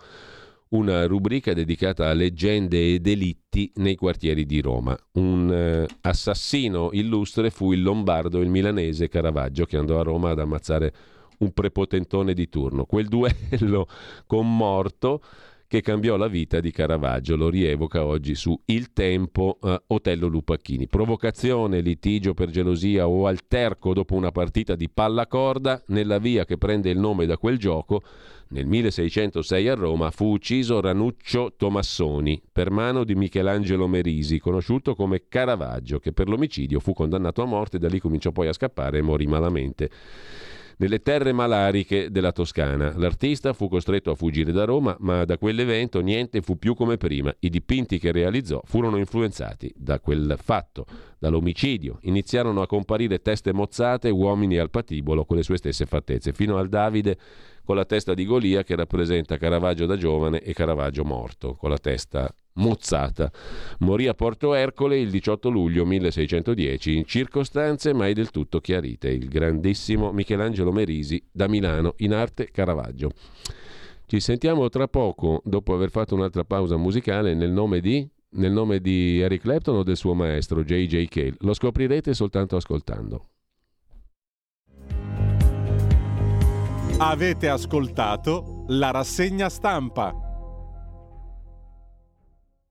una rubrica dedicata a leggende e delitti nei quartieri di Roma. Un eh, assassino illustre fu il lombardo, il milanese Caravaggio, che andò a Roma ad ammazzare un prepotentone di turno. Quel duello con morto che cambiò la vita di Caravaggio. Lo rievoca oggi su Il Tempo eh, Otello Lupacchini. Provocazione, litigio per gelosia o alterco dopo una partita di pallacorda nella via che prende il nome da quel gioco. Nel 1606 a Roma fu ucciso Ranuccio Tomassoni per mano di Michelangelo Merisi, conosciuto come Caravaggio, che per l'omicidio fu condannato a morte e da lì cominciò poi a scappare e morì malamente nelle terre malariche della Toscana. L'artista fu costretto a fuggire da Roma, ma da quell'evento niente fu più come prima. I dipinti che realizzò furono influenzati da quel fatto, dall'omicidio. Iniziarono a comparire teste mozzate, uomini al patibolo con le sue stesse fattezze, fino al Davide con la testa di Golia che rappresenta Caravaggio da giovane e Caravaggio morto, con la testa mozzata. Morì a Porto Ercole il 18 luglio 1610 in circostanze mai del tutto chiarite. Il grandissimo Michelangelo Merisi da Milano in arte Caravaggio. Ci sentiamo tra poco, dopo aver fatto un'altra pausa musicale, nel nome di, nel nome di Eric Clapton o del suo maestro J.J. Cale. Lo scoprirete soltanto ascoltando. Avete ascoltato la rassegna stampa.